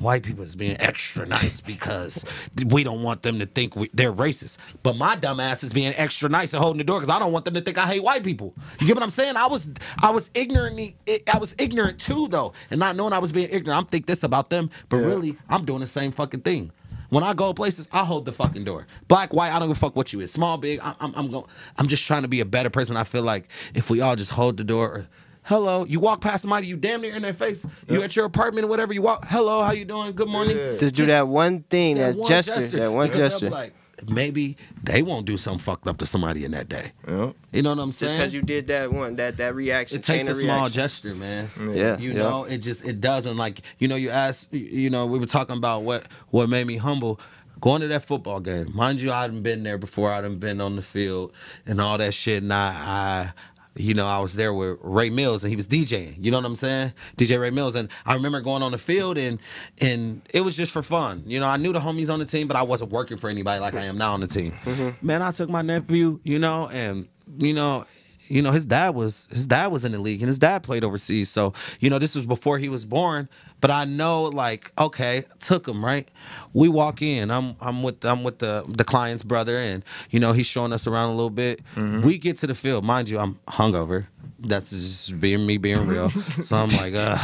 S4: white people is being extra nice because we don't want them to think we, they're racist. But my dumb ass is being extra nice and holding the door because I don't want them to think I hate white people. You get what I'm saying? I was I was ignorantly I was ignorant too though, and not knowing I was being ignorant. I'm think this about them, but really I'm doing the same fucking thing. When I go places, I hold the fucking door. Black, white, I don't give a fuck what you is. Small, big, I, I'm I'm going. I'm just trying to be a better person. I feel like if we all just hold the door. Or, Hello, you walk past somebody, you damn near in their face. You at your apartment or whatever. You walk. Hello, how you doing? Good morning.
S2: Yeah.
S3: to do that one thing, that,
S4: one
S3: gesture, that one
S4: Because they'll
S3: gesture.
S4: Like maybe they won't do something fucked up to somebody in that day.
S2: Yep.
S4: You know what I'm saying?
S3: Just because you did that one, that that reaction.
S4: it takes a
S3: of
S4: small gesture, man.
S3: Yeah,
S4: You
S3: yeah.
S4: know, it just it doesn't like you know. You ask, you know, we were talking about what what made me humble. Going to that football game, mind you, I hadn't been there before. I hadn't been on the field and all that shit. And I, I, you know, I was there with Ray Mills and he was DJing. You know what I'm saying? DJ Ray Mills. And I remember going on the field and and it was just for fun. You know, I knew the homies on the team, but I wasn't working for anybody like I am now on the team. Mm-hmm. Man, I took my nephew, you know, and you know, you know his dad was his dad was in the league and his dad played overseas. So you know this was before he was born but i know like okay took him right? We walk in i'm i'm with i'm with the the client's brother and you know he's showing us around a little bit. We get to the field. Mind you i'm hungover. That's just being me being real. So i'm like uh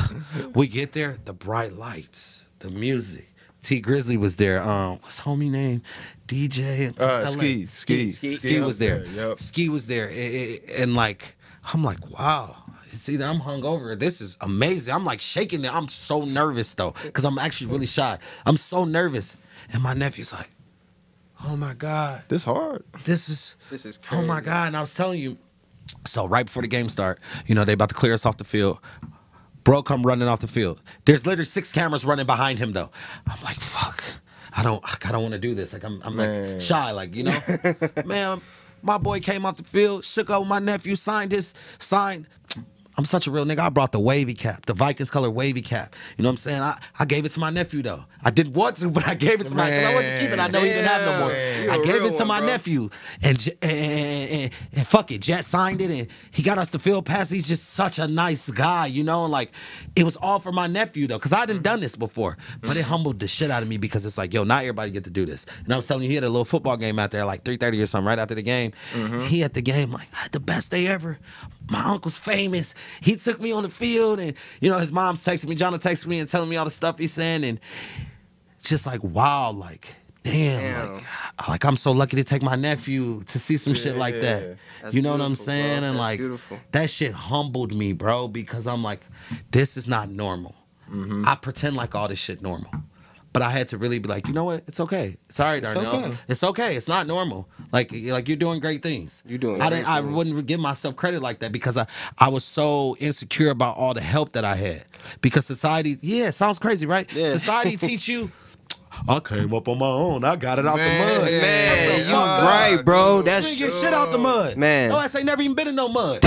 S4: we get there the bright lights the music. Tee Grizzley was there. Um, what's homie name? DJ.
S2: Uh,
S4: LA.
S2: Ski, Ski,
S4: Ski,
S2: Ski
S4: was there.
S2: Yep.
S4: Ski was there, I- I- and like I'm like, wow. It's either I'm hungover. This is amazing. I'm like shaking it. I'm so nervous though, because I'm actually really shy. I'm so nervous, and my nephew's like, "Oh my god,
S2: This hard.
S4: this is
S3: This is
S4: oh my god!" And I was telling you, so right before the game start, you know they about to clear us off the field. Bro, come running off the field. There's literally six cameras running behind him though. I'm like, fuck. I don't. I don't want to do this. Like I'm. I'm
S2: Man.
S4: like shy. Like you know, man. My boy came off the field, shook up with my nephew, signed this, signed. I'm such a real nigga. I brought the wavy cap, the Vikings color wavy cap. You know what I'm saying? I, I gave it to my nephew though. I didn't want to, but I gave it to my because I wasn't keeping. it. I know he didn't have no more.
S2: Man.
S4: I gave it to
S3: one,
S4: my
S3: bro.
S4: nephew, and, and, and, and, fuck it, Jet signed it, and he got us the field pass. He's just such a nice guy, you know. And like, it was all for my nephew though, because I didn't done this before, but it humbled the shit out of me because it's like, yo, not everybody get to do this. And I was telling you, he had a little football game out there, like 3:30 or something, right after the game. Mm-hmm. He had the game like, I had the best day ever. My uncle's famous. He took me on the field, and you know, his mom's texting me, Jonna texting me, and telling me all the stuff he's saying, and just like wow, like damn,
S3: Damn.
S4: like like I'm so lucky to take my nephew to see some shit like
S2: Yeah.
S4: that. You know what I'm
S3: bro.
S4: saying? And
S3: That's
S4: like
S3: beautiful.
S4: that shit humbled me, bro, because I'm like, this is not normal.
S2: Mm-hmm.
S4: I pretend like all this shit normal. But I had to really be like, you know what? It's okay. It's all right,
S2: It's
S4: Darnell.
S2: okay.
S4: It's okay. It's not normal. Like, like you're doing great things.
S3: You're doing
S4: I
S3: great
S4: didn't. I
S3: things.
S4: wouldn't give myself credit like that because I, I was so insecure about all the help that I had. Because society, yeah, sounds crazy, right?
S3: Yeah.
S4: Society teach you. I came up on my own. I got it out
S2: Man,
S4: the mud.
S3: Man, you right, bro. That's
S4: You get shit out the mud.
S3: Man.
S4: Your I ain't never even been in no mud.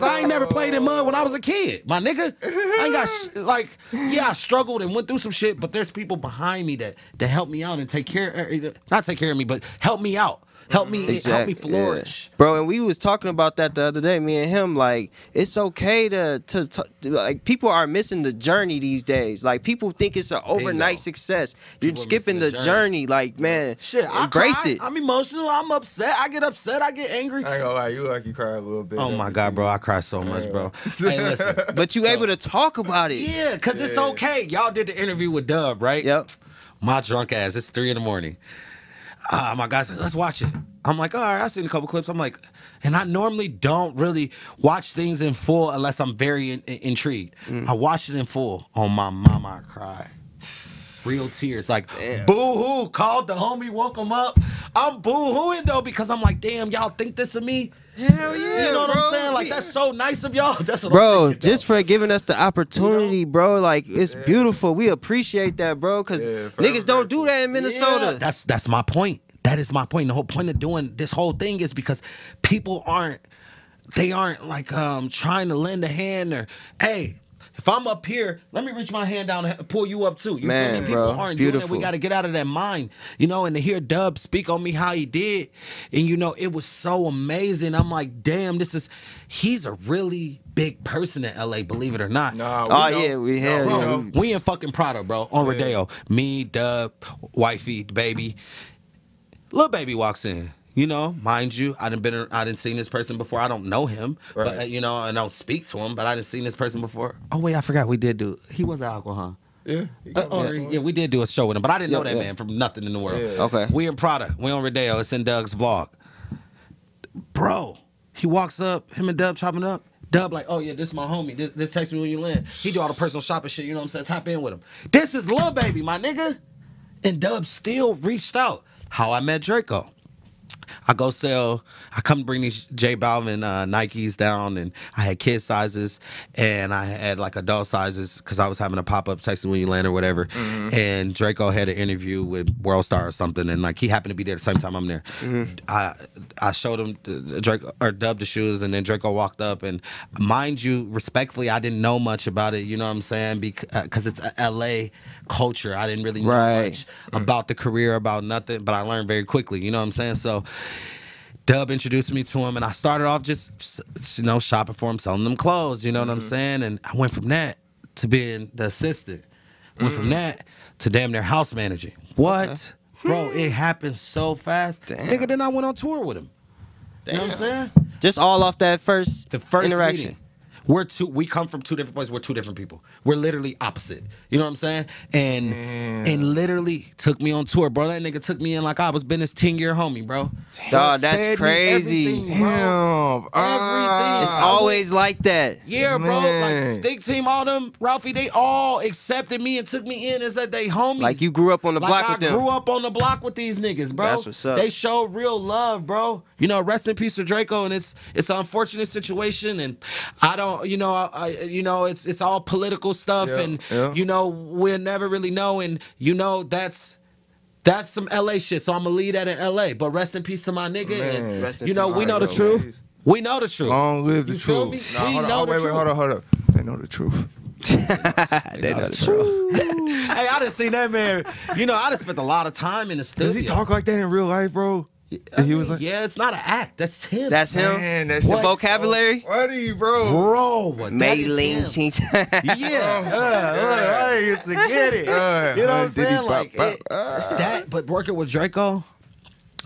S4: Cause I ain't never played in mud when I was a kid. My nigga. I ain't got sh- like, yeah, I struggled and went through some shit, but there's people behind me that that help me out and take care er, not take care of me, but help me out. Help me, help me flourish.
S3: yeah. bro. And we was talking about that the other day, me and him. Like, it's okay to to, to like people are missing the journey these days. Like, people think it's an overnight success. You're
S4: People
S3: skipping the
S4: the journey.
S3: journey. Like, man,
S4: Shit, I
S3: embrace
S4: cry.
S3: it.
S4: I'm emotional. I'm upset. I get upset. I get angry.
S2: I ain't gonna lie, you like you cry a little bit.
S4: Oh my god, bro! I cry so much, bro. Hey, listen.
S3: but you able to talk about it.
S4: Yeah, cause it's okay. Y'all did the interview with Dub, right?
S3: Yep.
S4: My drunk ass. It's three in the morning. Uh, my guy's like, let's watch it. I'm like, all right, I've seen a couple clips. I'm like, and I normally don't really watch things in full unless I'm very in- in- intrigued. I watched it in full. Oh my mama, I cried. Real tears, like boo hoo. Called the homie, woke him up. I'm boo hooing though because I'm like, damn, y'all think this of me?
S3: Hell yeah,
S4: You know what
S3: bro.
S4: I'm saying? Like that's so nice of y'all. That's what I'm
S3: Bro,
S4: thinking,
S3: just for giving us the opportunity, bro. Like it's beautiful. We appreciate that, bro. Cause
S2: Yeah, forever
S3: niggas don't do that in Minnesota.
S4: Yeah, that's that's my point. That is my point. The whole point of doing this whole thing is because people aren't they aren't like um trying to lend a hand or hey. If I'm up here, let me reach my hand down and pull you up too. You
S3: Man,
S4: feel me? People
S3: bro,
S4: aren't doing it.
S3: beautiful.
S4: We got to get out of that mind, you know. And to hear Dub speak on me how he did, and you know, it was so amazing. I'm like, damn, this is. He's a really big person in LA, believe it or not.
S2: Nah,
S3: Oh
S2: know.
S3: yeah, we
S2: No,
S3: have.
S2: we
S4: Bro,
S2: know.
S4: we in fucking Prada, bro. On Rodeo. Me, Dub, Wifey, the baby. Lil Baby walks in. You know, mind you, I didn't been I didn't seen this person before. I don't know him, but
S2: Right.
S4: uh, you know, and I don't speak to him. But I didn't seen this person before. Oh wait, I forgot we did do. He was alcohol.
S2: Yeah.
S4: Uh, or, yeah, we did do a show with him, but I didn't know that
S3: yeah.
S4: man from nothing in the world.
S2: Yeah.
S3: Okay.
S4: We in Prada. We on Rodeo. It's in Doug's vlog. Bro, he walks up, him and Dub chopping up. Dub like, oh yeah, this is my homie. This, this text me when you land. He do all the personal shopping shit. You know what I'm saying? Tap in with him. This is Lil Baby, my nigga. And Dub still reached out. How I met Drakeo. I go sell. I come bring these J Balvin uh, Nikes down, and I had kid sizes, and I had like adult sizes because I was having a pop up texting when you land or whatever. Mm-hmm. And Drakeo had an interview with World Star or something, and like he happened to be there at the same time I'm there. Mm-hmm. I I showed him the, Drakeo or Dub the shoes, and then Drakeo walked up, and mind you, respectfully, I didn't know much about it. You know what I'm saying? Because uh, it's a L.A. culture. I didn't really know
S3: Right.
S4: much about the career, about nothing, but I learned very quickly. You know what I'm saying? So Dub introduced me to him, and I started off just you know shopping for him, selling them clothes. You know what I'm mm-hmm. saying? And I went from that to being the assistant. Went from mm. that to damn near house managing. What, bro? Hmm. It happened so fast.
S3: Damn.
S4: Nigga, then I went on tour with him. You know what I'm saying?
S3: Just all off that first
S4: The first
S3: interaction.
S4: meeting. We're two. We come from two different places. We're two different people. We're literally opposite. You know what I'm saying? And and literally took me on tour, bro. That nigga took me in like I was been his ten year homie, bro.
S3: Dog, that's crazy.
S4: everything, bro.
S2: Damn. Ah.
S3: It's
S4: I
S3: always like that.
S4: Yeah, bro.
S2: Man.
S4: Like Stinc Team, all them Ralphie, they all accepted me and took me in and said they homies.
S3: Like you grew up on the
S4: Like
S3: block
S4: I
S3: with them.
S4: grew up on the block with these niggas, bro.
S3: That's what's up.
S4: They showed real love, bro. You know, rest in peace to Drakeo, and it's it's an unfortunate situation, and I don't, you know, I, I- you know, it's it's all political stuff,
S2: Yeah,
S4: and
S2: yeah.
S4: you know, we'll never really know, and you know, that's. That's some LA shit, so I'm gonna leave that in LA. But rest in peace to my nigga.
S2: Man.
S4: and, you know, we know the
S2: bro.
S4: truth. We know the truth.
S2: Long live the
S4: You feel me?
S2: truth.
S4: We
S2: hold
S4: know
S2: on.
S4: the
S2: wait, wait,
S4: truth.
S2: hold on, hold on. They know the truth.
S3: they know the truth.
S4: hey, I done seen that man. You know, I done spent a lot of time in the studio.
S2: Does he talk like that in real life, bro?
S4: I
S2: he was like-
S4: yeah, it's not an act. That's him.
S3: That's him.
S2: Man, that
S3: the
S2: shit
S3: vocabulary.
S2: Funny, bro.
S4: bro. that
S3: Mailing,
S4: is him.
S3: ching.
S4: Yeah, uh, uh, I used to get it.
S2: Uh,
S4: you know what I'm
S2: did he
S4: saying?
S2: bop,
S4: Like
S2: bop,
S4: it- that. But working with Drakeo,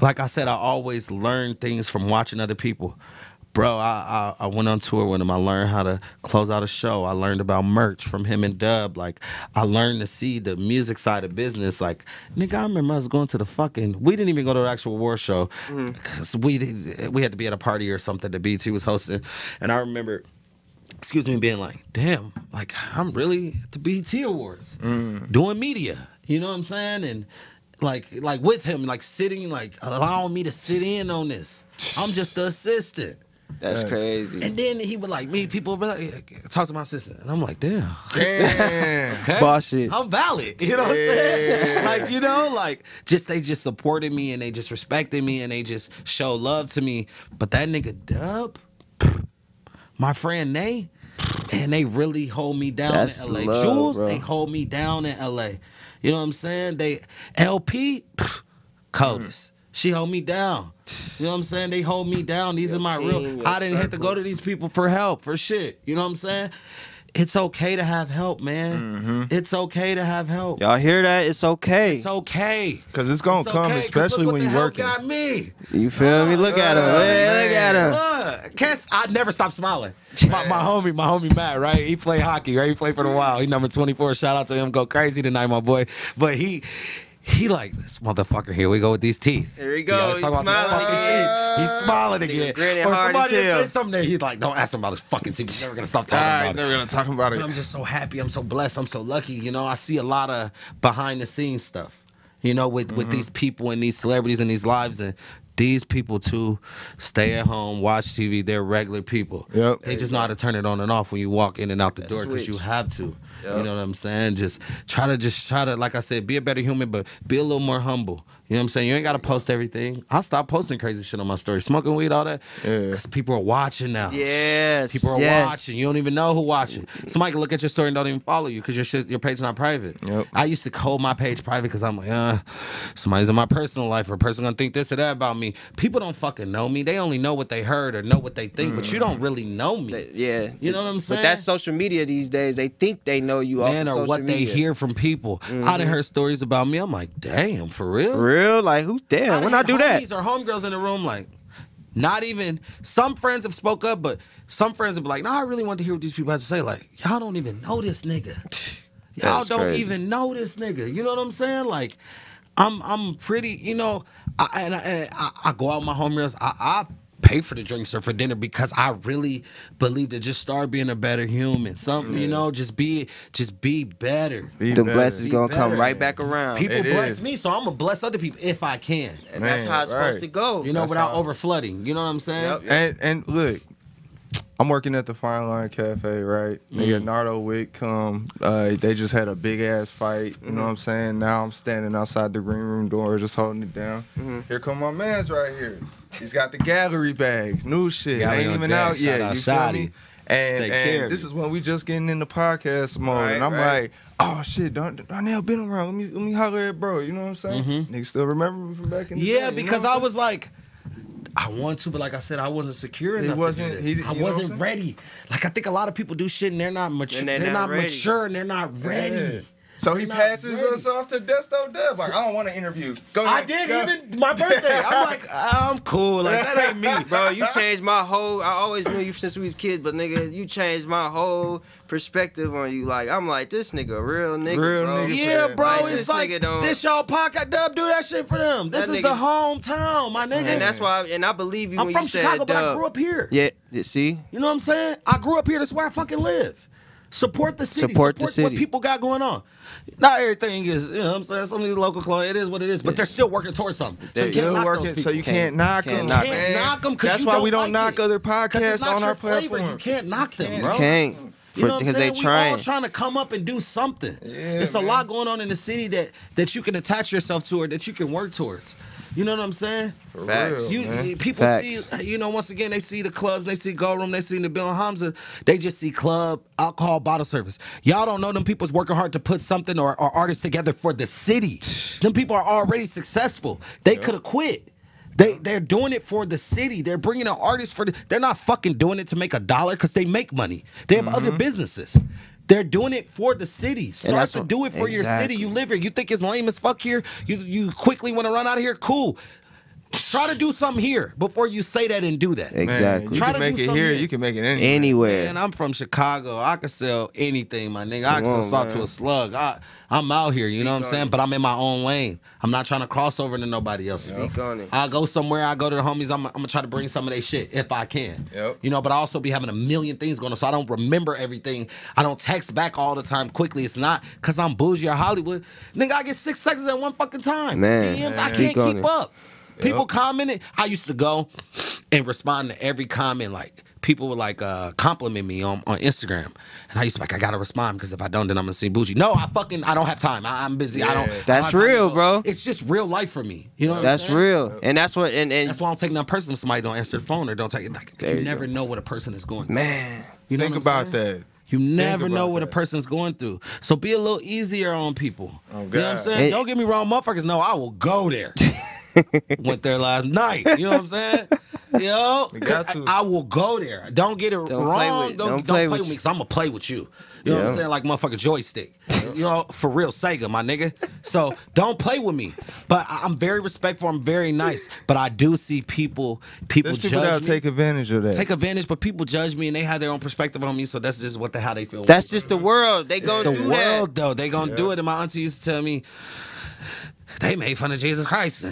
S4: like I said, I always learn things from watching other people. Bro, I, I I went on tour with him. I learned how to close out a show. I learned about merch from him and Dub. Like I learned to see the music side of business. Like nigga, I remember us going to the fucking. We didn't even go to the actual war show mm-hmm. because we did- we had to be at a party or something that BET was hosting, and I remember excuse me, being like, damn, like I'm really at the BET Awards mm. doing media. You know what I'm saying? And like like with him, like sitting, like allowing me to sit in on this. I'm just the assistant.
S3: That's
S2: That's-
S3: crazy.
S4: And then he would like me, people would be like, talk to my sister, And I'm like, damn.
S2: Damn.
S4: Okay?
S3: Boss shit.
S4: I'm valid. You know what I'm saying? Like, you know, like just they just supported me and they just respected me and they just show love to me. But that nigga Dub, my friend Nay, and they really hold me down
S3: That's
S4: in LA.
S3: love,
S4: Jules,
S3: bro.
S4: they hold me down in LA. You know what I'm saying? They LP, coldest. She hold me down. You know what I'm saying? They hold me down. These
S3: Your
S4: are my
S3: team,
S4: real. I didn't have to go to these people for help, for shit. You know what I'm saying? It's okay to have help, man.
S2: Mm-hmm.
S4: It's okay to have help.
S3: Y'all hear that? It's okay.
S4: It's okay.
S2: Cause it's gonna
S4: It's
S2: come,
S4: okay, 'cause
S2: especially when
S4: you
S2: work.
S4: hell
S2: working.
S4: Got me.
S3: You feel me? Look at him. Man. Look at him.
S4: Look, Cass, I never stop smiling. My, my homie, my homie Matt, right? He played hockey, right? He played for the Wild. He number 24. Shout out to him. Go crazy tonight, my boy. But he he like this motherfucker. Here we go with these teeth.
S3: Here we go. He's
S4: about the
S3: smiling again.
S4: He's smiling again. or somebody say something there. He's like, don't ask him about his fucking teeth. He's never gonna stop talking
S2: All
S4: about
S2: right,
S4: it.
S2: never gonna talk about
S4: But
S2: it.
S4: I'm just so happy. I'm so blessed. I'm so lucky. You know, I see a lot of behind the scenes stuff. You know, with
S2: Mm-hmm.
S4: with these people and these celebrities and these lives and these people too stay at home, watch TV. They're regular people.
S2: Yep.
S4: They just know how to turn it on and off when you walk in and out the
S3: That
S4: door because you have to.
S3: Yep.
S4: You know what I'm saying? Just try to just try to, like I said, be a better human, but be a little more humble. You know what I'm saying? You ain't got to post everything. I'll stop posting crazy shit on my story. Smoking weed, all that.
S2: Yeah.
S4: Because people are watching now.
S3: Yes.
S4: People are
S3: yes.
S4: watching. You don't even know who watching. Somebody can look at your story and don't even follow you because your shit, your page not private.
S2: Yep.
S4: I used to hold my page private because I'm like, uh, somebody's in my personal life or a person gonna think this or that about me. People don't fucking know me. They only know what they heard or know what they think, but you don't really know me.
S3: That- Yeah.
S4: You know what I'm saying?
S3: But that's social media these days. They think they know you off
S4: Man,
S3: of
S4: or
S3: social
S4: what they hear from people. I done heard stories about me. I'm like, damn, for real?
S3: For real? Like who? Damn. When I do that?
S4: Homies or homegirls in the room, like, not even some friends have spoke up, but some friends have been like, "No, I really want to hear what these people have to say." Like, y'all don't even know this nigga. Y'all
S3: That's
S4: don't
S3: crazy.
S4: even know this nigga. You know what I'm saying? Like, I'm I'm pretty. You know, I, and, I, and I, I go out with my homegirls. I, I pay for the drinks or for dinner because I really believe that just start being a better human. Something, you know, just be just be better.
S2: Be
S3: The blessings
S4: Be
S3: gonna come right back around.
S4: People
S2: It
S4: bless
S2: is.
S4: me, so I'm gonna bless other people if I can.
S3: and that's how it's supposed to go.
S4: You know,
S2: That's
S4: without
S2: how-
S4: over flooding. You know what I'm saying?
S3: Yep.
S2: And and look, I'm working at the Fine Line Cafe, right?
S4: Mm.
S2: Nigga, Nardo Wick come. Uh, they just had a big ass fight. You know what I'm saying? Now I'm standing outside the green room door, just holding it down.
S3: Mm-hmm.
S2: Here come my man's right here. He's got the gallery bags, new shit.
S4: Gallery
S2: Ain't even
S4: deck.
S2: out
S4: Shout
S2: yet.
S4: out
S2: you feel me? And, and this
S4: me.
S2: is when we just getting into podcast mode,
S3: Right,
S2: and I'm
S3: right.
S2: like, oh shit, Darn- Darnell been around. Let me let me holler at bro. You know what I'm saying? Niggas still remember me from back in the day.
S4: Mm-hmm. Yeah, because
S2: I'm
S4: was like, I want to, but like I said, I wasn't secure enough.
S2: wasn't-
S4: To do this.
S2: he-
S4: I wasn't ready. Like I think a lot of people do shit and they're not mature.
S3: And
S4: They're,
S3: they're
S4: not,
S3: not
S4: mature and they're not ready.
S2: Yeah. So he passes us off to Desto Dubb. Like, I don't want to interview. Go
S4: I did
S2: go.
S4: even my birthday. I'm like, I'm cool. Like that ain't me,
S3: Bro, you changed my whole. I always knew you since we was kids, but nigga, you changed my whole perspective on you. Like I'm like this nigga, real nigga,
S2: Real
S3: bro.
S2: nigga.
S4: Yeah, bro,
S3: Like,
S4: it's
S3: this
S4: like this y'all podcast. Dub, do that shit for them. This
S3: That
S4: is
S3: nigga-
S4: the hometown, my nigga.
S3: And that's why, and I believe you
S4: I'm
S3: when
S4: from
S3: you said
S4: Chicago, but I grew up here.
S3: Yeah, see,
S4: You know what I'm saying? I grew up here. That's where I fucking live. Support the city.
S3: Support the city.
S4: what people got going on. Not everything is, you know what I'm saying? Some of these local clothes, it is what it is, but they're still working towards something. So
S3: They're
S4: you can't
S2: Still
S4: knock
S2: working,
S4: those
S2: so you
S4: people.
S2: can't, knock
S3: can't
S2: them.
S3: knock
S4: You
S3: them.
S4: can't knock them 'cause
S2: That's
S4: you
S2: why
S4: don't
S2: we don't
S4: like
S2: knock
S4: it.
S2: other
S4: 'Cause
S2: podcasts on our
S4: flavor.
S2: platform.
S4: You can't knock them, bro.
S3: can't
S4: You know what I'm
S3: because they
S4: saying? We all
S3: trying.
S4: trying to come up and do something.
S2: Yeah,
S4: it's a
S2: man.
S4: lot going on in the city that that you can attach yourself to or that you can work towards. You know what I'm saying?
S2: For
S3: Facts.
S2: real,
S4: You,
S2: man.
S4: people
S3: Facts.
S4: see, you know, once again, they see the clubs, they see Gold Room, they see Nabil Hamza, they just see club, alcohol, bottle service. Y'all don't know them people's working hard to put something or, or artists together for the city. them people are already successful. They could have quit. They they're doing it for the city. They're bringing an artist for the. They're not fucking doing it to make a dollar because they make money. They have other mm-hmm. businesses. They're doing it for the city. Start to
S3: what-
S4: do it for your city.
S3: exactly.
S4: You live here. You think it's lame as fuck here? You you quickly want to run out of here? Cool. Try to do something here before you say that and do that.
S2: Man,
S3: exactly.
S2: you
S4: Try
S2: can
S4: to
S2: make
S4: do
S2: it
S4: something
S2: here.
S4: here.
S2: You can make it anywhere.
S3: Anywhere.
S4: Man, I'm from Chicago. I can sell anything, my nigga. I can
S3: Come
S4: sell salt to
S3: man.
S4: a slug. I, I'm out here, you know what I'm
S3: Speak on
S4: saying?
S3: it.
S4: But I'm in my own lane. I'm not trying to cross over to nobody else.
S3: Speak on it.
S4: I go somewhere, I go to the homies, I'm, I'm gonna try to bring some of their shit if I can.
S2: Yep.
S4: You know, but I also be having a million things going on, so I don't remember everything. I don't text back all the time quickly. It's not because I'm bougie or Hollywood. Nigga, I get six texts at one fucking time.
S3: Man,
S4: DMs, I
S3: speak
S4: can't
S3: on
S4: keep
S3: it.
S4: up. People commented. I used to go and respond to every comment. Like people would like uh, compliment me on, on Instagram, and I used to be like, I gotta respond because if I don't, then I'm gonna see bougie. No, I fucking I don't have time. I, I'm busy. I don't. I don't
S3: That's
S4: have time to
S3: real, bro.
S4: It's just real life for me. You know.
S3: That's
S4: I'm
S3: real, and that's what. And, and
S4: That's why I don't take nothing personal. if Somebody don't answer the phone or don't take it. Like you
S3: you
S4: never know what a person is going.
S3: man,
S4: You know
S2: Think about
S4: saying?
S2: that.
S4: You never know
S2: about
S4: what a person's going through. So be a little easier on people.
S2: Oh,
S4: You know what I'm saying?
S3: Hey.
S4: Don't get me wrong, motherfuckers know I will go there. Went there last night. You know what I'm saying? Yo,
S2: We got to.
S4: I, I will go there. Don't get it
S3: play
S4: wrong.
S3: with-
S4: don't,
S3: don't
S4: don't
S3: play
S4: play,
S3: with
S4: with me because I'm gonna play with you. You know what I'm saying? Like motherfucking joystick. you know, for real, Sega, my nigga. So don't play with me. But I- I'm very respectful. I'm very nice. But I do see people people
S2: There's
S4: judge
S2: people that
S4: me.
S2: take advantage of that.
S4: take advantage, but people judge me and they have their own perspective on me. So that's just what the how they feel.
S3: That's just the world. They go
S4: the
S3: through
S4: world though. They gonna do it. And my auntie used to tell me. They made fun of Jesus Christ.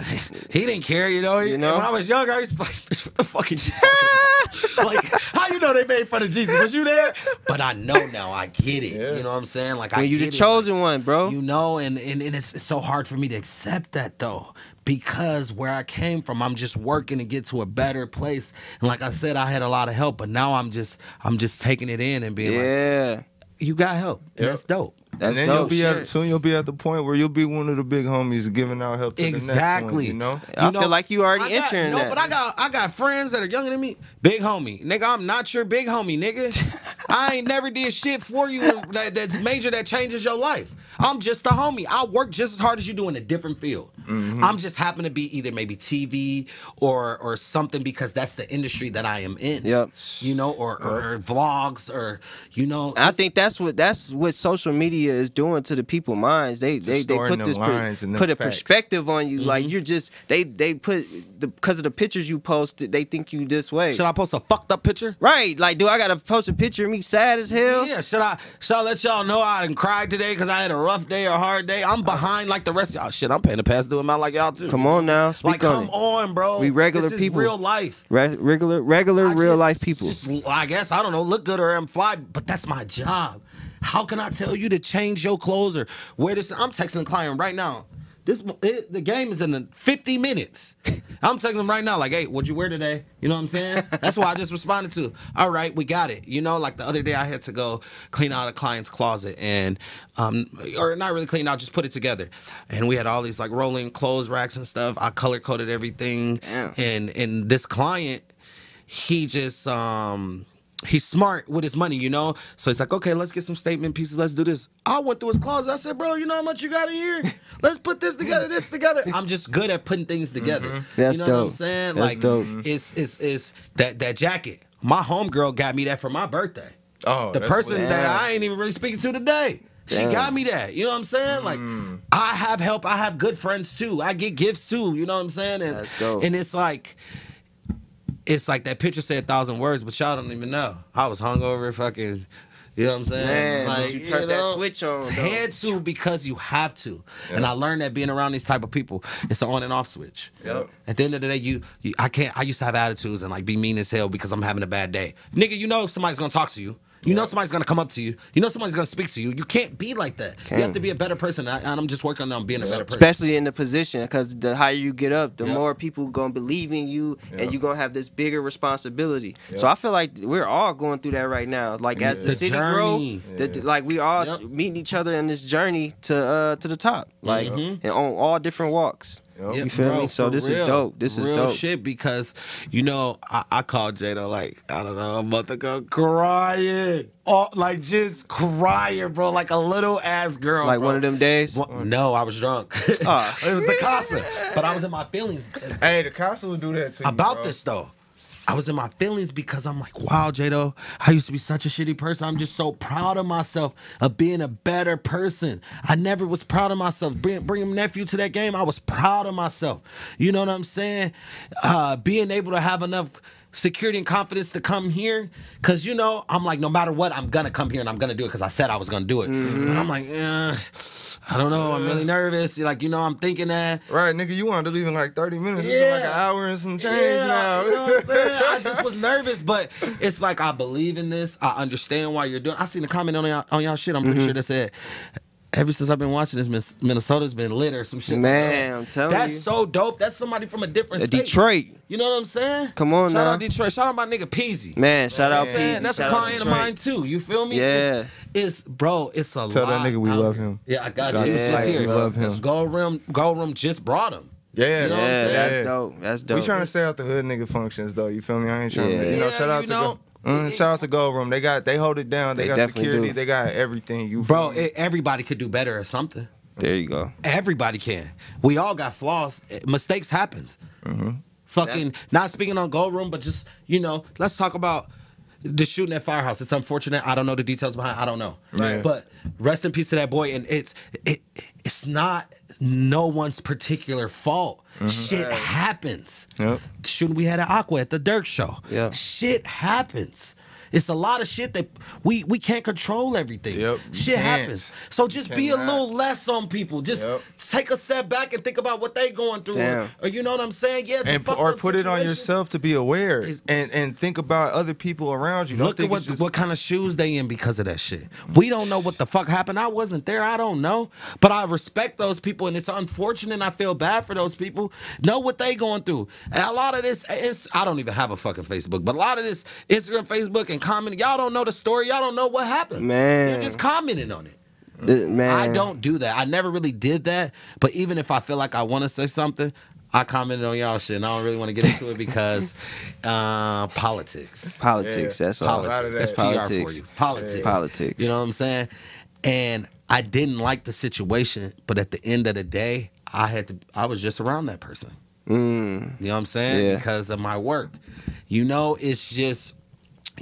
S4: he didn't care, you know. He-
S3: You know?
S4: When I was younger, I used to like, what the fuck you like, how you know they made fun of Jesus? Was you there? But I know now. I get it. You know what I'm saying? Like,
S3: that.
S4: I
S3: you the chosen one, bro.
S4: You know, and, and, and it's, it's so hard for me to accept that though. Because where I came from, I'm just working to get to a better place. And like I said, I had a lot of help, but now I'm just I'm just taking it in and being like,
S3: yeah,
S4: you got help. And That's dope.
S3: that's
S2: and then you'll
S3: dope.
S2: be
S3: shit.
S2: at, soon you'll be at the point where you'll be one of the big homies giving out help to the next one,
S4: Exactly.
S2: you know?
S3: I feel like you already
S4: I got,
S3: entering
S4: no,
S3: that.
S4: but I got I got friends that are younger than me. Big homie, nigga, I'm not your big homie, nigga. I ain't never did shit for you that, that's major that changes your life. I'm just a homie. I work just as hard as you do in a different field.
S3: Mm-hmm.
S4: I'm just happen to be either maybe TV or or something because that's the industry that I am in.
S3: Yep.
S4: You know, or, or, vlogs or you know.
S3: I think that's what that's what social media is doing to the people minds. They they, they put this per-
S2: lines and them
S3: put a perspective on you. Like you're just they they put because of the pictures you posted. They think you this way.
S4: should I post a fucked up picture?
S3: Right? Like, do I gotta post a picture of me sad as hell?
S4: Yeah, should I should I let y'all know I didn't cry today because I had a rough day or hard day? I'm behind like the rest of y'all. Shit, I'm paying the pass doing out like y'all too.
S3: Come on now, speak
S4: like
S3: on
S4: come
S3: it.
S4: on, bro.
S3: We regular
S4: this is
S3: people.
S4: real life.
S3: Re- regular regular
S4: I
S3: real
S4: just-
S3: life people.
S4: Just, I guess I don't know, look good or I'm fly, but that's my job. How can I tell you to change your clothes or wear this? I'm texting a client right now. This it, the game is in the 50 minutes. I'm texting him right now, like, hey, what'd you wear today? You know what I'm saying? That's what I just responded to. All right, we got it. You know, like the other day I had to go clean out a client's closet and um or not really clean out, just put it together. And we had all these like rolling clothes racks and stuff. I color coded everything.
S3: Damn.
S4: And and this client, he just um he's smart with his money, you know. So he's like, okay, let's get some statement pieces. Let's do this. I went through his closet. I said, bro, you know how much you got in here? Let's put this together, this together. I'm just good at putting things together.
S3: That's
S4: you know what I'm saying?
S3: That's
S4: like,
S3: dope.
S4: it's it's it's that that jacket. My homegirl got me that for my birthday.
S2: Oh,
S4: the person
S2: what-
S4: that I ain't even really speaking to today. She
S3: Damn.
S4: got me that. You know what I'm saying? Like, I have help. I have good friends too. I get gifts too. You know what I'm saying? And,
S3: That's dope.
S4: And it's like, it's like that picture said a thousand words, but y'all don't even know. I was hungover, fucking. You know what I'm saying?
S3: Man,
S4: like,
S3: but you turned that switch on, though.
S4: Had to because you have to, and I learned that being around these type of people, it's an on and off switch.
S2: Yep.
S4: At the end of the day, you, you I can't. I used to have attitudes and like be mean as hell because I'm having a bad day. Nigga, you know somebody's gonna talk to you. You know somebody's gonna come up to you. You know somebody's gonna speak to you. You can't be like that. You have to be a better person. I, and I'm just working on being a better person.
S3: Especially in the position, because the higher you get up, the
S4: Yep.
S3: more people gonna believe in you,
S2: Yep.
S3: and you're gonna have this bigger responsibility.
S2: Yep.
S3: So I feel like we're all going through that right now. Like as the,
S4: The
S3: city
S4: journey.
S3: grow, the, the- like we all meeting each other in this journey to uh to the top, like and on all different walks.
S2: Yep.
S3: You feel me? So
S4: for
S3: this is dope. This is
S4: real
S3: dope.
S4: shit because you know I, I called Jado like I don't know a month ago crying, oh, like just crying, bro, like a little ass girl.
S3: Like
S4: bro.
S3: one of them days.
S4: Well, no, I was drunk.
S3: Ah.
S4: it was the casa, but I was in my feelings
S2: Hey, the casa will do that to you.
S4: about
S2: bro.
S4: this though. I was in my feelings because I'm like, wow, Jado, I used to be such a shitty person. I'm just so proud of myself of being a better person. I never was proud of myself. Bring, bringing nephew to that game, I was proud of myself. You know what I'm saying? Uh, being able to have enough security and confidence to come here because you know i'm like no matter what i'm gonna come here and i'm gonna do it because i said i was gonna do it but i'm like eh, i don't know i'm really nervous like you know i'm thinking that
S2: Right, nigga, you wanted to leave in like 30 minutes. It's been like an hour and some change
S4: yeah,
S2: now.
S4: You know what I'm saying? I just was nervous, but it's like I believe in this. I understand why you're doing. I seen a comment on y'all, on y'all shit. I'm
S3: Mm-hmm.
S4: pretty sure that said. Ever since I've been watching this, Miss- Minnesota's been lit or some shit.
S3: Man, I'm telling
S4: That's
S3: you.
S4: so dope. That's somebody from a different
S3: Uh,
S4: state.
S3: Detroit.
S4: You know what I'm saying?
S3: Come on
S4: Shout
S3: now.
S4: out Detroit. Shout out my nigga Peezy.
S3: Man, shout out
S2: Man,
S4: Peezy. That's a
S3: shout out
S4: client of mine too. You feel me?
S3: Yeah.
S4: It's, it's bro. It's a lot.
S2: Tell
S4: lot
S2: that nigga we love him.
S4: Yeah, I got you.
S2: Got
S4: He's
S3: to
S4: just here.
S2: we love him.
S4: This Gold Room. Gold Room just brought him.
S2: Yeah,
S4: You know what I'm
S3: Yeah,
S4: saying?
S3: that's dope. That's dope.
S2: We trying to stay out the hood nigga functions though. You feel me? I ain't trying
S3: Yeah.
S2: to, you know.
S4: Yeah,
S2: shout out
S4: you
S2: to
S4: know,
S2: Go, Mm, shout out to Gold Room. They got they hold it down. They,
S3: They
S2: got security.
S3: do.
S2: They got everything. You
S4: Bro, it, everybody could do better at something.
S3: There you go.
S4: Everybody can. We all got flaws. Mistakes happens. Fucking not speaking on gold room, but just you know, let's talk about the shooting at Firehouse. It's unfortunate. I don't know the details behind. I don't know.
S2: Right.
S4: But rest in peace to that boy. And it's it it's not no one's particular fault. Mm-hmm. Shit happens.
S2: Yep.
S4: Shooting we had an Aqua at the Durk show.
S3: Yeah.
S4: Shit happens. It's a lot of shit that we we can't control everything.
S2: Yep,
S4: Shit happens. So just be a little less on people. Just
S2: Yep.
S4: take a step back and think about what they going through. Or, or uh, you know what I'm saying? Yeah, it's
S2: and or put it on yourself to be aware
S4: Is-
S2: and and think about other people around you. Don't
S4: Look at what
S2: just-
S4: what kind of shoes they in because of that shit. We don't know what the fuck happened. I wasn't there. I don't know. But I respect those people, and it's unfortunate. and I feel bad for those people. Know what they going through. And a lot of this, is, I don't even have a fucking Facebook, but a lot of this Instagram, Facebook, and commenting, y'all don't know the story. Y'all don't know what happened.
S3: Man.
S4: you're just commenting on it.
S3: Th- Man,
S4: I don't do that. I never really did that. But even if I feel like I want to say something, I commented on y'all shit, and I don't really want to get into it because uh, politics.
S3: Politics.
S2: Yeah.
S3: That's all.
S2: Politics.
S4: Politics. That's
S3: Politics.
S4: PR for you. Politics.
S3: Politics.
S4: You know what I'm saying? And I didn't like the situation, but at the end of the day, I had to. I was just around that person.
S3: Mm,
S4: You know what I'm saying?
S3: Yeah.
S4: Because of my work. You know, it's just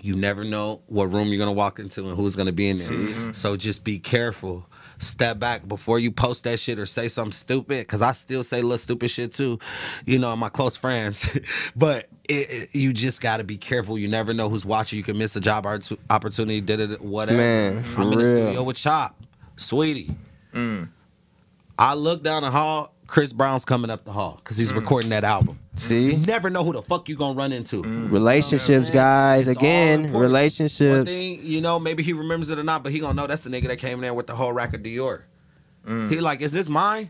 S4: you never know what room you're gonna walk into and who's gonna be in there. Mm-hmm. So just be careful. Step back before you post that shit or say something stupid. Cause I still say little stupid shit too, you know, my close friends. but it, it- you just gotta be careful. You never know who's watching. You can miss a job art- opportunity, did it, whatever.
S3: Man, for
S4: I'm in the studio with Chop, Sweetie. Mm. I look down the hall. Chris Brown's coming up the hall because he's mm. recording that album.
S3: see,
S4: You never know who the fuck you gonna run into. Mm.
S3: relationships, guys.
S4: It's
S3: Again,
S4: important. One
S3: relationships.
S4: thing, you know, maybe he remembers it or not, but he gonna know that's the nigga that came in there with the whole rack of Dior. Mm. He like, is this mine?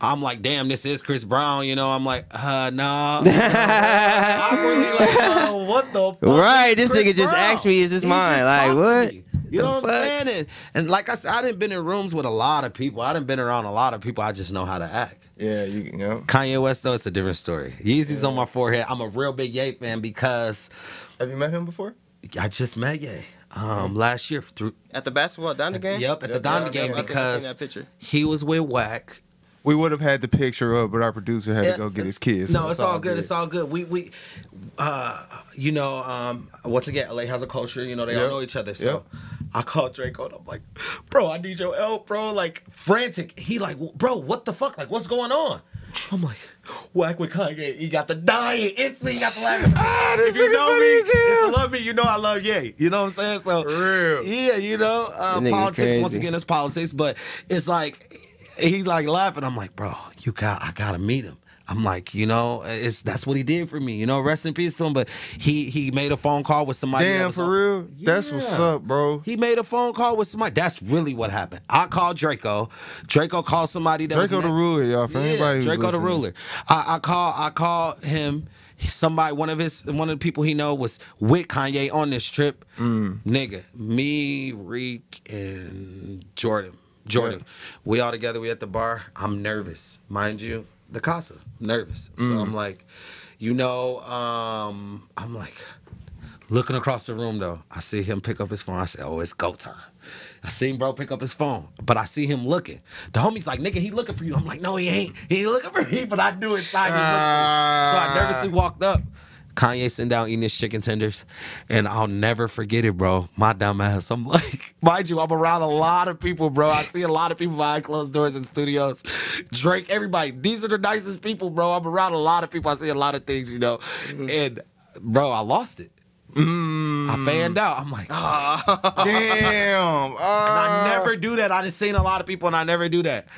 S4: I'm like, damn, this is Chris Brown. You know, I'm like, uh, nah. I'm really like, oh, what the fuck?
S3: Right, this
S4: Chris
S3: nigga just
S4: Brown?
S3: asked me, is this
S4: He
S3: mine? Like, what?
S4: me. You
S3: The
S4: know what I'm saying? And, and like I said, I didn't been in rooms with a lot of people. I didn't been around a lot of people. I just know how to act.
S2: Yeah, you, you know.
S4: Kanye West though, it's a different story. Yeezy's on my forehead. I'm a real big Ye fan because
S2: Have you met him before?
S4: I just met Ye um, last year through.
S3: At the basketball Donda game.
S4: Yep, at the
S2: Yep,
S4: Donda
S2: yeah,
S4: game
S2: yeah, I
S3: think I seen
S4: because
S3: that picture.
S4: he was with Wack.
S2: We would have had the picture up, but our producer had
S4: Yeah,
S2: to go get his kids. so
S4: No, it's all good. It's all good. We we, uh, you know, um, once again, LA has a culture. You know, they all know each other. So.
S2: Yep.
S4: I called Drakeo and I'm like, bro, I need your help, bro. Like frantic. He like, bro, what the fuck? Like, what's going on? I'm like, Wack with Kanye. He got the dying instantly. He got the laughing.
S2: Ah, this
S4: if you
S2: nigga
S4: know me, if you love me, you know I love Ye. You know what I'm saying? So
S2: Real.
S4: yeah, you know, uh,
S3: That nigga
S4: politics. Once again, it's politics, but it's like he's like laughing. I'm like, bro, you got, I gotta meet him. I'm like, you know, it's that's what he did for me. You know, rest in peace to him. But he he made a phone call with somebody.
S2: Damn, for
S4: on-
S2: real? That's what's up, bro.
S4: He made a phone call with somebody. That's really what happened. I called Drakeo. Drakeo called somebody that was
S2: Drakeo the ruler, y'all. For
S4: yeah,
S2: anybody who's
S4: Drakeo the ruler. I, I call I call him. Somebody, one of his, one of the people he know was with Kanye on this trip.
S2: Mm.
S4: Nigga, me, Reek, and Jordan. Jordan, we all together. We at the bar. I'm nervous, mind you. The casa, nervous. So
S2: Mm.
S4: I'm like, you know, um, I'm like, looking across the room though. I see him pick up his phone. I say, oh, it's go time. I seen bro pick up his phone, but I see him looking. The homie's like, nigga, he looking for you. I'm like, no, he ain't. He ain't looking for me, but I knew inside he was looking. So I nervously walked up. Kanye sitting down eating his chicken tenders, and I'll never forget it, bro. My dumb ass. I'm like, mind you, I'm around a lot of people, bro. I see a lot of people behind closed doors in studios. Drake, everybody. These are the nicest people, bro. I'm around a lot of people. I see a lot of things, you know. Mm-hmm. And bro, I lost it. I fanned out. I'm like, ah.
S2: Damn.
S4: And I
S2: ah.
S4: never do that. I just seen a lot of people, and I never do that.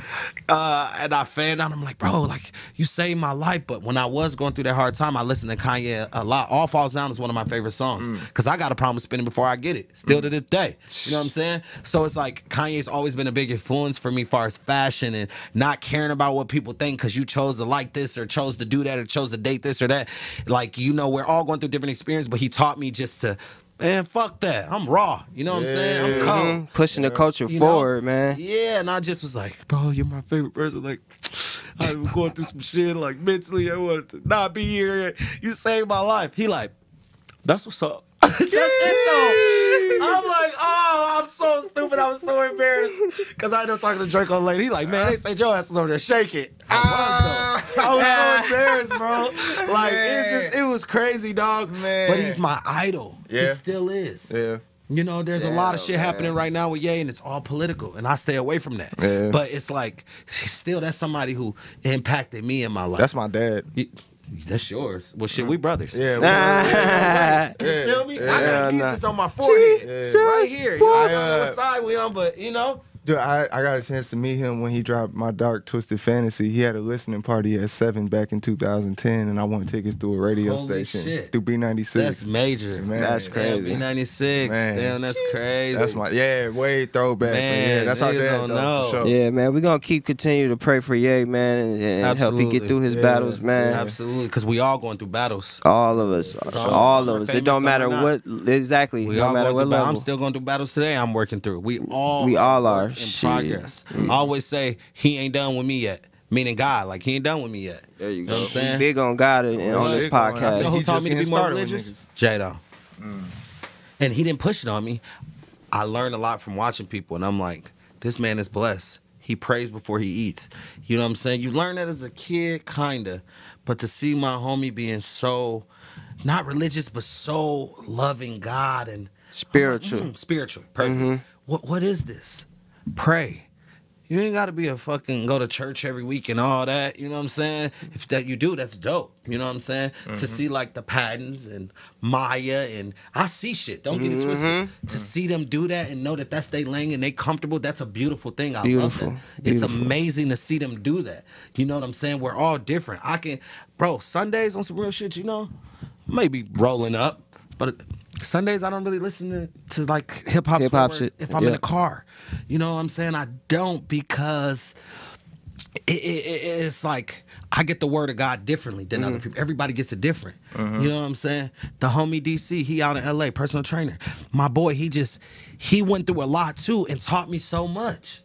S4: Uh, and I fanned out. I'm like, bro, like you saved my life. But when I was going through that hard time, I listened to Kanye a lot. All Falls Down is one of my favorite songs because I got a problem spinning before I get it. Still to this day, you know what I'm saying? So it's like Kanye's always been a big influence for me, far as fashion and not caring about what people think because you chose to like this or chose to do that or chose to date this or that. Like you know, we're all going through different experiences, but he taught me just to. Man, fuck that. I'm raw. You know what I'm saying? I'm cold.
S3: Mhm. Pushing the culture
S4: You know?
S3: forward, man.
S4: Yeah, and I just was like, bro, you're my favorite person. Like, I was going through some shit. Like mentally, I wanted to not be here. You saved my life. He like, that's what's up. that's it though. I'm like, oh, I'm so stupid. I was so embarrassed because I ended up talking to Drake on lady. He like, man, they say Joe ass was over there shaking. I was, though. I was so embarrassed, bro. Like it's just, it was crazy, dog.
S2: Man.
S4: But he's my idol. He
S2: Yeah.
S4: still is.
S2: Yeah.
S4: You know, there's a lot of shit
S3: man.
S4: happening right now with Ye, and it's all political, and I stay away from that.
S2: Yeah.
S4: But it's like, still, that's somebody who impacted me in my life.
S2: That's my dad.
S4: You- that's yours. Well, shit, we brothers.
S2: Yeah.
S3: Ah.
S4: You feel me? I got
S3: nah.
S4: Jesus on my forehead.
S3: Jesus
S4: Right here. You know, I don't know
S2: what?
S4: what side we on, but you know.
S2: Dude, I, I got a chance to meet him when he dropped my Dark Twisted Fantasy. He had a listening party at seven back in 2010, and I won tickets through a radio
S4: Holy
S2: station
S4: shit.
S2: through B96.
S4: That's major.
S2: Man.
S3: That's
S4: Damn,
S3: crazy.
S4: B96.
S2: Man.
S4: Damn, that's crazy.
S2: That's my yeah, way throwback. Man,
S4: Man,
S2: yeah, that's our
S4: niggas
S2: dad
S4: don't
S2: though,
S4: know.
S2: for sure.
S3: Yeah, man, we're gonna keep continue to pray for Ye, man, and, and help he get through his
S2: Yeah.
S3: battles, man.
S4: Absolutely, because we all going through battles.
S3: All of us,
S4: Some-
S3: all
S4: some
S3: of us. It don't matter
S4: are
S3: what exactly.
S4: We
S3: no
S4: all
S3: matter
S4: going
S3: what
S4: through
S3: level.
S4: I'm still going through battles today. I'm working through. We all
S3: We all are.
S4: In
S3: Shit.
S4: progress. I always say he ain't done with me yet. Meaning God, like he ain't done with me yet.
S3: there you
S4: know
S3: go.
S4: what I'm saying?
S3: Big on God and, and on this
S2: Big on- I
S4: You know
S3: podcast.
S2: think
S4: who
S2: He
S4: taught
S2: just
S4: me to be
S2: getting
S4: more
S2: started with
S4: religious?
S2: niggas.
S4: J-Lo. And he didn't push it on me. I learned a lot from watching people, and I'm like, this man is blessed. He prays before he eats. You know what I'm saying? You learn that as a kid, kinda, but to see my homie being so not religious, but so loving God and
S3: Spiritual.
S4: Mm, spiritual, perfect.
S3: Mm-hmm.
S4: What what is this? Pray. You ain't got to be a fucking go to church every week and all that. You know what I'm saying? If that you do, that's dope. You know what I'm saying?
S3: Mm-hmm.
S4: To see like the patterns and Maya and I see shit. Don't get it twisted.
S3: Mm-hmm.
S4: To see them do that and know that that's they lane and they comfortable. That's a beautiful thing. I
S3: Beautiful.
S4: love that. It's amazing to see them do that. You know what I'm saying? We're all different. I can, bro. Sundays on some real shit. You know, maybe rolling up, but Sundays I don't really listen to, to like hip hop.
S3: Hip-hop shit,
S4: If I'm in
S3: yeah.
S4: the car, you know what I'm saying? I don't because it, it, it- it's like I get the word of God differently than
S3: Mm-hmm.
S4: other people. Everybody gets it different. You know what I'm saying? The homie DC, he out in LA, personal trainer. My boy, he just he went through a lot too and taught me so much.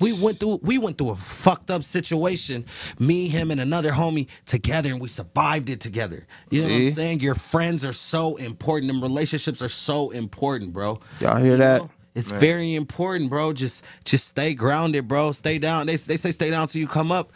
S4: We went through we went through a fucked up situation, me, him, and another homie together, and we survived it together. You know what I'm saying? Your friends are so important, and relationships are so important, bro.
S3: Y'all hear
S4: You
S3: that?
S4: know? It's very important, bro. Just just stay grounded, bro. Stay down. They they say stay down till you come up.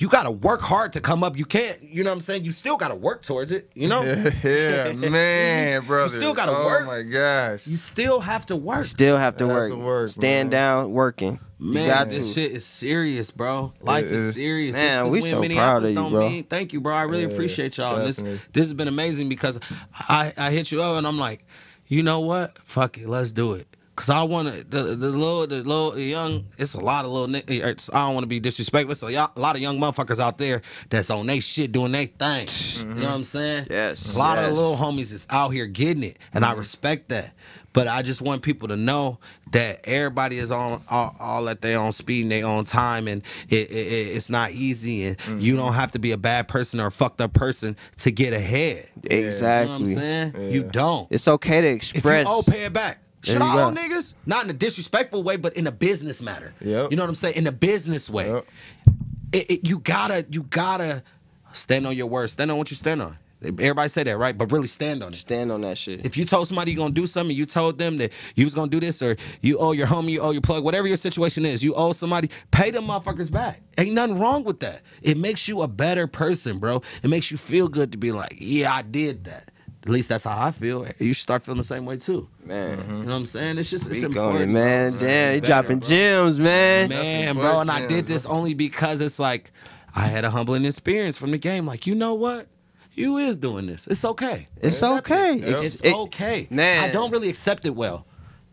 S4: You gotta work hard to come up. You can't, you know what I'm saying? You still gotta work towards it, you know?
S2: Yeah, man, brother.
S4: You still gotta
S2: oh
S4: work.
S2: Oh my gosh.
S4: You still have to work.
S3: Still have to
S2: Have
S3: work.
S2: to work,
S3: Stand
S2: bro.
S3: down, working.
S4: Man,
S3: you got to.
S4: this shit is serious, bro. Life
S2: It
S4: is
S2: is.
S4: serious.
S3: Man,
S4: Just 'cause
S3: we
S4: in
S3: so proud
S4: Minneapolis
S3: of you,
S4: don't
S3: bro.
S4: mean- thank you, bro. I really
S2: Yeah,
S4: appreciate y'all. And this this has been amazing because I I hit you up and I'm like, you know what? Fuck it, let's do it. Cause I want to the the little the little young. It's a lot of little. it's- I don't want to be disrespectful. It's a, a lot of young motherfuckers out there that's on they shit doing they thing. You know mm-hmm. what I'm saying?
S3: Yes,
S4: A lot of the little homies is out here getting it, and I mm-hmm. respect that. But I just want people to know that everybody is on all, all at their own speed and their own time, and it, it, it- it's not easy. And you mm-hmm. don't have to be a bad person or a fucked up person to get ahead. You know
S3: Exactly.
S4: what I'm saying? You don't.
S3: It's okay to express.
S4: If you oh, owe, pay it back.
S3: There
S4: Should
S3: you
S4: I owe
S3: go.
S4: niggas? Not in a disrespectful way, but in a business matter.
S2: Yep.
S4: You know what I'm saying? In a business way.
S2: Yep.
S4: It, it- you gotta, you gotta stand on your word. Stand on what you stand on. Everybody say that, right? But really stand on it.
S3: Stand on that shit.
S4: If you told somebody you're gonna do something, you told them that you was gonna do this, or you owe your homie, you owe your plug, whatever your situation is, you owe somebody, pay them motherfuckers back. Ain't nothing wrong with that. It makes you a better person, bro. It makes you feel good to be like, yeah, I did that. At least that's how I feel. You should start feeling the same way too.
S3: man.
S4: You know what I'm saying? It's just it's
S3: Speak
S4: important,
S3: it, man.
S4: bro.
S3: Damn, you dropping gems, man.
S4: Man, bro, and I did this only because it's like I had a humbling experience from the game. Like, you know what? You is doing this. It's okay.
S3: It's okay.
S4: it.
S3: It's-
S4: It's
S3: it-
S4: okay.
S3: man.
S4: I don't really accept it well.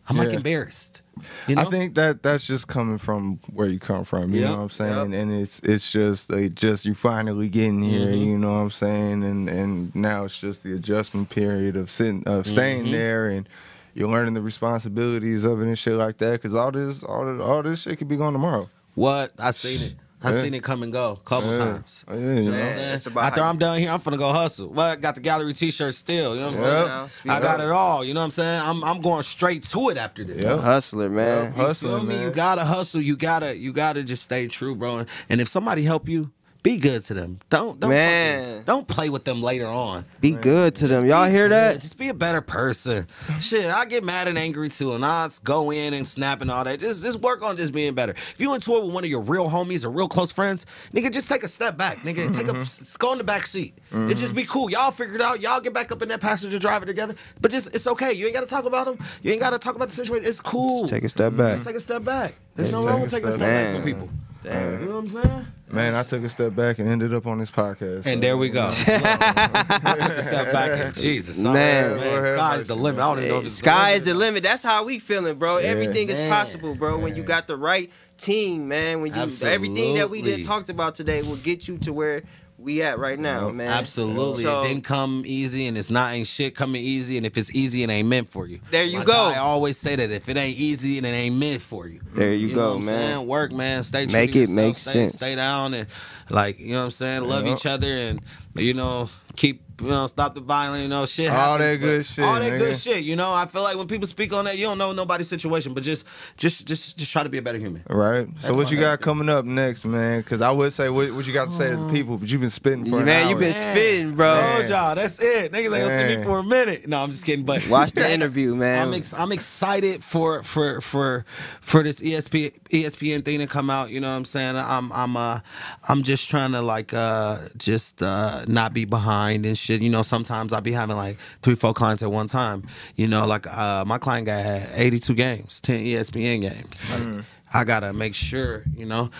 S4: I'm like embarrassed. You know?
S2: I think that that's just coming from where you come from. You
S4: Yep,
S2: know what I'm saying? And it's it's just like just you finally getting here.
S4: Mm-hmm.
S2: You know what I'm saying? And and now it's just the adjustment period of sitting of staying
S4: Mm-hmm.
S2: there and. You're learning the responsibilities of it and shit like that, cause all this, all this, all this shit could be gone tomorrow.
S4: what? I seen it. I
S2: Yeah.
S4: seen it come and go a couple
S2: Yeah.
S4: times.
S2: Yeah, you
S4: You know
S2: know.
S4: I'm
S3: Man,
S4: saying?
S3: it's about
S4: After I'm
S3: you-
S4: done here, I'm finna go hustle. What? Got the gallery T-shirt still. You know what I'm
S2: Yep.
S4: saying?
S3: Now,
S4: I got it all. You know what I'm saying? I'm I'm going straight to it after this.
S2: Yep.
S3: Hustler, man.
S2: Yep.
S4: You
S2: Hustling,
S4: feel me?
S2: man.
S4: You gotta hustle. You gotta you gotta just stay true, bro. And if somebody help you, Be good to them. Don't don't
S3: Man.
S4: fucking- don't play with them later on.
S3: Be good to them. Y'all hear
S4: Yeah,
S3: that?
S4: Just be a better person. Shit, I get mad and angry too, and I go in and snap and all that. Just just work on just being better. If you into it with one of your real homies or real close friends, nigga, just take a step back, nigga. Take a mm-hmm. s- go in the back seat. And just be mm-hmm. cool. Y'all figure it out. Y'all get back up in that passenger driver together. But just it's okay. You ain't gotta talk about them. You ain't gotta talk about the situation. It's cool.
S3: Just take a step back.
S4: Just take a step back. There's
S2: Just
S4: no wrong with taking a
S2: step
S4: step back
S3: back.
S4: for people.
S3: Damn.
S4: You know what I'm saying?
S2: Man, I took a step back and ended up on this podcast.
S4: And there we go. I took a step back and Jesus,
S3: Man.
S4: man,
S2: Lord have
S4: sky's the limit. I don't even know if it's
S3: Sky is the limit. That's how we feeling, bro. Everything is
S4: Man.
S3: possible, bro. When you got the right team, man. When you everything that we did talked about today will get you to where we at right now, man.
S4: Absolutely.
S3: So-
S4: it didn't come easy and it's not ain't shit coming easy. And if it's easy, it ain't meant for you.
S3: There you
S4: My
S3: go.
S4: I always say that if it ain't easy, then it ain't meant for you.
S3: There you,
S4: know
S3: go, man.
S4: saying? Work, man. Stay true
S3: Make it make
S4: stay,
S3: sense.
S4: Stay down and like, you know what I'm saying? Love
S2: Yep.
S4: each other and you know, keep you know, stop the violence, you know, shit
S2: All that good shit,
S4: All that
S2: nigga.
S4: good shit, you know. I feel like when people speak on that, you don't know nobody's situation, but just just just just try to be a better human.
S2: Right. So what you got coming up next, man? Because I would say what, what you got to say to the people, but you've been spitting for
S3: Man, You've been spitting, bro.
S2: Man.
S4: Told y'all, that's it. Niggas ain't gonna see me for a minute. No, I'm just kidding. But
S3: Watch the interview, man.
S4: I'm ex- I'm excited for for for for this E ESPN ESPN thing to come out. You know what I'm saying? I'm I'm uh I'm just trying to like uh just uh not be behind and shit. You know, sometimes I'll be having like three, four clients at one time. You know, like uh my client guy had 82 games, 10 ESPN games. Like, I gotta make sure, you know.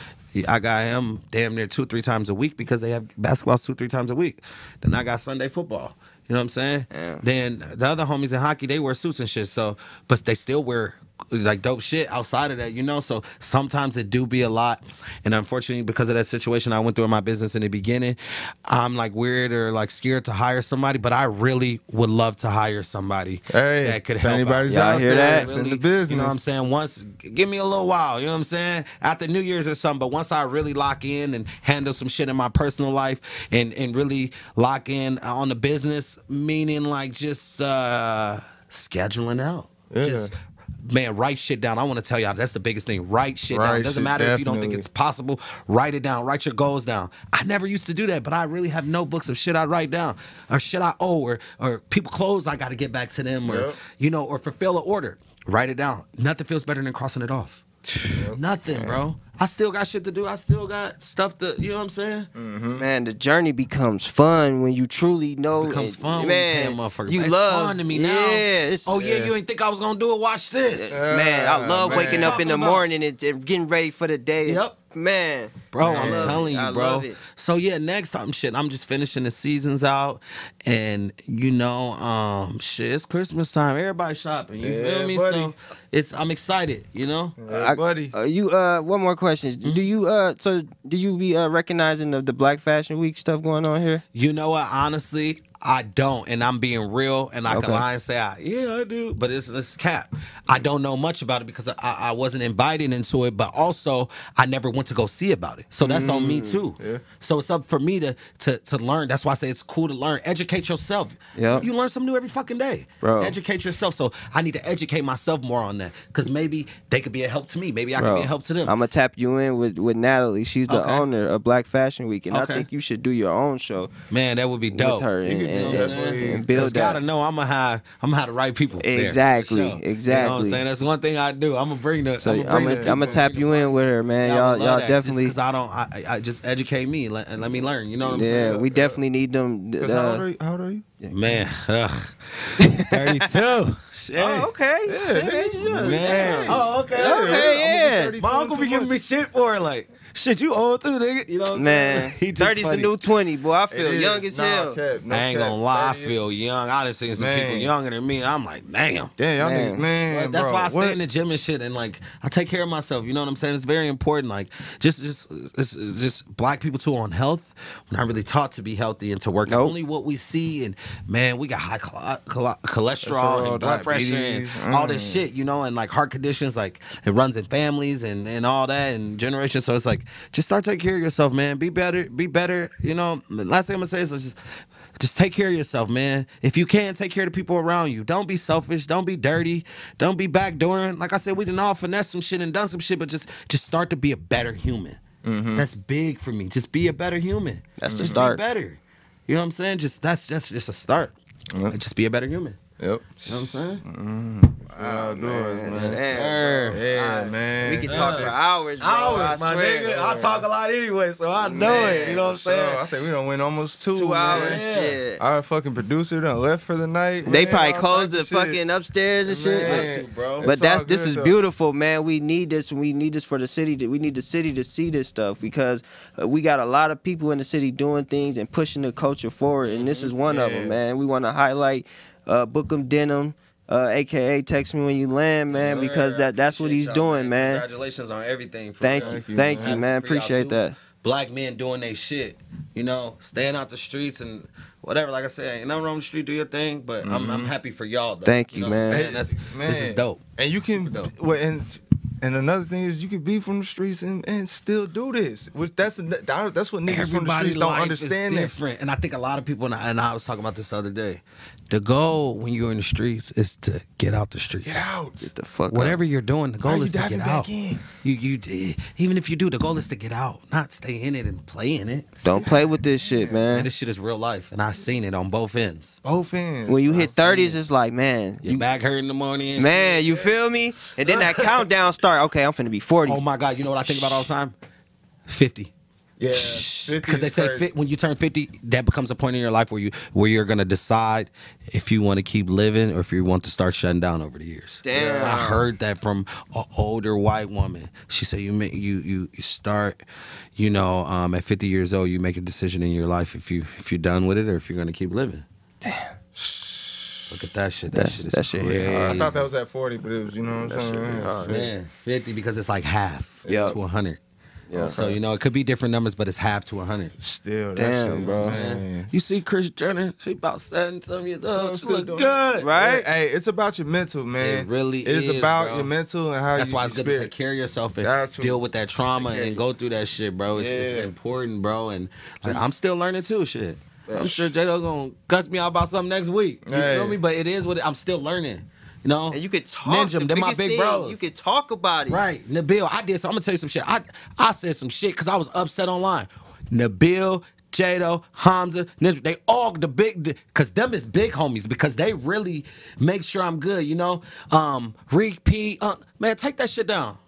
S4: I got him damn near two, three times a week because they have basketballs two, three times a week. Then I got Sunday football. You know what I'm saying?
S3: Yeah.
S4: Then the other homies in hockey, they wear suits and shit. So, but they still wear like dope shit outside of that, you know. So sometimes it do be a lot, and unfortunately, because of that situation I went through in my business in the beginning, I'm like weird or like scared to hire somebody. But I really would love to hire somebody
S2: Hey,
S4: that could help.
S2: anybody's out
S3: hear
S2: there
S3: that?
S2: that's in the business.
S4: You know what I'm saying? Once, give me a little while. You know what I'm saying? After New Year's or something. But once I really lock in and handle some shit in my personal life and and really lock in on the business, meaning like just uh scheduling out.
S2: Yeah.
S4: Just man, write shit down. I want to tell y'all that's the biggest thing. Write shit down. It doesn't matter if you don't think it's possible. Write it down. Write your goals down. I never used to do that, but I really have notebooks of shit I write down or shit I owe or or people clothes I got to get back to them or
S2: Yep.
S4: you know or fulfill an order. Write it down. Nothing feels better than crossing it off. Nothing, bro. I still got shit to do. I still got stuff to. You know what I'm saying?
S3: Man, the journey becomes fun when you truly know.
S4: It becomes
S3: and-
S4: fun.
S3: man.
S4: when you, motherfucker.
S3: you
S4: it's
S3: love
S4: fun to me
S3: yeah,
S4: now.
S3: It's,
S4: oh yeah, you ain't think I was gonna do it? Watch this.
S3: man, I love
S2: man.
S3: waking up in the
S4: about-
S3: morning and, and getting ready for the day.
S4: Yep.
S3: Man,
S4: Bro,
S3: I
S4: I'm telling
S3: it.
S4: you,
S3: I
S4: bro.
S3: love it.
S4: So yeah, next time, shit, I'm just finishing the seasons out, and you know, um, shit, it's Christmas time. Everybody shopping. You
S2: Yeah,
S4: feel me?
S2: buddy.
S4: So it's I'm excited. You know.
S2: Hey,
S3: I-
S2: buddy.
S3: Uh, you uh, one more question.
S4: Mm-hmm.
S3: Do you uh, so do you be uh recognizing the, the Black Fashion Week stuff going on here?
S4: You know what? Honestly, I don't, and I'm being real, and I
S3: Okay.
S4: can lie and say, I, "Yeah, I do," but it's it's cap. I don't know much about it because I, I wasn't invited into it, but also I never went to go see about it. So that's on
S3: Mm,
S4: me too. So it's up for me to to to learn. That's why I say it's cool to learn. Educate yourself.
S3: Yep.
S4: You learn something new every fucking day.
S3: Bro.
S4: Educate yourself. So I need to educate myself more on that because maybe they could be a help to me. Maybe I could be a help to them.
S3: I'm gonna tap you in with with Natalie. She's the
S4: Okay.
S3: owner of Black Fashion Week, and
S4: Okay.
S3: I think you should do your own show
S4: Man, that would be dope.
S3: with her and,
S4: You
S3: and,
S4: know what I'm
S3: and-
S4: saying?
S3: and build
S4: Cause gotta know I'm gonna have I'm gonna have the right people. there, for
S3: Exactly.
S4: You know what I'm saying? That's one thing I do. I'm gonna bring the.
S3: So
S4: I'm
S3: I'm
S4: gonna bring
S3: gonna
S4: the
S3: I'm gonna tap you in with her, man. Y'all y'all definitely.
S4: because I don't. I, I just educate me and let, and let me learn. You know what I'm
S3: Yeah,
S4: saying?
S3: Yeah, we definitely need them.
S2: Because how, old
S3: Uh,
S2: are you? how old are you?
S4: Man, ugh. 32. Shit.
S3: oh, okay.
S2: Yeah,
S3: Same
S2: nigga.
S3: age as us.
S4: Man. Oh, okay.
S3: Okay, yeah.
S4: My uncle be giving me shit for it. Like, shit, you old too, nigga. You know what I'm
S3: Man,
S4: saying? He just
S3: 30's the new 20, boy. I feel
S2: It is.
S3: young as
S2: Nah,
S3: hell.
S2: cap, no
S4: I ain't
S2: cap.
S4: gonna lie, I feel young. I done seen some people younger than me. I'm like, damn.
S2: Damn, y'all
S3: Man.
S2: niggas, man.
S4: But that's
S2: bro,
S4: why I stay
S2: what?
S4: in the gym and shit, and like I take care of myself. You know what I'm saying? It's very important. Like just, just, it's, it's just black people too on health. We're not really taught to be healthy and to work.
S3: Nope.
S4: Only what we see, and man, we got high chole- chole- cholesterol
S2: Cholesterol,
S4: and blood pressure and
S2: diabetes,
S4: all this
S2: mm.
S4: shit. You know, and like heart conditions. Like it runs in families and and all that and generations. So it's like just start taking care of yourself, man. Be better. Be better. You know. the Last thing I'm gonna say is just. Just take care of yourself, man. If you can, take care of the people around you. Don't be selfish. Don't be dirty. Don't be backdooring. Like I said, we done all finesse some shit and done some shit, but just just start to be a better human. Mm-hmm. That's big for me. Just be a better human.
S3: That's the
S4: just
S3: start.
S4: Be better. You know what I'm saying? Just that's that's just a start.
S2: Yep.
S4: Just be a better human.
S2: Yep.
S4: You know what I'm saying? Mm.
S2: Wow, man.
S3: Man,
S4: sir.
S2: Yeah,
S3: I-
S2: man.
S3: We can talk for hours, bro.
S4: Hours,
S3: I
S4: my
S3: swear.
S4: nigga. I talk a lot anyway, so I know
S2: Man,
S4: it. You know what I'm
S2: for sure.
S4: saying?
S2: I think we done went almost two,
S3: Two hours,
S4: Yeah.
S3: shit.
S2: Our fucking producer done left for the night.
S3: They
S2: man.
S3: probably closed the
S2: types shit.
S3: fucking upstairs and shit.
S2: Man.
S4: Got to, bro.
S3: But
S2: It's
S3: that's
S2: all
S3: this
S2: good,
S3: is
S2: though.
S3: beautiful, man. We need this. and We need this for the city. To, we need the city to see this stuff because uh, we got a lot of people in the city doing things and pushing the culture forward, and this is one of them, man. We want to highlight uh, Book 'em Denim, uh, aka Text Me When You Land, man, because that that's what he's doing, man.
S4: Congratulations on everything. for
S3: Thank
S4: real.
S3: you,
S2: you,
S3: thank
S2: man.
S3: you, man.
S4: For
S3: Appreciate that.
S4: Black men doing their shit, you know, staying out the streets and whatever. Like I said, ain't nothing wrong with the street, do your thing. But I'm, I'm happy for y'all. Though.
S3: Thank you,
S4: know what I'm
S3: man.
S4: This is dope.
S2: And you can, well, and and another thing is you can be from the streets and, and still do this. Which that's that's what niggas from the streets don't
S4: life
S2: understand.
S4: is
S2: that.
S4: different, and I think a lot of people. And I, and I was talking about this the other day. The goal when you're in the streets is to get out the streets.
S2: Get out.
S3: Get the fuck
S4: Whatever you're doing, the
S2: Why
S4: goal
S2: you
S4: is to get
S2: back
S4: out.
S2: in?
S4: You you eh, even if you do, the goal is to get out, not stay in it and play in it.
S3: Don't play with this shit,
S4: Man,
S3: man.
S4: this shit is real life, and I've seen it on both ends.
S2: Both ends.
S3: When you hit thirties,
S4: it.
S3: it's like, man,
S4: Your
S3: you,
S4: back hurt in the morning. and
S3: man,
S4: shit.
S3: you feel me? And then that countdown start. Okay, I'm finna be forty.
S4: Oh my God! You know what I think about all the time? Fifty.
S2: Yeah,
S4: Because they say fit, when you turn fifty, that becomes a point in your life where you where you're gonna decide if you want to keep living or if you want to start shutting down over the years.
S3: Damn.
S4: I heard that from an older white woman. She said you make you you you start, you know, um, at fifty years old, you make a decision in your life if you if you're done with it or if you're gonna keep living. Damn. Look at that shit. That
S3: That's-
S4: shit is
S3: that shit hit
S4: crazy.
S3: hard.
S2: I thought that was at forty, but it was you know what I'm saying.
S3: shit be
S2: Yeah,
S3: hard.
S2: shit.
S4: Man, fifty because it's like half
S3: Yeah.
S4: to hundred.
S3: Yeah.
S4: So you know it could be different numbers, but it's half to hundred.
S2: Still, that
S3: Damn,
S2: shit,
S3: bro.
S2: man.
S4: You see Kris Jenner, she about seven some years old. She
S2: Still
S4: look
S2: doing-
S4: good.
S3: Right?
S2: Hey, it's about your mental, man.
S4: It really is.
S2: It's
S4: is,
S2: about
S4: bro.
S2: your mental and how you
S4: That's
S2: you
S4: why it's good
S2: spirit.
S4: to take care of yourself and
S2: Got to.
S4: deal with that trauma
S2: Take care
S4: and go through that shit, bro. It's, it's
S2: Yeah.
S4: important, bro. And like, I'm still learning too, shit. I'm sure J Lo gonna cuss me out about something next week. You
S2: Hey.
S4: feel me? But it is what it, I'm still learning. You know?
S3: And you could talk.
S4: Ninja,
S3: the
S4: my big
S3: thing,
S4: bros.
S3: You could talk about it.
S4: Right, Nabil. I did. So I'm gonna tell you some shit. I I said some shit because I was upset online. Nabil, Jado, Hamza, they all the big because them is big homies because they really make sure I'm good. You know, um, Reek P, uh, man, take that shit down.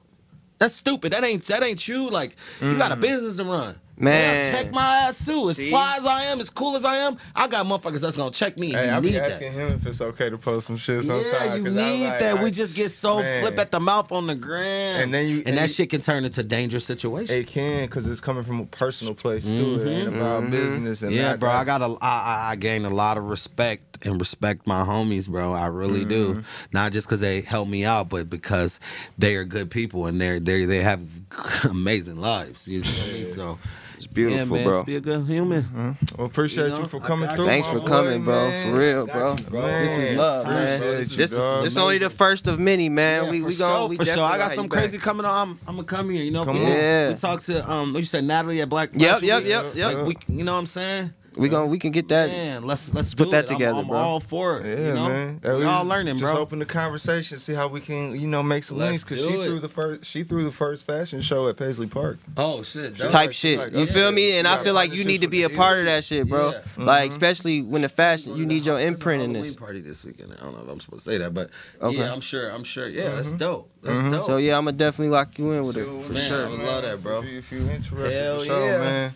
S4: That's stupid. That ain't that ain't you. Like you got a business to run.
S3: Man.
S4: check my ass too. As
S3: See?
S4: fly as I am, as cool as I am, I got motherfuckers that's gonna check me.
S2: Hey, I be asking
S4: that.
S2: him if it's okay to post some shit sometimes.
S4: Yeah, you
S2: I
S4: need
S2: like-
S4: that.
S2: I-
S4: we just get so
S2: man.
S4: flip at the mouth on the gram,
S2: And then you-
S4: and,
S2: and
S4: that
S2: you-
S4: shit can turn into dangerous situations.
S2: It can because it's coming from a personal place too. It ain't about business. And
S4: Mm-hmm. yeah,
S2: that-
S4: bro, I got a, I, I- I gain a lot of respect and respect my homies, bro. I really do.
S2: Mm-hmm.
S4: Not just because they help me out, but because they are good people and they're they they have amazing lives. You feel me? So
S3: It's beautiful,
S4: yeah, man,
S3: bro.
S4: Just be a good human.
S2: Well, appreciate
S4: You know,
S2: you for
S4: I
S2: coming
S4: got
S2: through.
S3: Thanks
S2: my
S3: for
S2: boy,
S3: coming, bro.
S2: man.
S3: For real, bro.
S4: you, bro.
S3: This
S2: Man,
S3: was love,
S2: appreciate
S3: man.
S2: you,
S3: This, this,
S2: dog.
S3: this only the first of many, man.
S4: Yeah,
S3: we
S4: for
S3: we
S4: sure,
S3: gonna we
S4: for sure. I got some crazy
S3: back.
S4: coming on. I'm, I'm gonna come here. You know,
S2: Come
S4: we,
S2: on.
S3: Yeah.
S4: we talked to um, what you said, Natalie at Black.
S3: Yep,
S4: Fashion
S3: yep,
S4: Week.
S3: yep, yep.
S4: Like, we, you know what I'm saying?
S3: We gonna we can get that.
S4: Man, let's let's
S3: put
S4: do
S3: that
S4: it. I'm-
S3: together,
S4: I'm,
S3: bro.
S4: all for it.
S2: Yeah,
S4: you know?
S2: man.
S4: We all learning,
S2: just
S4: bro.
S2: Just open the conversation, see how we can, you know, make some
S4: Let's
S2: links. Because she
S4: it.
S2: threw the first, she threw the first fashion show at Paisley Park.
S4: Oh shit.
S2: Type
S3: type
S2: like-
S3: shit.
S2: like,
S3: You
S2: okay,
S3: feel me? And I feel like you need to be a part of that shit, bro.
S4: Yeah.
S3: Like mm-hmm. especially when the fashion, you need your imprint in this.
S4: party this weekend. I don't know if I'm supposed to say that, but
S3: Okay.
S4: yeah, I'm sure. I'm sure. Yeah, that's mm-hmm. dope. That's mm-hmm. dope.
S3: So yeah, I'm gonna definitely lock you in with it for
S2: man,
S3: sure.
S4: I would love that, bro.
S2: If you, if you interested,
S4: Hell
S2: for sure,
S4: yeah.
S2: man.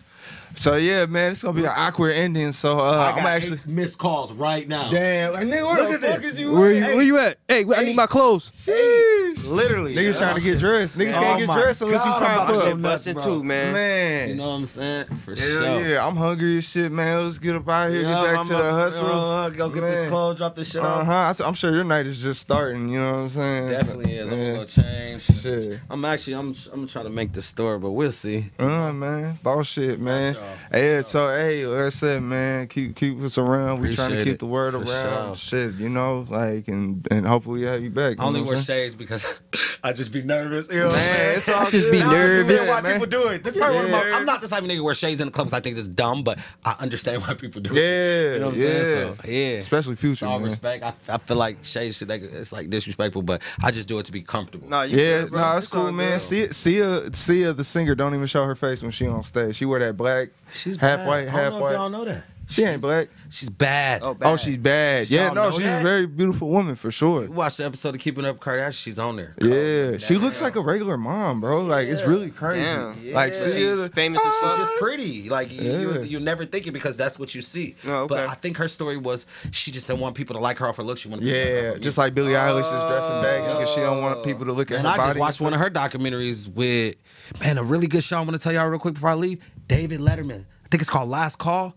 S2: So yeah, man, it's gonna be an awkward ending. So uh,
S4: I
S2: I'm actually.
S4: eight missed calls right now.
S2: Damn, like, nigga, where
S4: Look
S2: the
S4: at
S2: fuck
S4: this.
S2: is you?
S3: Where
S2: at?
S3: you,
S2: Hey,
S3: where you at? Hey, I need my clothes.
S2: sheesh.
S4: Literally.
S2: Niggas trying to get dressed. Niggas
S4: Oh
S2: can't get
S4: my
S2: dressed unless
S4: God,
S2: you
S4: I'm
S2: pop
S4: about to
S2: up.
S4: shit
S3: Shit busting
S4: bro.
S3: too, man.
S2: Man.
S4: You know what I'm saying? For
S2: Hell
S4: sure.
S2: yeah, I'm hungry as shit, man. Let's get up out here,
S4: Yeah,
S2: get back
S4: I'm
S2: to the
S4: about
S2: hustle.
S4: uh, go get this clothes, drop this shit
S2: Uh
S4: off.
S2: huh. I'm sure your night is just starting. You know what I'm saying?
S4: Definitely is. I'm gonna change.
S2: Shit.
S4: I'm actually I'm I'm gonna try to make the store, but we'll see.
S2: Uh man, bullshit, man.
S4: Y'all.
S2: Hey, so hey, like I said, man, keep keep us around. We trying to keep
S4: it.
S2: the word
S4: For
S2: around. shit, you know, like and and hopefully we have you back.
S4: I
S2: you
S4: only
S2: know
S4: wear
S2: saying?
S4: shades because I just be nervous. You know what I'm
S2: Man, it's all
S3: I just
S2: good.
S3: be
S4: I
S3: nervous.
S4: Why
S2: man.
S4: people do it? That's probably one of my- I'm not the type of nigga who wear shades in the club because I think it's dumb, but I understand why people do it.
S2: Yeah,
S4: you know what I'm
S2: yeah.
S4: saying? So, yeah.
S2: Especially future,
S4: all
S2: man.
S4: respect. I, I feel like shades should it's like disrespectful, but I just do it to be comfortable.
S3: No, you
S2: Yeah,
S3: good, bro.
S2: no, it's
S3: It's
S2: cool, man.
S3: good.
S2: See, Sia, Sia, the singer, don't even show her face when she on stage. She wear that black,
S4: She's
S2: half
S4: bad.
S2: white,
S4: I don't
S2: half
S4: know if y'all know that.
S2: She ain't black.
S4: She's bad.
S3: Oh, bad.
S2: Oh, she's bad.
S4: Y'all
S2: Yeah, no, she's
S4: that?
S2: a very beautiful woman for sure.
S4: You watch the episode of Keeping Up Kardashian. She's on there.
S2: Yeah, she looks like a regular mom, bro. Like it's really crazy.
S3: Damn.
S2: Like
S4: Yeah.
S2: Sia,
S3: She's
S2: the-
S3: famous as
S4: She's just pretty. Like you,
S2: Yeah.
S4: you, you never think it because that's what you see.
S3: Oh, okay.
S4: But I think her story was she just didn't want people to like her off her looks. She wanted people to like her
S2: yeah, just like Billie Eilish is dressing baggy oh. because she don't want people to look at
S4: And
S2: her
S4: And
S2: I
S4: just watched one of her documentaries with man, a really good show. I'm gonna tell y'all real quick before I leave. David Letterman. I think it's called Last Call.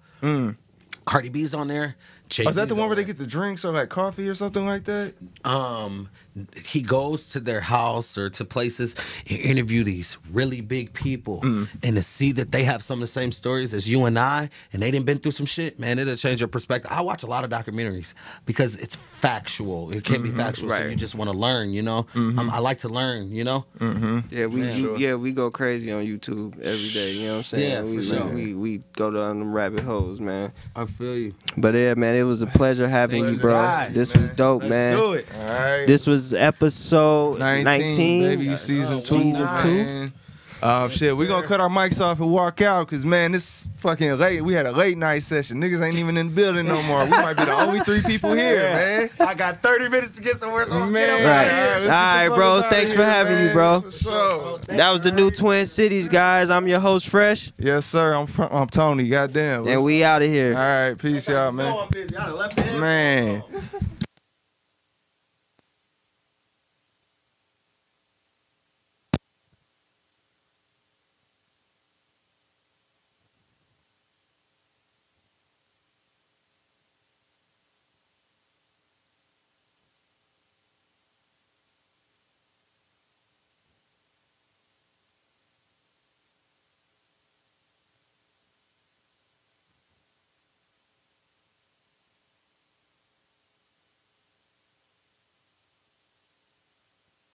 S4: Cardi B's on there.
S2: Oh, is that the one
S4: on
S2: where they get the drinks or like coffee or something like that?
S4: um he goes to their house or to places and interview these really big people
S2: Mm.
S4: and to see that they have some of the same stories as you and I and they didn't been through some shit man it'll change your perspective I watch a lot of documentaries because it's factual it can
S2: Mm-hmm.
S4: be factual so you just want to learn you know Um, I like to learn you know
S3: Yeah, we
S4: Yeah.
S3: you- yeah we go crazy on YouTube every day. You know what I'm saying?
S4: Yeah,
S3: we,
S4: for sure.
S3: we we go down them rabbit holes, man.
S4: I feel you
S3: But yeah, man, it was a pleasure having you, bro.
S4: Guys,
S3: this was dope,
S2: Let's
S3: man.
S2: do it. All right.
S3: This was episode
S2: 19,
S3: 19,
S2: baby, season two.
S3: Season two.
S2: man. Um, shit, we gonna cut our mics off and walk out because man, this fucking late. We had a late night session. Niggas ain't even in the building no more. We might be the only three people here, man.
S4: I got 30 minutes to get somewhere so I'm
S2: Man,
S3: Right.
S2: let's get
S3: All
S2: the
S3: right,
S2: fuck
S3: bro. Thanks for
S2: here,
S3: having me, bro.
S2: For sure.
S3: That was the new Twin Cities, guys. I'm your host, Fresh,
S2: Yes, sir. I'm fr- I'm Tony. Goddamn.
S3: and we out of here.
S2: All right, peace, y'all, man.
S4: I'm busy. I done left the
S2: Man.